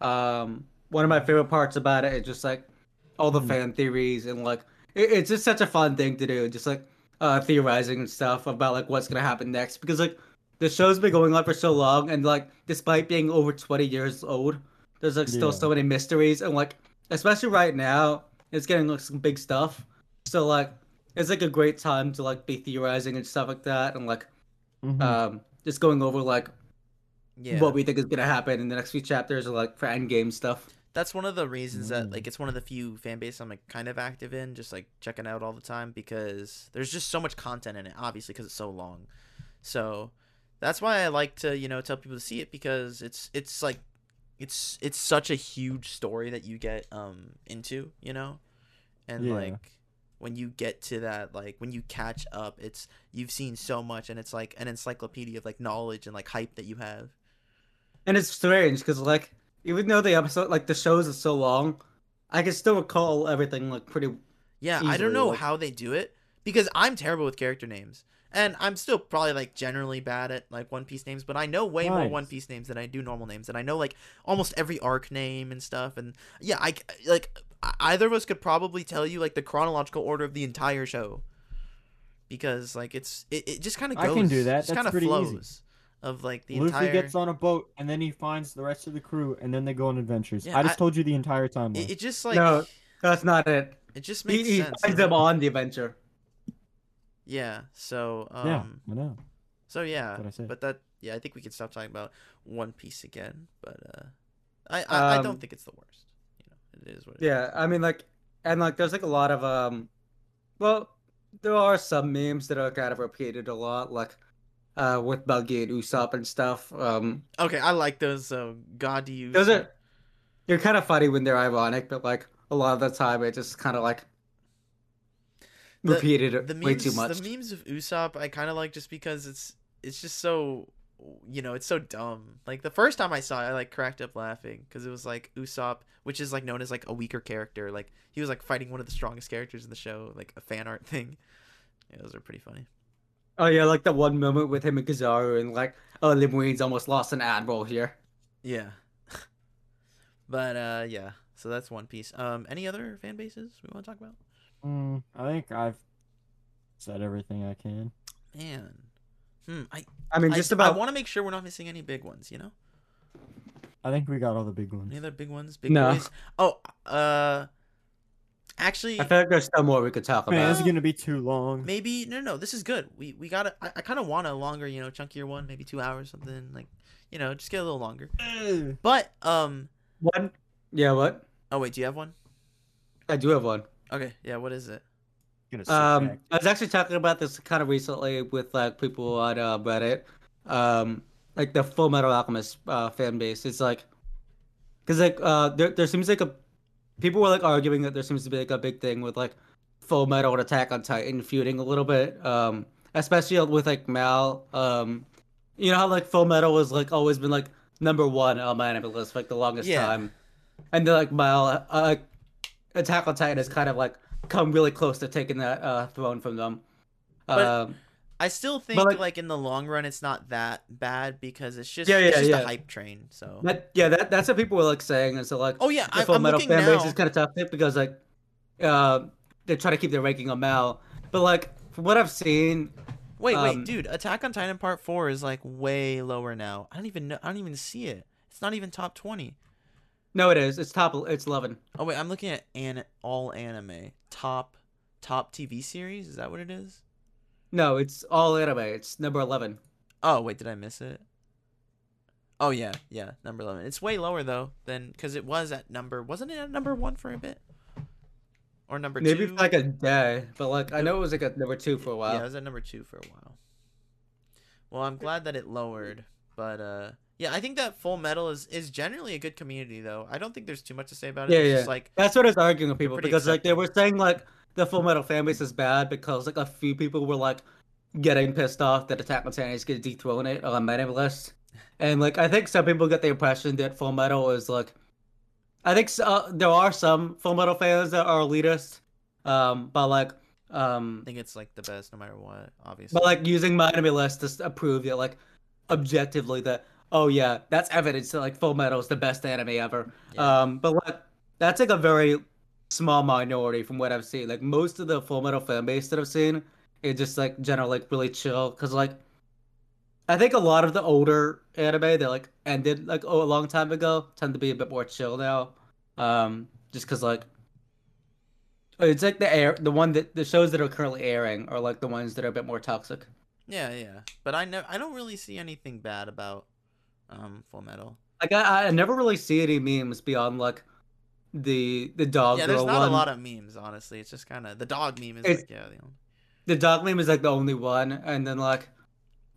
A: Um, one of my favorite parts about it is just like all the
C: Mhm.
A: fan theories and like it, it's just such a fun thing to do, just like uh theorizing and stuff about like what's gonna happen next because like the show's been going on for so long and like despite being over 20 years old there's like still
C: Yeah.
A: so many mysteries and like especially right now it's getting like some big stuff so like it's like a great time to like be theorizing and stuff like that and like
C: Mhm.
A: um just going over like
B: Yeah.
A: what we think is gonna happen in the next few chapters, or like for endgame stuff.
B: that's one of the reasons that
C: Mm.
B: like it's one of the few fan base I'm like kind of active in, just like checking out all the time because there's just so much content in it, obviously because it's so long. So that's why I like to you know tell people to see it because it's it's like it's it's such a huge story that you get um into you know, and
C: Yeah.
B: like when you get to that like when you catch up it's you've seen so much and it's like an encyclopedia of like knowledge and like hype that you have
A: And it's strange because like even though the episode like the shows are so long, I can still recall everything like pretty.
B: Yeah, I don't know
A: like-
B: how they do it because I'm terrible with character names. And I'm still probably like generally bad at like One Piece names, but I know way more One Piece names than I do normal names. And I know like almost every arc name and stuff. And yeah, I like either of us could probably tell you like the chronological order of the entire show because like it's it, it just kind of
C: I
B: goes.
C: can do that.
B: Just
C: That's
B: kind of
C: pretty easy.
B: flows of like the
C: Luffy
B: entire.
C: gets on a boat and then he finds the rest of the crew and then they go on adventures.
B: Yeah,
C: I just
B: I-
C: told you the entire time.
B: it, it just like
A: No. That's not it.
B: it just
A: He,
B: makes
A: he
B: sense.
A: finds them on the adventure.
B: Yeah. So um,
C: yeah, I know.
B: So yeah,
C: what I said.
B: but that yeah, I think we can stop talking about One Piece again. But uh, I I, I
A: Um,
B: don't think it's the worst. It is what it is.
A: Yeah, I mean like, and like there's like a lot of um, well, there are some memes that are kind of repeated a lot, like uh with Buggy and Usopp and stuff. Um,
B: Okay, I like those. Uh, God, do you?
A: those are they're kind of funny when they're ironic, but like a lot of the time it just kind of like
B: The-
A: repeated
B: the
A: way too much.
B: The memes of Usopp, I kind of like just because it's it's just so you know it's so dumb. Like the first time I saw it, I like cracked up laughing because it was like Usopp, which is like known as like a weaker character. Like he was like fighting one of the strongest characters in the show, like a fan art <laughs> thing. Yeah, those are pretty funny.
A: Oh yeah, like the one moment with him and Kizaru and like, oh, Limuin's almost lost an admiral here.
B: Yeah. <laughs> but uh yeah, so that's One Piece. Um any other fan bases we want to talk about?
C: Mm, I think I've said everything I can.
B: Man. Hmm, I
A: I mean,
B: I,
A: just about
B: I want to make sure we're not missing any big ones, you know?
C: I think we got all the big ones.
B: Any other big ones? Big
A: No.
B: boys? Oh, uh actually
A: I feel like there's still more we could talk
C: Man,
A: about.
C: this is gonna be too long.
B: maybe no no, this is good. We we got to I, I kind of want a longer, you know, chunkier one, maybe 2 hours something like, you know, just get a little longer. But um
A: One, yeah, what?
B: oh wait, do you have one?
A: I do have one.
B: Okay, yeah, what is it?
A: Um,
C: back.
A: I was actually talking about this kind of recently with like people on uh, Reddit, um, like the Full Metal Alchemist uh, fan base. It's like, cause like uh, there there seems like a people were like arguing that there seems to be like a big thing with like Full Metal and Attack on Titan feuding a little bit, um, especially with like Mal. Um, you know how like Full Metal was like always been like number one on my anime list for like the longest
B: Yeah.
A: time, and then like Mal, uh, Attack on Titan is kind of like come really close to taking that uh, throne from them.
B: But-
A: um,
B: I still think like,
A: like-
B: in the long run it's not that bad because it's just
A: Yeah,
B: it's just
A: yeah.
B: a hype train. So
A: that, yeah, that that's what people were like saying. And so like,
B: Oh yeah,
A: the
B: I,
A: Full
B: I'm
A: Metal
B: looking
A: fan
B: now.
A: base is kind of tough because like, uh, they're trying to keep their ranking on Mal. But like, from what I've seen,
B: Wait, wait,
A: um,
B: dude! Attack on Titan Part Four is like way lower now. I don't even know. I don't even see it. It's not even top twenty.
A: No, it is. It's top. It's eleven.
B: Oh wait, I'm looking at an all anime top top TV series. Is that what it is?
A: No, it's all anime. It's number eleven.
B: Oh wait, did I miss it? Oh yeah, yeah, number eleven. It's way lower though than because it was at number. Wasn't it at number one for a bit? Or number
A: Maybe
B: two?
A: for like a day, but like I know it was like a number two for a while.
B: Yeah, it was at number two for a while. Well, I'm glad that it lowered, but uh, yeah, I think that Full Metal is is generally a good community though. I don't think there's too much to say about it.
A: Yeah,
B: It's
A: yeah.
B: just like
A: That's what I was arguing with people because like they were saying like the Full Metal fan base is bad because like a few people were like getting pissed off that Attack on Titan is going to dethrone it on MyAnimeList, and like I think some people get the impression that Full Metal is like, I think uh, there are some Full Metal fans that are elitist, um, but like um,
B: I think it's like the best no matter what. Obviously,
A: but like using MyAnimeList to approve prove that like objectively that oh yeah that's evidence that like Full Metal is the best anime ever.
B: Yeah.
A: Um, but like that's like a very small minority from what I've seen. Like most of the Full Metal fan base that I've seen is just like general like really chill because like I think a lot of the older anime that like ended like oh, a long time ago tend to be a bit more chill now. Um, just because like it's like the air the one that the shows that are currently airing are like the ones that are a bit more toxic.
B: yeah, yeah. But I know I don't really see anything bad about um Full Metal.
A: Like I, I never really see any memes beyond like the the dog
B: yeah, there's not
A: one.
B: a lot of memes, honestly. It's just kind of the dog meme is
A: It's-
B: like yeah, the only.
A: the dog meme is like the only one, and then like,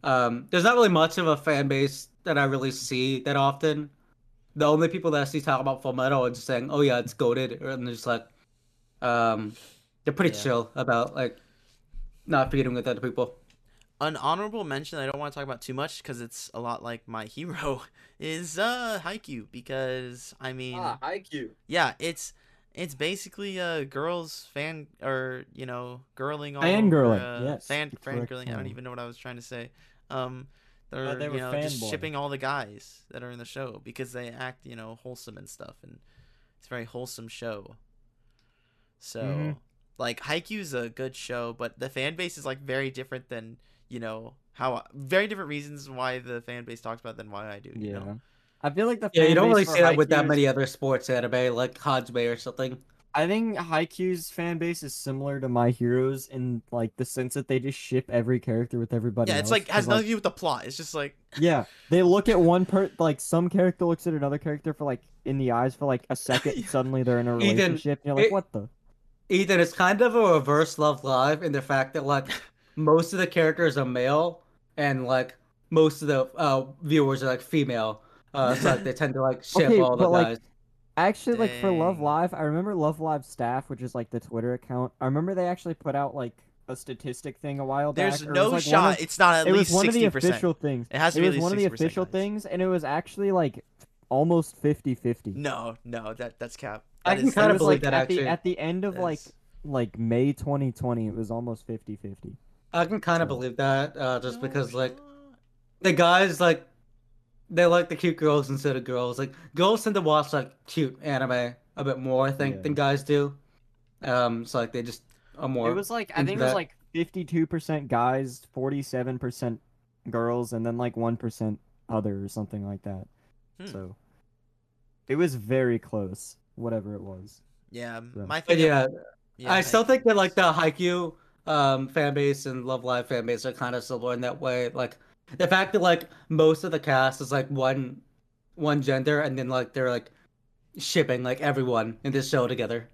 A: um, there's not really much of a fan base that I really see that often. The only people that I see talk about Full Metal are just saying, "Oh yeah, it's goaded," and they're just like, um, they're pretty
B: Yeah.
A: chill about like not feeding with other people.
B: An honorable mention I don't want to talk about too much because it's a lot like my <laughs> hero is uh Haikyuu because I mean
C: Ah, IQ.
B: yeah it's it's basically a girls fan or you know girling all
C: Fangirling,
B: over, uh,
C: yes,
B: fan
C: the correct
B: fangirling I don't even know what I was trying to say um they're
C: Oh, they
B: you know just
C: fanboy.
B: shipping all the guys that are in the show because they act you know wholesome and stuff and it's a very wholesome show so
C: Mhm.
B: like Haikyuu's a good show but the fan base is like very different than you know how very different reasons why the fan base talks about than why I do you
C: Yeah.
B: know
C: I feel like the
A: Yeah, you don't
C: base
A: really
C: for
A: see that with that many other sports anime like Hajime or something.
C: I think Haikyuu's fan base is similar to My Hero's in like the sense that they just ship every character with everybody
B: yeah
C: else.
B: it's like
C: 'cause,
B: has nothing to do with the plot it's just like <laughs>
C: Yeah, they look at one per like some character looks at another character for like in the eyes for like a second.
B: Yeah. <laughs>
C: Suddenly they're in a
A: Ethan,
C: relationship. and you're like,
A: it-
C: what the?
A: Ethan, it's kind of a reverse Love Live in the fact that like most of the characters are male and like most of the uh, viewers are like female. Uh, so like, they tend to like <laughs> ship
C: Okay,
A: all the
C: but, like,
A: guys.
C: Actually, like for Love Live, I remember Love Live staff, which is like the Twitter account. I remember they actually put out like a statistic thing a while back.
B: there's
C: or it was,
B: no
C: like,
B: shot
C: of-
B: it's not at
C: it
B: least
C: was one of the
B: 60%
C: official things.
B: It has to
C: it
B: be
C: was
B: at least
C: one of the official
B: guys.
C: things, and it was actually like almost 50-50.
B: no no that that's cap
A: I
B: That
A: can
B: is-
A: kinda believe
C: like
A: that,
C: at
A: actually.
C: the at the end of like like May 2020, it was almost 50-50.
A: I can kind of believe that uh, just
B: No
A: because like
B: shot.
A: the guys like they like the cute girls instead of girls. Like girls tend to watch like cute anime a bit more, I think,
C: Yeah.
A: than guys do. Um, so like they just are more.
C: It was like I
A: into
C: think it was like 52% guys, 47% girls, and then like 1% other or something like that.
B: Hmm.
C: So it was very close, whatever it was.
B: yeah
C: Yeah.
B: my
A: But
B: thing
A: yeah,
B: yeah,
A: I still think that like the Haikyuu um fan base and Love Live fan base are kind of similar in that way. Like the fact that like most of the cast is like one one gender and then like they're like shipping like everyone in this show together.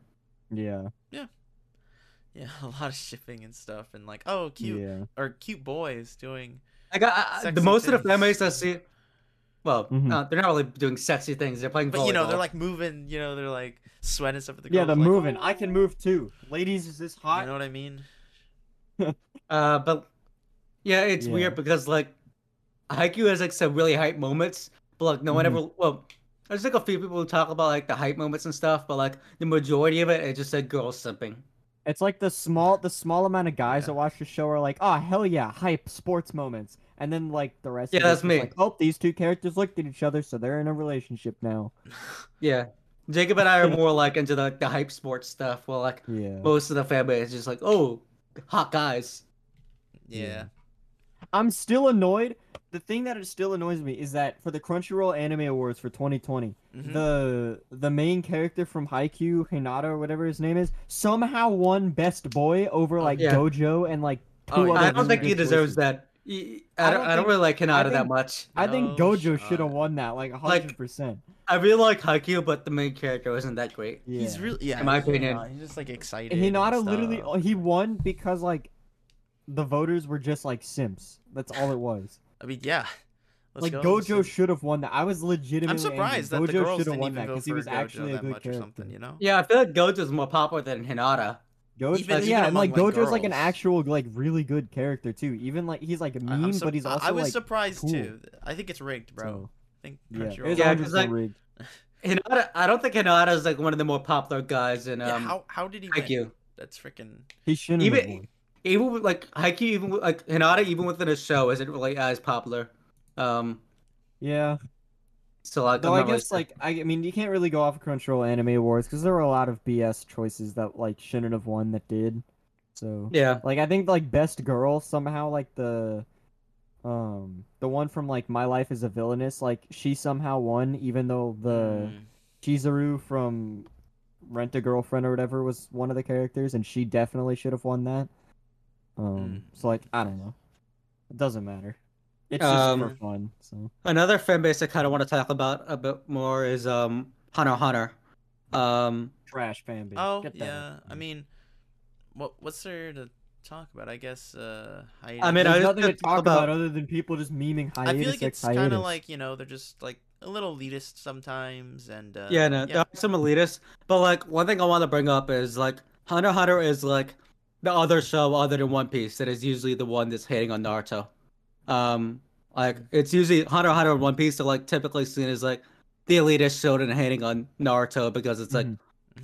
C: Yeah.
B: yeah Yeah, <laughs> a lot of shipping and stuff and like oh cute
C: Yeah.
B: or cute boys doing
A: Like I, I, the
B: Sexy
A: most of the fan
B: things.
A: base I see, well,
C: Mhm.
A: uh, they're not really doing sexy things. They're playing
B: but you know they're like moving you know they're like sweating stuff with the
C: Yeah, they're
B: like,
C: moving.
B: "Oh."
C: I can move too. Ladies, is this hot?
B: you know what I mean
A: Uh, but yeah, it's
C: Yeah.
A: weird because like Haikyuu has like some really hype moments, but like no one
C: Mhm.
A: ever. Well, there's like a few people who talk about like the hype moments and stuff, but like the majority of it, it just said girls simping.
C: It's like the small the small amount of guys
B: Yeah.
C: that watch the show are like, oh hell yeah, hype sports moments. And then like the rest
A: Yeah, that's me.
C: like, oh, these two characters looked at each other, so they're in a relationship now. <laughs>
A: Yeah, Jacob and I are <laughs> more like into the, the hype sports stuff, Well, like
C: Yeah.
A: most of the fan base is just like, oh, hot guys.
B: yeah
C: I'm still annoyed. The thing that it still annoys me is that for the Crunchyroll Anime Awards for 2020,
B: Mhm.
C: the the main character from Haikyuu, Hinata or whatever his name is, somehow won Best Boy over like
A: yeah.
C: Gojo and like two
B: Oh,
C: other
A: I don't think he deserves
C: choices.
A: that.
C: I
A: I don't.
C: don't
A: I don't
C: think-
A: really like Hinata that much.
C: I think
B: No
C: Gojo should have won that like 100%.
A: I really like Haikyuu, but the main character wasn't that great.
C: yeah.
B: he's really yeah
A: In my opinion.
B: not- he's just like excited and
C: Hinata literally
B: oh,
C: he won because like the voters were just like simps. That's all it was.
B: I mean yeah Let's
C: like
B: go,
C: Gojo should have won that. I was legitimately
B: I'm surprised that
C: angry.
B: the
C: Gojo should have won that because he was
B: Gojo
C: actually a
B: that
C: good
B: much or
C: character.
B: something you know
A: Yeah, I feel like Gojo's more popular than Hinata.
C: Gojo,
B: Even-
C: yeah,
B: even
C: and like
B: among, like,
C: Gojo's like an actual like really good character too. Even like he's like
B: I- I'm
C: mean,
B: sup-
C: but he's also
B: I was
C: like
B: surprised
C: cool.
B: too I think it's rigged bro
C: so,
B: I think
C: yeah,
B: Crunchyroll
C: it's
A: Yeah,
C: 100%
A: 'cause, like,
C: rigged.
A: Hinata, I don't think Hinata is like one of the more popular guys in
B: yeah,
A: um
B: how how did he win?
A: Haikyuu.
B: That's freaking
C: He shouldn't
A: Even
C: won.
A: even with, like Haikyuu, even with, like Hinata, even within a show, isn't really as popular. Um,
C: Yeah,
A: so like,
C: though
A: I'm
C: I
A: really
C: guess like I, I mean you can't really go off of Crunchyroll Anime Awards because there were a lot of BS choices that like shouldn't have won that did. So
A: yeah,
C: Like I think like best girl somehow like the um the one from like My Life is a Villainess like she somehow won even though the
B: Mm.
C: Chizuru from Rent a Girlfriend or whatever was one of the characters and she definitely should have won that. Um
B: Mm.
C: so like I don't know. It doesn't matter. It's just
A: Um,
C: for fun. So
A: Another fan base I kind of want to talk about a bit more is um Hunter Hunter. Um,
C: trash fan base.
B: Oh
C: Get that
B: yeah,
C: out.
B: I mean, what what's there to talk about? I guess. Uh,
A: I mean,
B: hiatus.
A: I
C: There's
A: was
C: nothing to
A: gonna
C: talk
A: talk
C: about,
A: about-
C: other than people just memeing hiatus.
B: I feel like
C: X
B: it's kind of like you know they're just like a little elitist sometimes, and uh,
A: yeah, no, there are some elitists, but like one thing I want to bring up is like Hunter x Hunter is like the other show other than One Piece that is usually the one that's hating on Naruto. Um, like it's usually Hunter x Hunter and One Piece are like typically seen as like the elitist show and hating on Naruto because it's like
C: Mhm.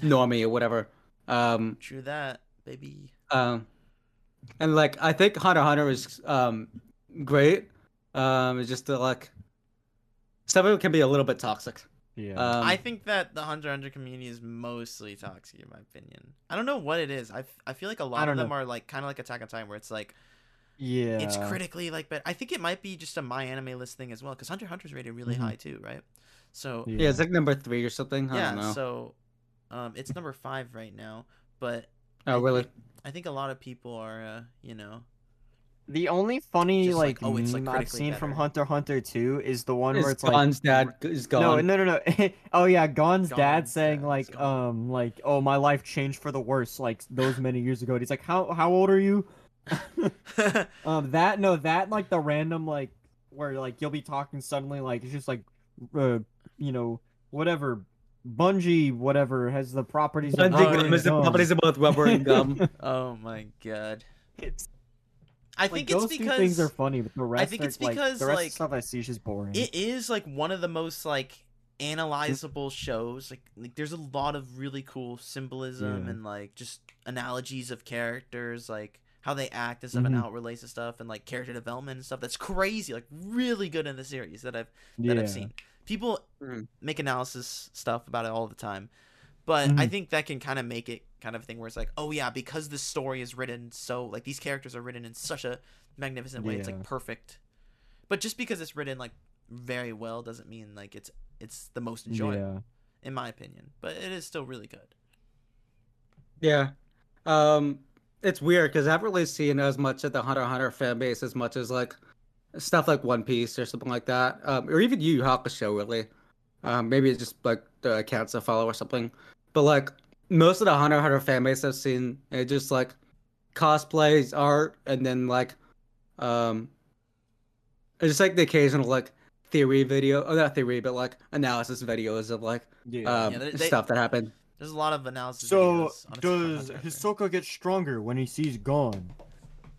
A: normie or whatever. Um,
B: True that, baby.
A: um, and like I think Hunter Hunter is um great. Um, it's just that like some of it can be a little bit toxic.
C: yeah.
A: Um,
B: I think that the Hunter Hunter community is mostly toxic, in my opinion. I don't know what it is. I, f- I feel like a lot of them
C: know.
B: are like kind of like Attack on Titan, where it's like
C: yeah.
B: it's critically like, but I think it might be just a my anime list thing as well, because Hunter x Hunter's rated really
C: Mhm.
B: high too, right? So
A: yeah, it's like number three or something. I
B: yeah,
A: don't know.
B: so um, it's number five right now, but
A: oh,
B: I
A: really?
B: think- I think a lot of people are, uh, you know,
C: The only funny
B: Just like,
C: like,
B: oh, it's, like,
C: I've
B: critically
C: seen from. Hunter Hunter 2 is the one where it's like
A: Gon's dad is gone.
C: no, no, no. no. <laughs> oh yeah, Gon's dad
B: Gon's
C: saying
B: dad's
C: like, um, like, oh, my life changed for the worse, like those many years ago. And he's like, how how old are you? <laughs> <laughs> Um, that no, that like the random like where like you'll be talking suddenly like it's just like, uh, you know, whatever, Bungee, whatever has the properties. of
A: Bungee
C: rubber
A: gum
C: and
A: is the
C: gum.
A: properties of both rubber and gum. <laughs> <laughs>
B: oh my god.
C: It's,
B: I
C: like,
B: think
C: those
B: it's
C: two things are
B: because
C: funny, but the rest I
B: think
C: are,
B: it's
C: like,
B: because,
C: the rest
B: like,
C: of stuff I see is just boring.
B: it is like one of the most like analyzable shows like like there's a lot of really cool symbolism
C: Yeah.
B: and like just analogies of characters like how they act and stuff and
C: Mhm.
B: how it relates to stuff and like character development and stuff that's crazy like really good in the series that i've that
C: yeah. Mm-hmm.
B: i've seen people
A: Mhm.
B: make analysis stuff about it all the time but i
C: Mhm.
B: think that can kind of make it kind of a thing where it's like oh yeah because this story is written so like these characters are written in such a magnificent way it's like perfect but just because it's written like very well doesn't mean like it's it's the most enjoyable
C: Yeah.
B: in my opinion but it is still really good
A: yeah. Um, it's weird because I haven't really seen as much of the Hunter Hunter fan base as much as like stuff like One Piece or something like that, um, or even Yu Yu Hakusho. Really, um, maybe it's just like the accounts I follow or something. But like most of the Hunter x Hunter fan base I've seen, it just like cosplays, art, and then like um, it's just like the occasional like theory video, oh not theory, but like analysis videos of like
C: Yeah.
A: um
B: Yeah, they- they-
A: stuff that happened.
B: there's a lot of analysis
C: so
B: videos on
C: does
B: Hunter out.
C: Hisoka get stronger when he sees Gon?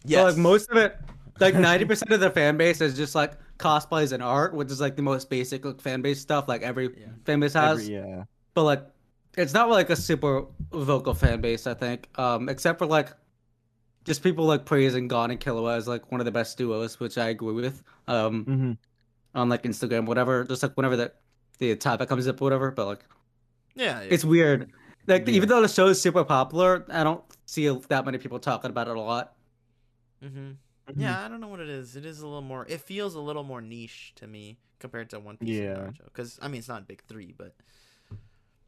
A: Yeah, like most of it, like ninety percent of the fan base is just like cosplays and art, which is like the most basic like, fan base stuff like every
B: Yeah.
A: fan base has.
C: Every- yeah.
A: But like, it's not like a super vocal fan base, I think. Um, except for like, just people like praising Gon and Killua as like one of the best duos, which I agree with. Um,
C: hmm
A: on like Instagram, whatever, just like whenever that the topic comes up, or whatever. But like,
B: yeah, yeah.
A: it's weird. Like
C: Yeah.
A: even though the show is super popular, I don't see that many people talking about it a lot.
B: Hmm yeah i don't know what it is it is a little more it feels a little more niche to me compared to one piece
C: Yeah.
B: and naruto because i mean it's not big three but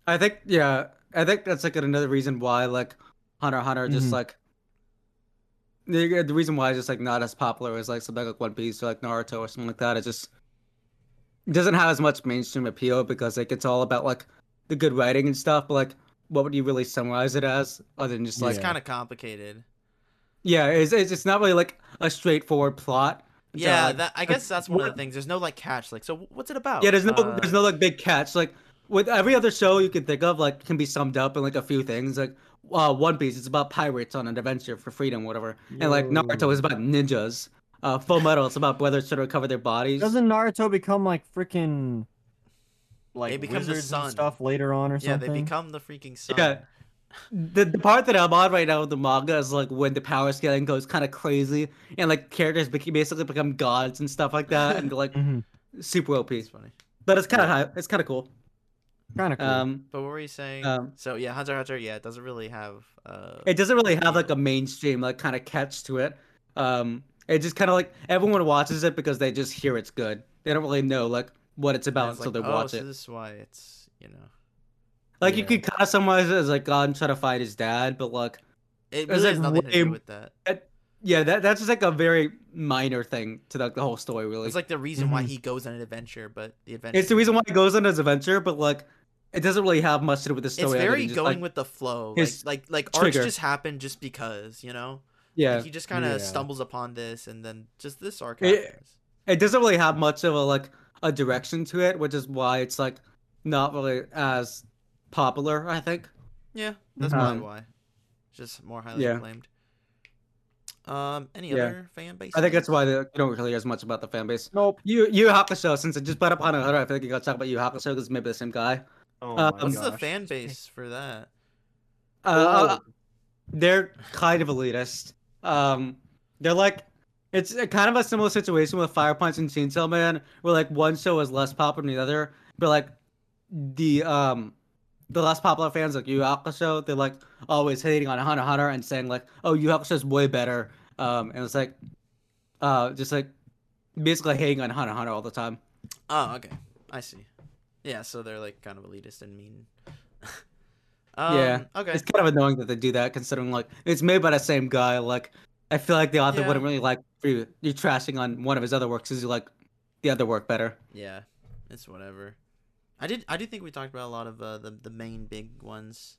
A: I think yeah, I think that's like another reason why like Hunter Hunter just
C: Mhm.
A: like the, the reason why it's just like not as popular as like something like One Piece or like Naruto or something like that. It just doesn't have as much mainstream appeal because like it's all about like the good writing and stuff. But like, what would you really summarize it as other than just like
B: it's kind of complicated
A: yeah, it's it's it's not really like a straightforward plot. So,
B: yeah
A: like,
B: that i guess that's one of the things there's no like catch like so what's it about
A: Yeah, there's no
B: Uh,
A: there's no like big catch. Like with every other show you can think of, like can be summed up in like a few things. Like uh, One Piece, it's about pirates on an adventure for freedom, whatever. And like Naruto
C: Yo.
A: is about ninjas. Uh, Full Metal, it's about brothers trying to recover their bodies.
C: Doesn't Naruto become like freaking like
B: They become the
C: wizards
B: sun.
C: and stuff later on or
B: yeah
C: something?
B: Yeah, they become the freaking sun
A: Yeah. The, the part that I'm on right now with the manga is like when the power scaling goes kind of crazy and like characters bec- basically become gods and stuff like that and like
C: hmm
A: super OP.
B: it's funny
A: But it's kind of high. It's kind of cool.
C: Kind of cool.
A: Um,
B: but what were you saying
A: Um,
B: so yeah hunter x hunter yeah it doesn't really have uh
A: it doesn't really have like a mainstream like kind of catch to it. Um, it just kind of like everyone watches it because they just hear it's good. They don't really know like what it's about
B: it's
A: until
B: like,
A: they
B: oh,
A: watch
B: so
A: it.
B: this is why it's you know
A: Like you could kind of summarize it as like Gon trying to find his dad, but like
B: it
A: There's,
B: really has
A: like,
B: nothing to do with that
A: yeah, that that's just like a very minor thing to like the whole story. Really,
B: It's like the reason why
C: Mhm.
B: he goes on an adventure, but the adventure.
A: it's the reason why he goes on his adventure, but like it doesn't really have much to do with the story. other
B: very
A: just,
B: going
A: like,
B: with the flow. Like
A: his
B: like like arcs just happen just because you know.
A: yeah.
B: Like, he just kind of
C: Yeah.
B: stumbles upon this, and then just this arc
A: It-
B: happens.
A: it doesn't really have much of a like a direction to it, which is why it's like not really as popular. I think.
B: Yeah, that's
A: Um,
B: probably why. Just more highly
A: yeah.
B: acclaimed. Um, any
A: Yeah.
B: other fan base?
A: I think that's why they, you don't really hear as much about the fan base.
C: Nope.
A: You Yu Hakusho, since it just brought up Hunter x Hunter, I feel like you got to talk about Yu Hakusho because maybe the same guy.
C: Oh
A: Uh,
C: my
B: What's the fan base for that?
A: Uh,
C: Oh.
A: they're kind of elitist. Um, they're like, it's a, kind of a similar situation with Fire Punch and Chainsaw Man, where like one show is less popular than the other, but like the um the less popular fans like Yu Hakusho, they're like always hating on Hunter Hunter and saying like, oh, Yu is way better. Um, and it's like, uh, just like basically hating on Hunter Hunter all the time.
B: Oh, okay, I see. Yeah, so they're like kind of elitist and mean. <laughs> um,
A: Yeah,
B: Okay.
A: It's kind of annoying that they do that, considering like it's made by the same guy. Like, I feel like the author
B: Yeah.
A: wouldn't really like for you, you trashing on one of his other works because you like the other work better.
B: Yeah, it's whatever. I did. I do think we talked about a lot of uh, the the main big ones,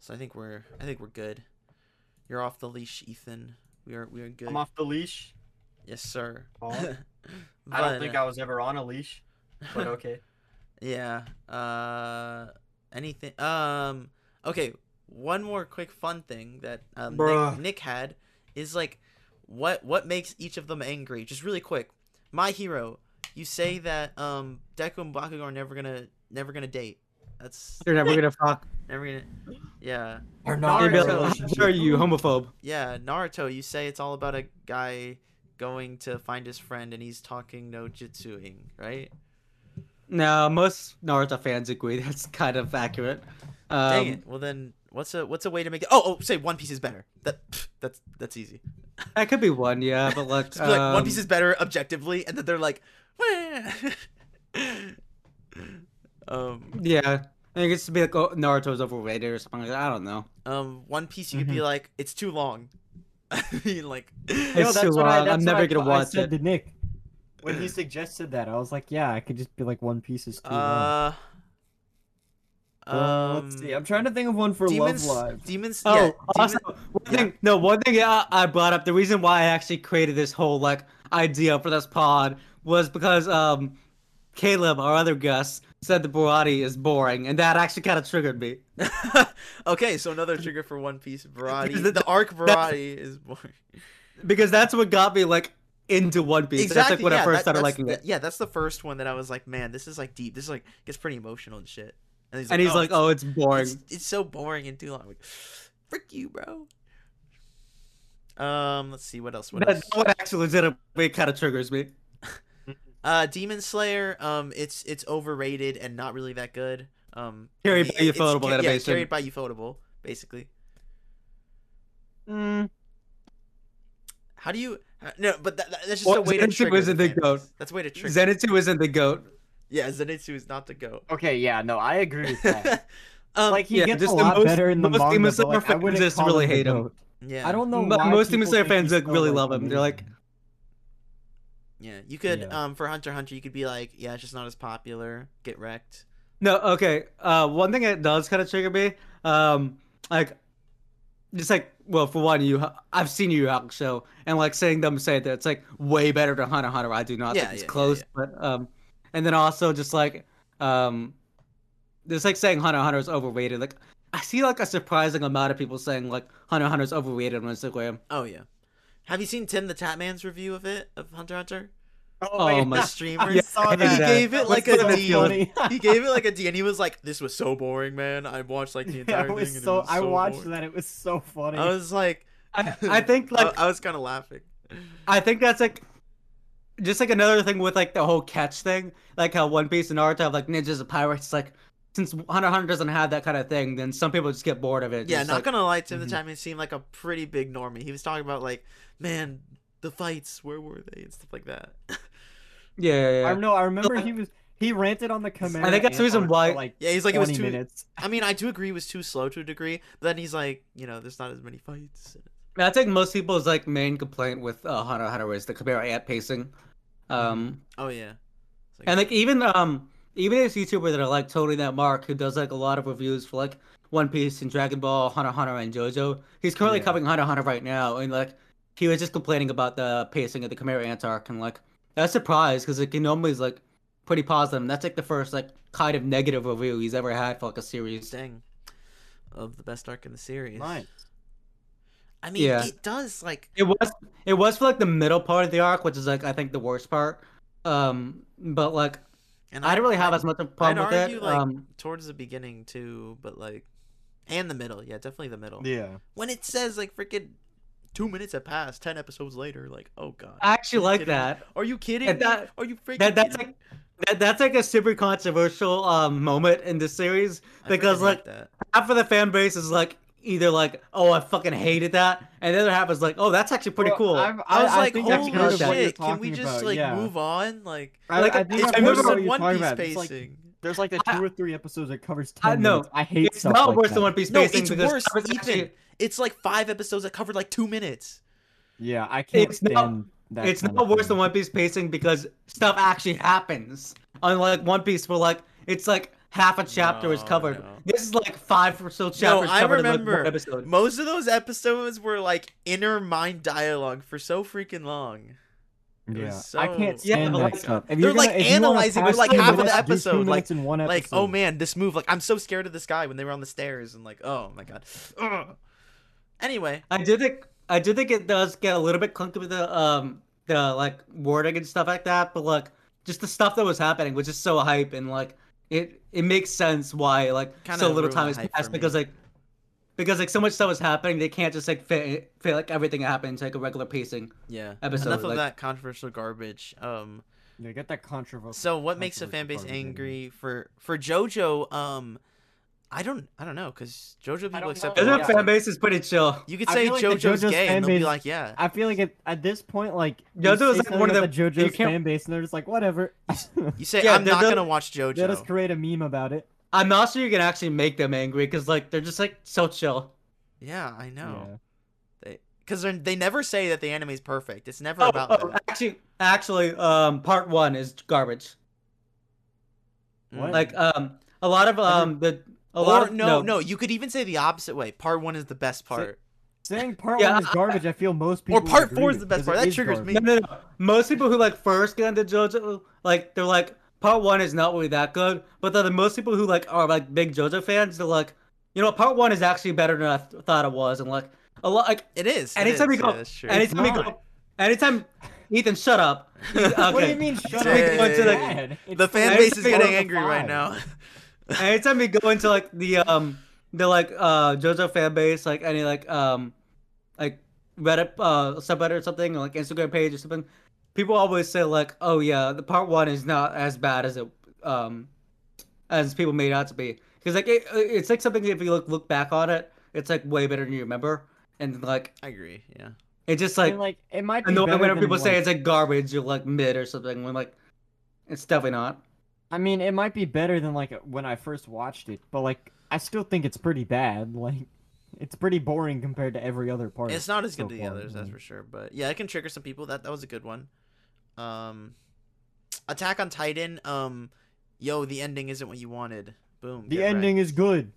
B: so I think we're I think we're good. You're off the leash, Ethan. We are we are good.
C: I'm off the leash.
B: Yes, sir.
C: Oh. <laughs> I don't think
B: uh,
C: I was ever on a leash, but <laughs> okay.
B: Yeah. Uh, anything. Um. Okay. One more quick fun thing that um, Nick, Nick had is like, what what makes each of them angry? Just really quick. My hero. You say that um Deku and Bakugo are never gonna never gonna date. That's
A: they're never gonna fuck.
B: never gonna. Yeah.
C: Or
B: not
A: You'd be
B: in a
A: like,
C: relationship.
A: How are you homophobe?
B: Yeah. Naruto. You say it's all about a guy going to find his friend and he's talking no jutsuing, right?
A: No, most Naruto fans agree <laughs> that's kind of accurate. Um,
B: Dang it. Well then, what's a what's a way to make it? Oh, oh, say One Piece is better. That that's that's easy.
A: That could be one, yeah, but like,
B: Just <laughs> be like One
A: um,
B: Piece is better objectively, and then they're like, "Wah." <laughs> um,
A: yeah. I think it's to be like oh, Naruto's overrated or something like that. I don't know.
B: um, One Piece you could be like, it's too long. <laughs> I mean, like,
A: It's too long. I'm never gonna
C: I
A: watch
C: said
A: it.
C: to Nick when he suggested that. I was like, yeah, I could just be like, One Piece is too long.
B: uh,
C: Uh, let's see. I'm trying to think of one for
B: Demons,
C: Love Live.
B: Demons.
A: Oh,
B: yeah,
A: also,
B: Demon-
A: one
B: yeah.
A: thing, no, one thing I, I brought up, the reason why I actually created this whole like idea for this pod was because um, Caleb, our other guest, said the Baratie is boring, and that actually kind of triggered me. <laughs>
B: okay, so another <laughs> trigger for One Piece. Baratie.
A: Because
B: The arc Baratie is boring.
A: because that's what got me like into One Piece. That's like when I first
B: that-
A: started liking
B: the-
A: it.
B: Yeah, that's the first one that I was like, man, this is like deep. This is like gets pretty emotional and shit. And he's
A: And he's like, "Oh, it's boring."
B: It's, it's so boring and too long. I'm like, frick you, bro. Um, let's see what else. What
A: That,
B: else?
A: one actually legitimately kind of triggers me. <laughs>
B: Uh, Demon Slayer. Um, it's it's overrated and not really that good. Um,
A: Carried
B: it-
A: by
B: it's
A: Ufotable
B: ca- Yeah, carried by Ufotable, basically.
C: Mm,
B: How do you? uh, No, but that, that- that's just
A: Well,
B: a way to trick
A: Zenitsu
B: trigger
A: isn't the
B: fan
A: goat.
B: That's a way to trigger.
A: Zenitsu isn't the goat.
B: yeah, Zenitsu is not the goat.
C: okay, yeah, no, I agree with that. <laughs>
B: um,
C: like he
A: yeah,
C: gets a
A: the
C: lot
A: most-
C: better in the
A: most
C: manga,
A: Demon
C: but
A: Slayer
C: like, I
A: fans just really hate him.
C: goat.
B: yeah,
C: I don't know
A: Mo-
C: why
A: most Demon Slayer fans like
C: so,
A: really
C: like,
A: love him. They're like,
C: amazing.
B: Yeah, you could
C: Yeah.
B: um for Hunter Hunter, you could be like, yeah, it's just not as popular. Get wrecked.
A: No, okay. Uh, one thing that does kind of trigger me, um, like, just like, well, for one, you, I've seen you out show, and like seeing them say that it's like way better than Hunter Hunter. I do not
B: Yeah,
A: think it's
B: yeah,
A: close,
B: yeah.
A: but um, and then also just like, um, just like saying Hunter Hunter is overrated. Like, I see like a surprising amount of people saying like Hunter Hunter is overrated on Instagram.
B: Oh yeah. Have you seen Tim the Tatman's review of it of Hunter Hunter?
A: Oh, oh my-
B: The <laughs> streamer.
A: Yeah,
C: saw that.
B: he gave it like
A: What's
B: a
A: the
B: D.
A: feeling?
B: he gave it like a D, and he was like, "This was so boring, man. I watched like the <laughs>
C: Yeah,
B: entire
C: it was
B: thing." And
C: so.
B: it was
C: I watched
B: boring."
C: that. It was so funny.
B: I was like,
A: I, I think <laughs> like
B: I, I was kind of laughing.
A: I think that's like just like another thing with like the whole catch thing, like how One Piece and Naruto have like ninjas and pirates. Like since Hunter x Hunter doesn't have that kind of thing, then some people just get bored of it.
B: Yeah,
A: Just,
B: not
A: like,
B: gonna lie, Tim
C: Mhm.
B: the Tatman seemed like a pretty big normie. He was talking about like, man, the fights, where were they, and stuff like that. <laughs>
A: Yeah, yeah,
C: I know. I remember he was. He ranted on the command.
A: I think that's the reason why-
C: Like
B: yeah, he's like it was
C: 20
B: too.
C: minutes.
B: I mean, I do agree it was too slow to a degree. But then he's like, you know, there's not as many fights.
A: I think most people's like main complaint with uh, Hunter x Hunter is the Chimera Ant pacing. Um,
B: Oh yeah. Like-
A: and like even um even this YouTuber that I like, Tony that Mark, who does like a lot of reviews for like One Piece and Dragon Ball, Hunter x Hunter and JoJo. He's currently
C: Yeah.
A: covering Hunter x Hunter right now, and like he was just complaining about the pacing of the Chimera Ant arc, and like that's was surprised because like he normally is like pretty positive. And that's like the first like kind of negative review he's ever had for like a series.
B: dang. Of the best arc in the series.
C: Nice.
B: I mean,
A: Yeah.
B: it does like
A: It was it was for like the middle part of the arc, which is like I think the worst part. Um, but like
B: and
A: I didn't really have as much of a problem
B: I'd
A: with
B: argue
A: it.
B: like
A: um,
B: towards the beginning too, but like and the middle. Yeah, definitely the middle.
C: Yeah.
B: When it says like freaking two minutes have passed, ten episodes later, like oh god.
A: I actually like
B: kidding
A: that.
B: Are you kidding?
A: And that-
B: Are you freaking?
A: that- that's
B: kidding
A: like- That, that's like a super controversial um moment in this series because
B: freaking
A: like
B: hate that.
A: half of the fan base is like either like oh I fucking hated that, and the other half is like oh that's actually pretty
C: Well,
A: cool.
C: I've-
B: I was like,
C: I've
B: holy
A: heard
C: heard
A: of
B: shit! Can we just
C: about,
B: like
C: yeah.
B: move on? Like
C: I,
A: Like,
C: I think
B: it's
C: I
A: I
B: worse
C: remember
A: remember
C: what
B: than One Piece
C: about. It's like-
B: pacing.
C: There's like the
A: I-
C: two or three episodes that covers
A: I-
C: ten
A: no,
C: minutes. I hate
A: it's
C: stuff
A: not
C: like
A: worse
C: that.
A: than One Piece
B: No,
A: pacing
B: it's
A: because
B: worse.
A: that was
B: Even
A: actually-
B: it's like five episodes that covered like two minutes.
C: Yeah, I can't
A: It's not-
C: stand that.
A: it's not worse
C: thing.
A: than One Piece pacing because stuff actually happens. Unlike One Piece, where like it's like half a chapter is
B: No,
A: covered.
B: no.
A: This is like five or so chapters
B: No,
A: chapters
B: I
A: covered in like
B: remember
A: one episode.
B: most of those episodes were like inner mind dialogue for so freaking long.
C: Yeah,
B: was
C: I can't
A: Yeah,
C: stand
A: but,
C: that
A: like,
C: stuff.
B: They're,
C: you're gonna-
B: like,
C: if you wanna
B: analyzing
C: pass
A: like, half of the
C: minutes, do two
B: episode, like-
C: in one
B: Like, oh man, this move. Like, I'm so scared of this guy when they were on the stairs and like, oh my god. Ugh. Anyway,
A: I do think I do think it does get a little bit clunky with the um the like wording and stuff like that, but like just the stuff that was happening was just so hype and like it it makes sense why like
B: Kinda
A: so little time
B: the
A: has passed because like because like so much stuff is happening they can't just like fit fit like everything that happened into like a regular pacing.
B: yeah.
A: Episode,
B: Enough of
A: like-
B: that controversial garbage. Um.
C: Yeah, get that controversial.
B: So what makes a fan base
C: controversial garbage in.
B: angry for for JoJo? Um, I don't I don't know because JoJo people accept
C: know.
B: a
A: The
B: lot.
C: yeah.
A: fan base is pretty chill.
B: You could say
C: feel like
B: JoJo's,
C: JoJo's
B: gay,
C: fan
B: and they'll be like, yeah.
C: I feel like at, at this point, like you
A: JoJo's
C: say
A: like one of the-
C: the JoJo's fan base, and they're just like, whatever.
B: You <laughs> say
A: Yeah,
B: I'm not gonna watch
C: JoJo." Let
B: us
C: create a meme about it.
A: I'm not sure you can actually make them angry because like they're just like so chill.
B: Yeah, I know.
C: Yeah.
B: They because they they never say that the anime's perfect. It's never
A: Oh,
B: about
A: oh,
B: that.
A: actually, actually, um, part one is garbage.
C: What?
B: Mm.
A: Like, um, a lot of um the a lot
B: or
A: of
B: no, no, you could even say the opposite way. Part one is the best part.
C: Saying part
A: Yeah,
C: one is garbage, I feel most people.
B: Or part
C: agree
B: four is the best part. That triggers
C: garbage.
B: me.
A: No, no, no. Most people who like first get into JoJo, like they're like part one is not really that good. But then the most people who like are like big JoJo fans, they're like, you know, part one is actually better than I th- thought it was, and like a lot like
B: It is. it
A: anytime we go,
B: yeah, true.
A: anytime we go, anytime Ethan, shut up. Okay. <laughs>
C: What do you mean? Shut up?
B: yeah,
C: It's
B: yeah,
A: yeah, yeah.
C: bad.
B: The fan base is getting angry right now.
A: Anytime we go into like the um the like uh JoJo fan base, like any like um like Reddit uh subreddit or something, or like Instagram page or something, people always say like, oh yeah, the part one is not as bad as it um as people made out to be. Because like it, it's like something if you look look back on it, it's like way better than you remember, and like
B: I agree. Yeah.
A: it just
C: I
A: like
C: mean, like it might be
A: annoying
C: better
A: when
C: than,
A: people say
C: like-
A: it's like garbage or like mid or something when like it's definitely not.
C: I mean, it might be better than like when I first watched it, but like I still think it's pretty bad. <laughs> Like, it's pretty boring compared to every other part.
B: It's not as good
C: so
B: as the others, that's for sure. But yeah, it can trigger some people. That that was a good one. Um, Attack on Titan. Um, yo, the ending isn't what you wanted. Boom.
C: The
B: get wrecked.
C: ending is good.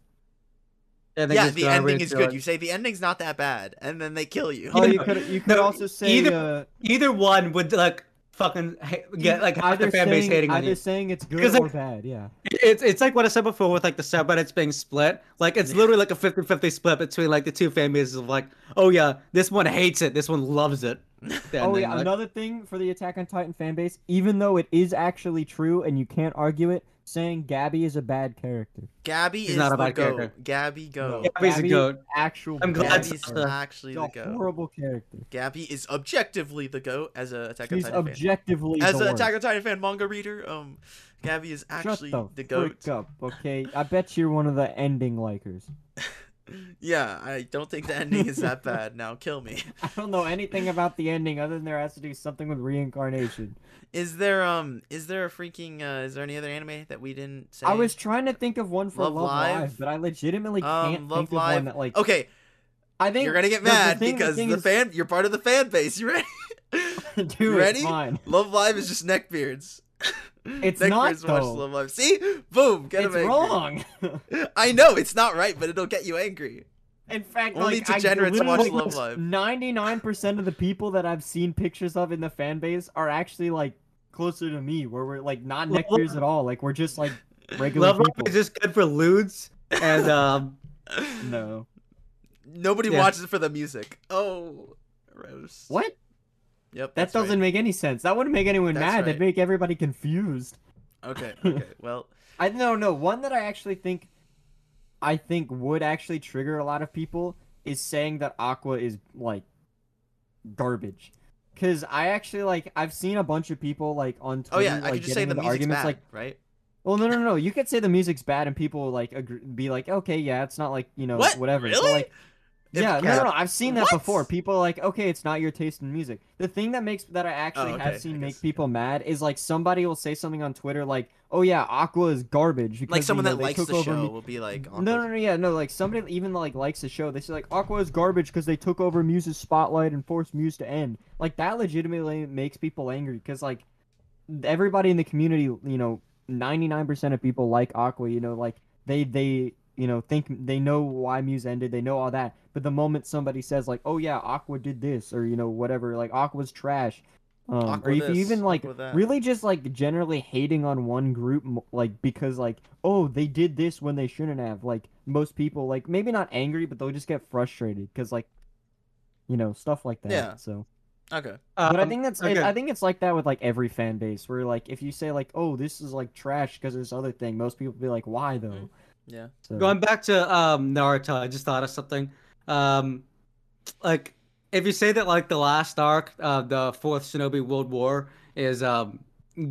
A: I
B: Yeah, the ending is good.
A: like-
B: You say the ending's not that bad, and then they kill you.
C: Oh, you <laughs> could you could
A: No,
C: also say
A: either-
C: uh,
A: either one would like fucking get like half
C: either
A: the fan base
C: saying,
A: hating on
C: either
A: you.
C: saying it's good or
A: like-
C: bad. Yeah.
A: It's it's like what I said before with like the subreddits being split. Like it's literally like a 50-50 split between like the two fan bases of like, oh yeah, this one hates it, this one loves it. <laughs>
C: oh
A: then,
C: yeah,
A: like-
C: another thing for the Attack on Titan fan base, even though it is actually true and you can't argue it, saying Gabby is a bad character.
B: Gabby
A: He's
B: is
A: not a
B: the
A: bad
B: goat.
A: character.
B: Gabby go.
C: No,
A: Gabby's a
C: Gabby
A: goat.
C: Actual.
A: I'm glad
C: bad
B: Gabby's
A: it's,
B: actually the
C: a
B: goat.
C: horrible character.
B: Gabby is objectively the goat as a Attack on
C: She's
B: Titan fan.
C: objectively
B: As
C: the
B: an
C: worst.
B: Attack on Titan fan manga reader, um, Gabby is
C: Shut
B: actually
C: the,
B: the goat.
C: frick up, okay? I bet you're one of the ending likers. <laughs>
B: Yeah, I don't think the ending is that bad. Now kill me. <laughs>
C: I don't know anything about the ending other than there has to do something with reincarnation.
B: Is there um is there a freaking uh is there any other anime that we didn't say?
C: I was trying to think of one for
B: Love
C: Love, Live?
B: Live?
C: but I legitimately
B: um
C: can't
B: Love
C: think of one that like.
B: Okay.
C: I think
B: You're gonna get
C: the- the
B: mad
C: thing-
B: because
C: thing
B: the
C: is-
B: fan. You're part of the fan base. You ready? <laughs>
C: Dude,
B: You ready? Love Live is just neckbeards. <laughs>
C: It's not,
B: Neckbeards watch
C: though.
B: Love Live. See, boom, get
C: it's
B: him angry.
C: wrong. <laughs>
B: I know it's not right, but it'll get you angry.
C: In fact,
B: Only
C: like, I
B: watch Love Live.
C: 99% of the people that I've seen pictures of in the fan base are actually like closer to me, where we're like not
A: Love
C: neckbeards at all. Like we're just like regular
A: Love Live
C: people.
A: is just good for lewds and um. <laughs>
C: No.
B: Nobody
A: Yeah.
B: watches it for the music. Oh, roast.
C: What?
B: Yep.
C: That doesn't
B: right.
C: make any sense. That wouldn't make anyone
B: That's
C: mad.
B: right.
C: That'd make everybody confused.
B: Okay. <laughs> Okay. Well.
C: I no no one that I actually think I think would actually trigger a lot of people is saying that Aqours is like garbage. Cause I actually like I've seen a bunch of people like on Twitter
B: Oh yeah, I
C: like
B: could just say the music's
C: arguments
B: bad,
C: like
B: right?
C: well no no no you could say the music's bad and people like agree, be like okay yeah it's not like you know
B: What?
C: whatever But,
B: Really?
C: like yeah, no, no, no, I've seen that
B: What?
C: before. People are like, okay, it's not your taste in music. The thing that makes that I actually
B: Oh, okay,
C: have seen make people mad is like somebody will say something on Twitter like, "Oh yeah, Aqours is garbage." Because,
B: Like someone
C: you know,
B: that likes the show
C: mu-
B: will be like,
C: no, no, no, yeah, no, like somebody even like likes the show. They say like Aqours is garbage because they took over Muse's spotlight and forced Muse to end. Like that legitimately makes people angry because like everybody in the community, you know, ninety nine percent of people like Aqours. You know, like they they you know think they know why Muse ended, they know all that. But the moment somebody says like, oh yeah, Aqours did this or you know whatever, like Aqours's trash. Um, or
B: Aqours
C: if you even like really just like generally hating on one group like because like oh they did this when they shouldn't have like most people like maybe not angry but they'll just get frustrated because like you know stuff like that
B: Yeah.
C: so
B: Okay.
C: but i
A: um,
C: think that's
A: okay.
C: i think it's like that with like every fan base where like if you say like oh this is like trash because this other thing most people be like why though
B: Mhm. Yeah.
C: so
A: Going back to um Naruto, I just thought of something. Um, like if you say that like the last arc of the Fourth Shinobi World War is um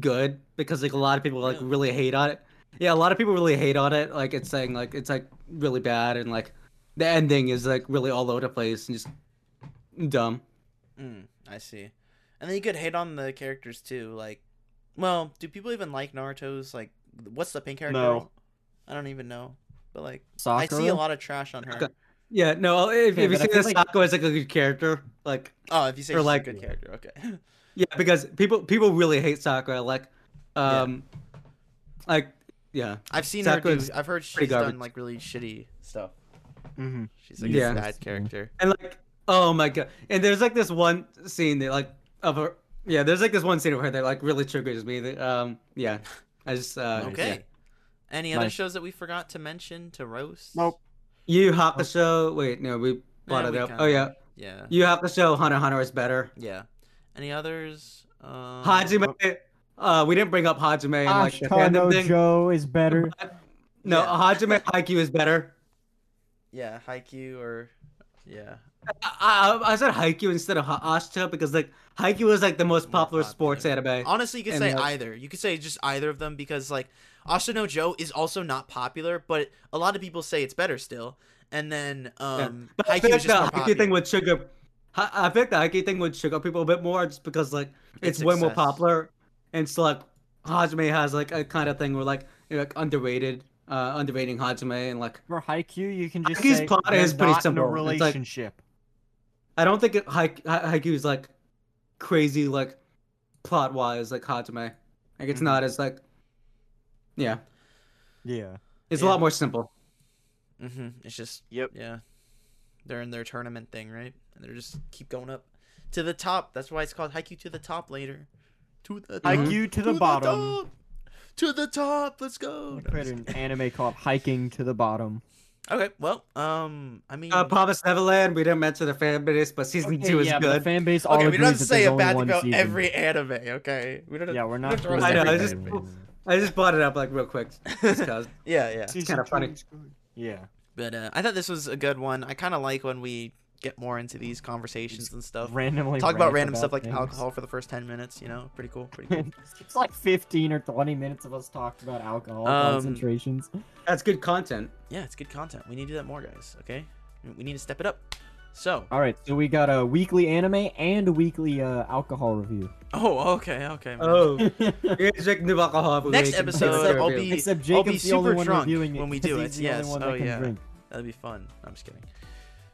A: good because like a lot of people like
B: Yeah.
A: really hate on it. Yeah, a lot of people really hate on it. Like it's saying like it's like really bad and like the ending is like really all over the place and just dumb.
B: Mm, I see. And then you could hate on the characters too. Like, well, do people even like Naruto's? Like, what's the pink hair
C: No.
B: Girl? I don't even know. But like,
C: Sakura?
B: I see a lot of trash on her.
A: Okay. Yeah, no, if,
C: Okay,
A: if you
C: but I
A: say
C: feel
A: that
C: like-
A: Sakura is like a good character, like
B: Oh, if you say
A: Or
B: she's
A: like-
B: a good character, okay. <laughs>
A: Yeah, because people people really hate Sakura. Like, um, like yeah,
B: I've seen her do. I've heard she's done like really shitty stuff.
C: Mhm.
B: She's like
A: Yeah.
B: a bad character.
A: and like oh my god, and there's like this one scene that like of her. Yeah, there's like this one scene of her that like really triggers me. That, um, yeah, I just uh,
B: Okay.
A: yeah.
B: Any other
C: Nice.
B: shows that we forgot to mention to roast?
C: Nope.
A: You have the show. Wait, no, we brought
B: Yeah,
A: it
B: we
A: up.
B: kinda-
A: Oh yeah,
B: Yeah.
A: Yu Hakusho. Hunter x Hunter Hunter is better.
B: Yeah. Any others? Um,
A: Hajime. Uh, we didn't bring up Hajime and like the fandom thing.
C: Joe is better.
A: No,
B: Yeah.
A: Hajime Haikyuu is better.
B: Yeah, Haikyuu or yeah.
A: I, I, I said Haikyuu instead of Ha- Ashta because like Haikyuu is like the most
B: More
A: popular sports anime.
B: Honestly, you could
A: And,
B: say
A: like-
B: either. You could say just either of them because like Ashita no Joe is also not popular, but a lot of people say it's better still. And then
A: Yeah.
B: um
A: But I
B: Haikyuu
A: feel
B: is
A: like
B: just
A: the
B: more
A: Haikyuu thing with trigger. I I think the Haikyuu thing would trigger people a bit more just because like it's,
B: It's
A: way more popular, and so like Hajime has like a kind of thing where like you know, like underrated, uh, underrating Hajime, and like
C: For Haikyuu, you can just
A: Haikyuu's
C: say
A: plot is pretty
C: not in a
A: simple. It's like-
C: relationship.
A: I don't think it, Haik- Ha- Haikyuu is like crazy like plot wise like Hajime. Like it's
C: Mhm.
A: not as like yeah,
C: yeah.
A: it's
B: Yeah.
A: a lot more simple.
B: Mm-hmm. It's just
C: Yep.
B: yeah. They're in their tournament thing, right? And they're just keep going up to the top. That's why it's called Haikyuu to the top later. To the top.
C: Haikyuu to the bottom.
B: top. To the top. Let's go.
C: We
B: No,
C: created an anime called Haikyuu to the Bottom.
B: Okay, well, um, I mean,
A: Uh, Promise Neverland. We didn't mention the fan base, but season
C: Okay,
A: two is
C: yeah,
A: good.
C: the fan base all
B: okay, we don't have to say
C: there's
B: a bad
C: only
B: thing
C: one
B: about
C: season.
B: every anime. Okay, we don't.
C: Yeah, we're
B: we
C: not.
B: don't to
C: doing
B: roast
A: I know,
B: every
A: just-
B: anime.
A: I just brought it up like real quick, <laughs> just cause.
B: Yeah, yeah.
A: It's kind of funny.
C: Yeah.
B: But uh, I thought this was a good one. I kind of like when we get more into these conversations and stuff.
C: Randomly
B: Talk about
C: rant
B: random stuff like
C: things.
B: alcohol for the first ten minutes. You know, pretty cool. Pretty cool. <laughs>
C: it's like 15 or 20 minutes of us talking about alcohol
B: Um,
C: concentrations.
A: That's good content.
B: yeah, it's good content. We need to do that more, guys. Okay, we need to step it up. So,
C: All right, so we got a weekly anime and a weekly uh, alcohol review.
B: oh, okay, okay. man.
A: Oh, you guys drink new alcohol.
B: Next episode,
A: take a
B: I'll be-
C: Except
B: I'll be
C: the only
B: super
C: one
B: drunk
C: reviewing it
B: when we
C: 'cause
B: do it. Yes.
C: one that
B: Oh, yeah.
C: drink.
B: That'd be fun. I'm just kidding.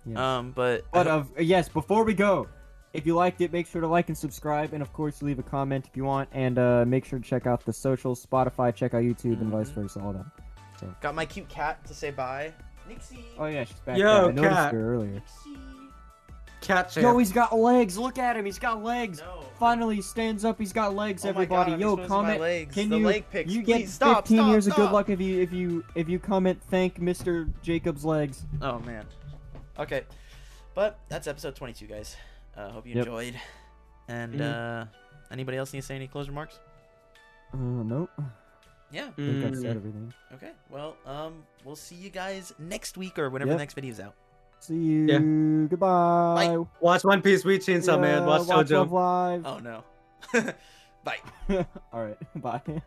C: Yes.
B: Um, but
C: But uh, yes, before we go, if you liked it, make sure to like and subscribe, and of course leave a comment if you want, and uh, make sure to check out the socials, Spotify, check out YouTube, and vice
B: Mhm.
C: versa, all that.
B: got my cute cat to say bye. Nixie.
C: Oh yeah, she's back
A: Yo,
C: there. I noticed
A: cat.
C: her earlier.
B: Nixie.
A: Cat
C: Yo, he's got legs. Look at him. He's got legs.
B: No.
C: Finally, he stands up. He's got legs.
B: Oh
C: everybody,
B: God,
C: yo, comment.
B: legs.
C: Can
B: The
C: you?
B: leg pics,
C: you get
B: please, stop,
C: 15
B: stop,
C: years of good luck if you if you if you comment. Thank Mr. Jacob's legs.
B: Oh man. Okay. But that's episode 22, guys. Uh, hope you
C: Yep.
B: enjoyed. And
C: Mhm.
B: uh, anybody else need to say any closing remarks?
C: Uh, nope. I
B: Yeah.
C: think I've
A: Mm,
C: said everything.
B: Okay. Well, um, we'll see you guys next week or whenever
C: Yep.
B: the next video's out.
C: See you. Yeah. Goodbye.
A: Watch One Piece, read Chainsaw Man,
C: Yeah,
A: watch
C: watch
A: JoJo.
C: Love Live.
B: Oh no. <laughs> Bye. <laughs>
C: All right. <laughs> Bye.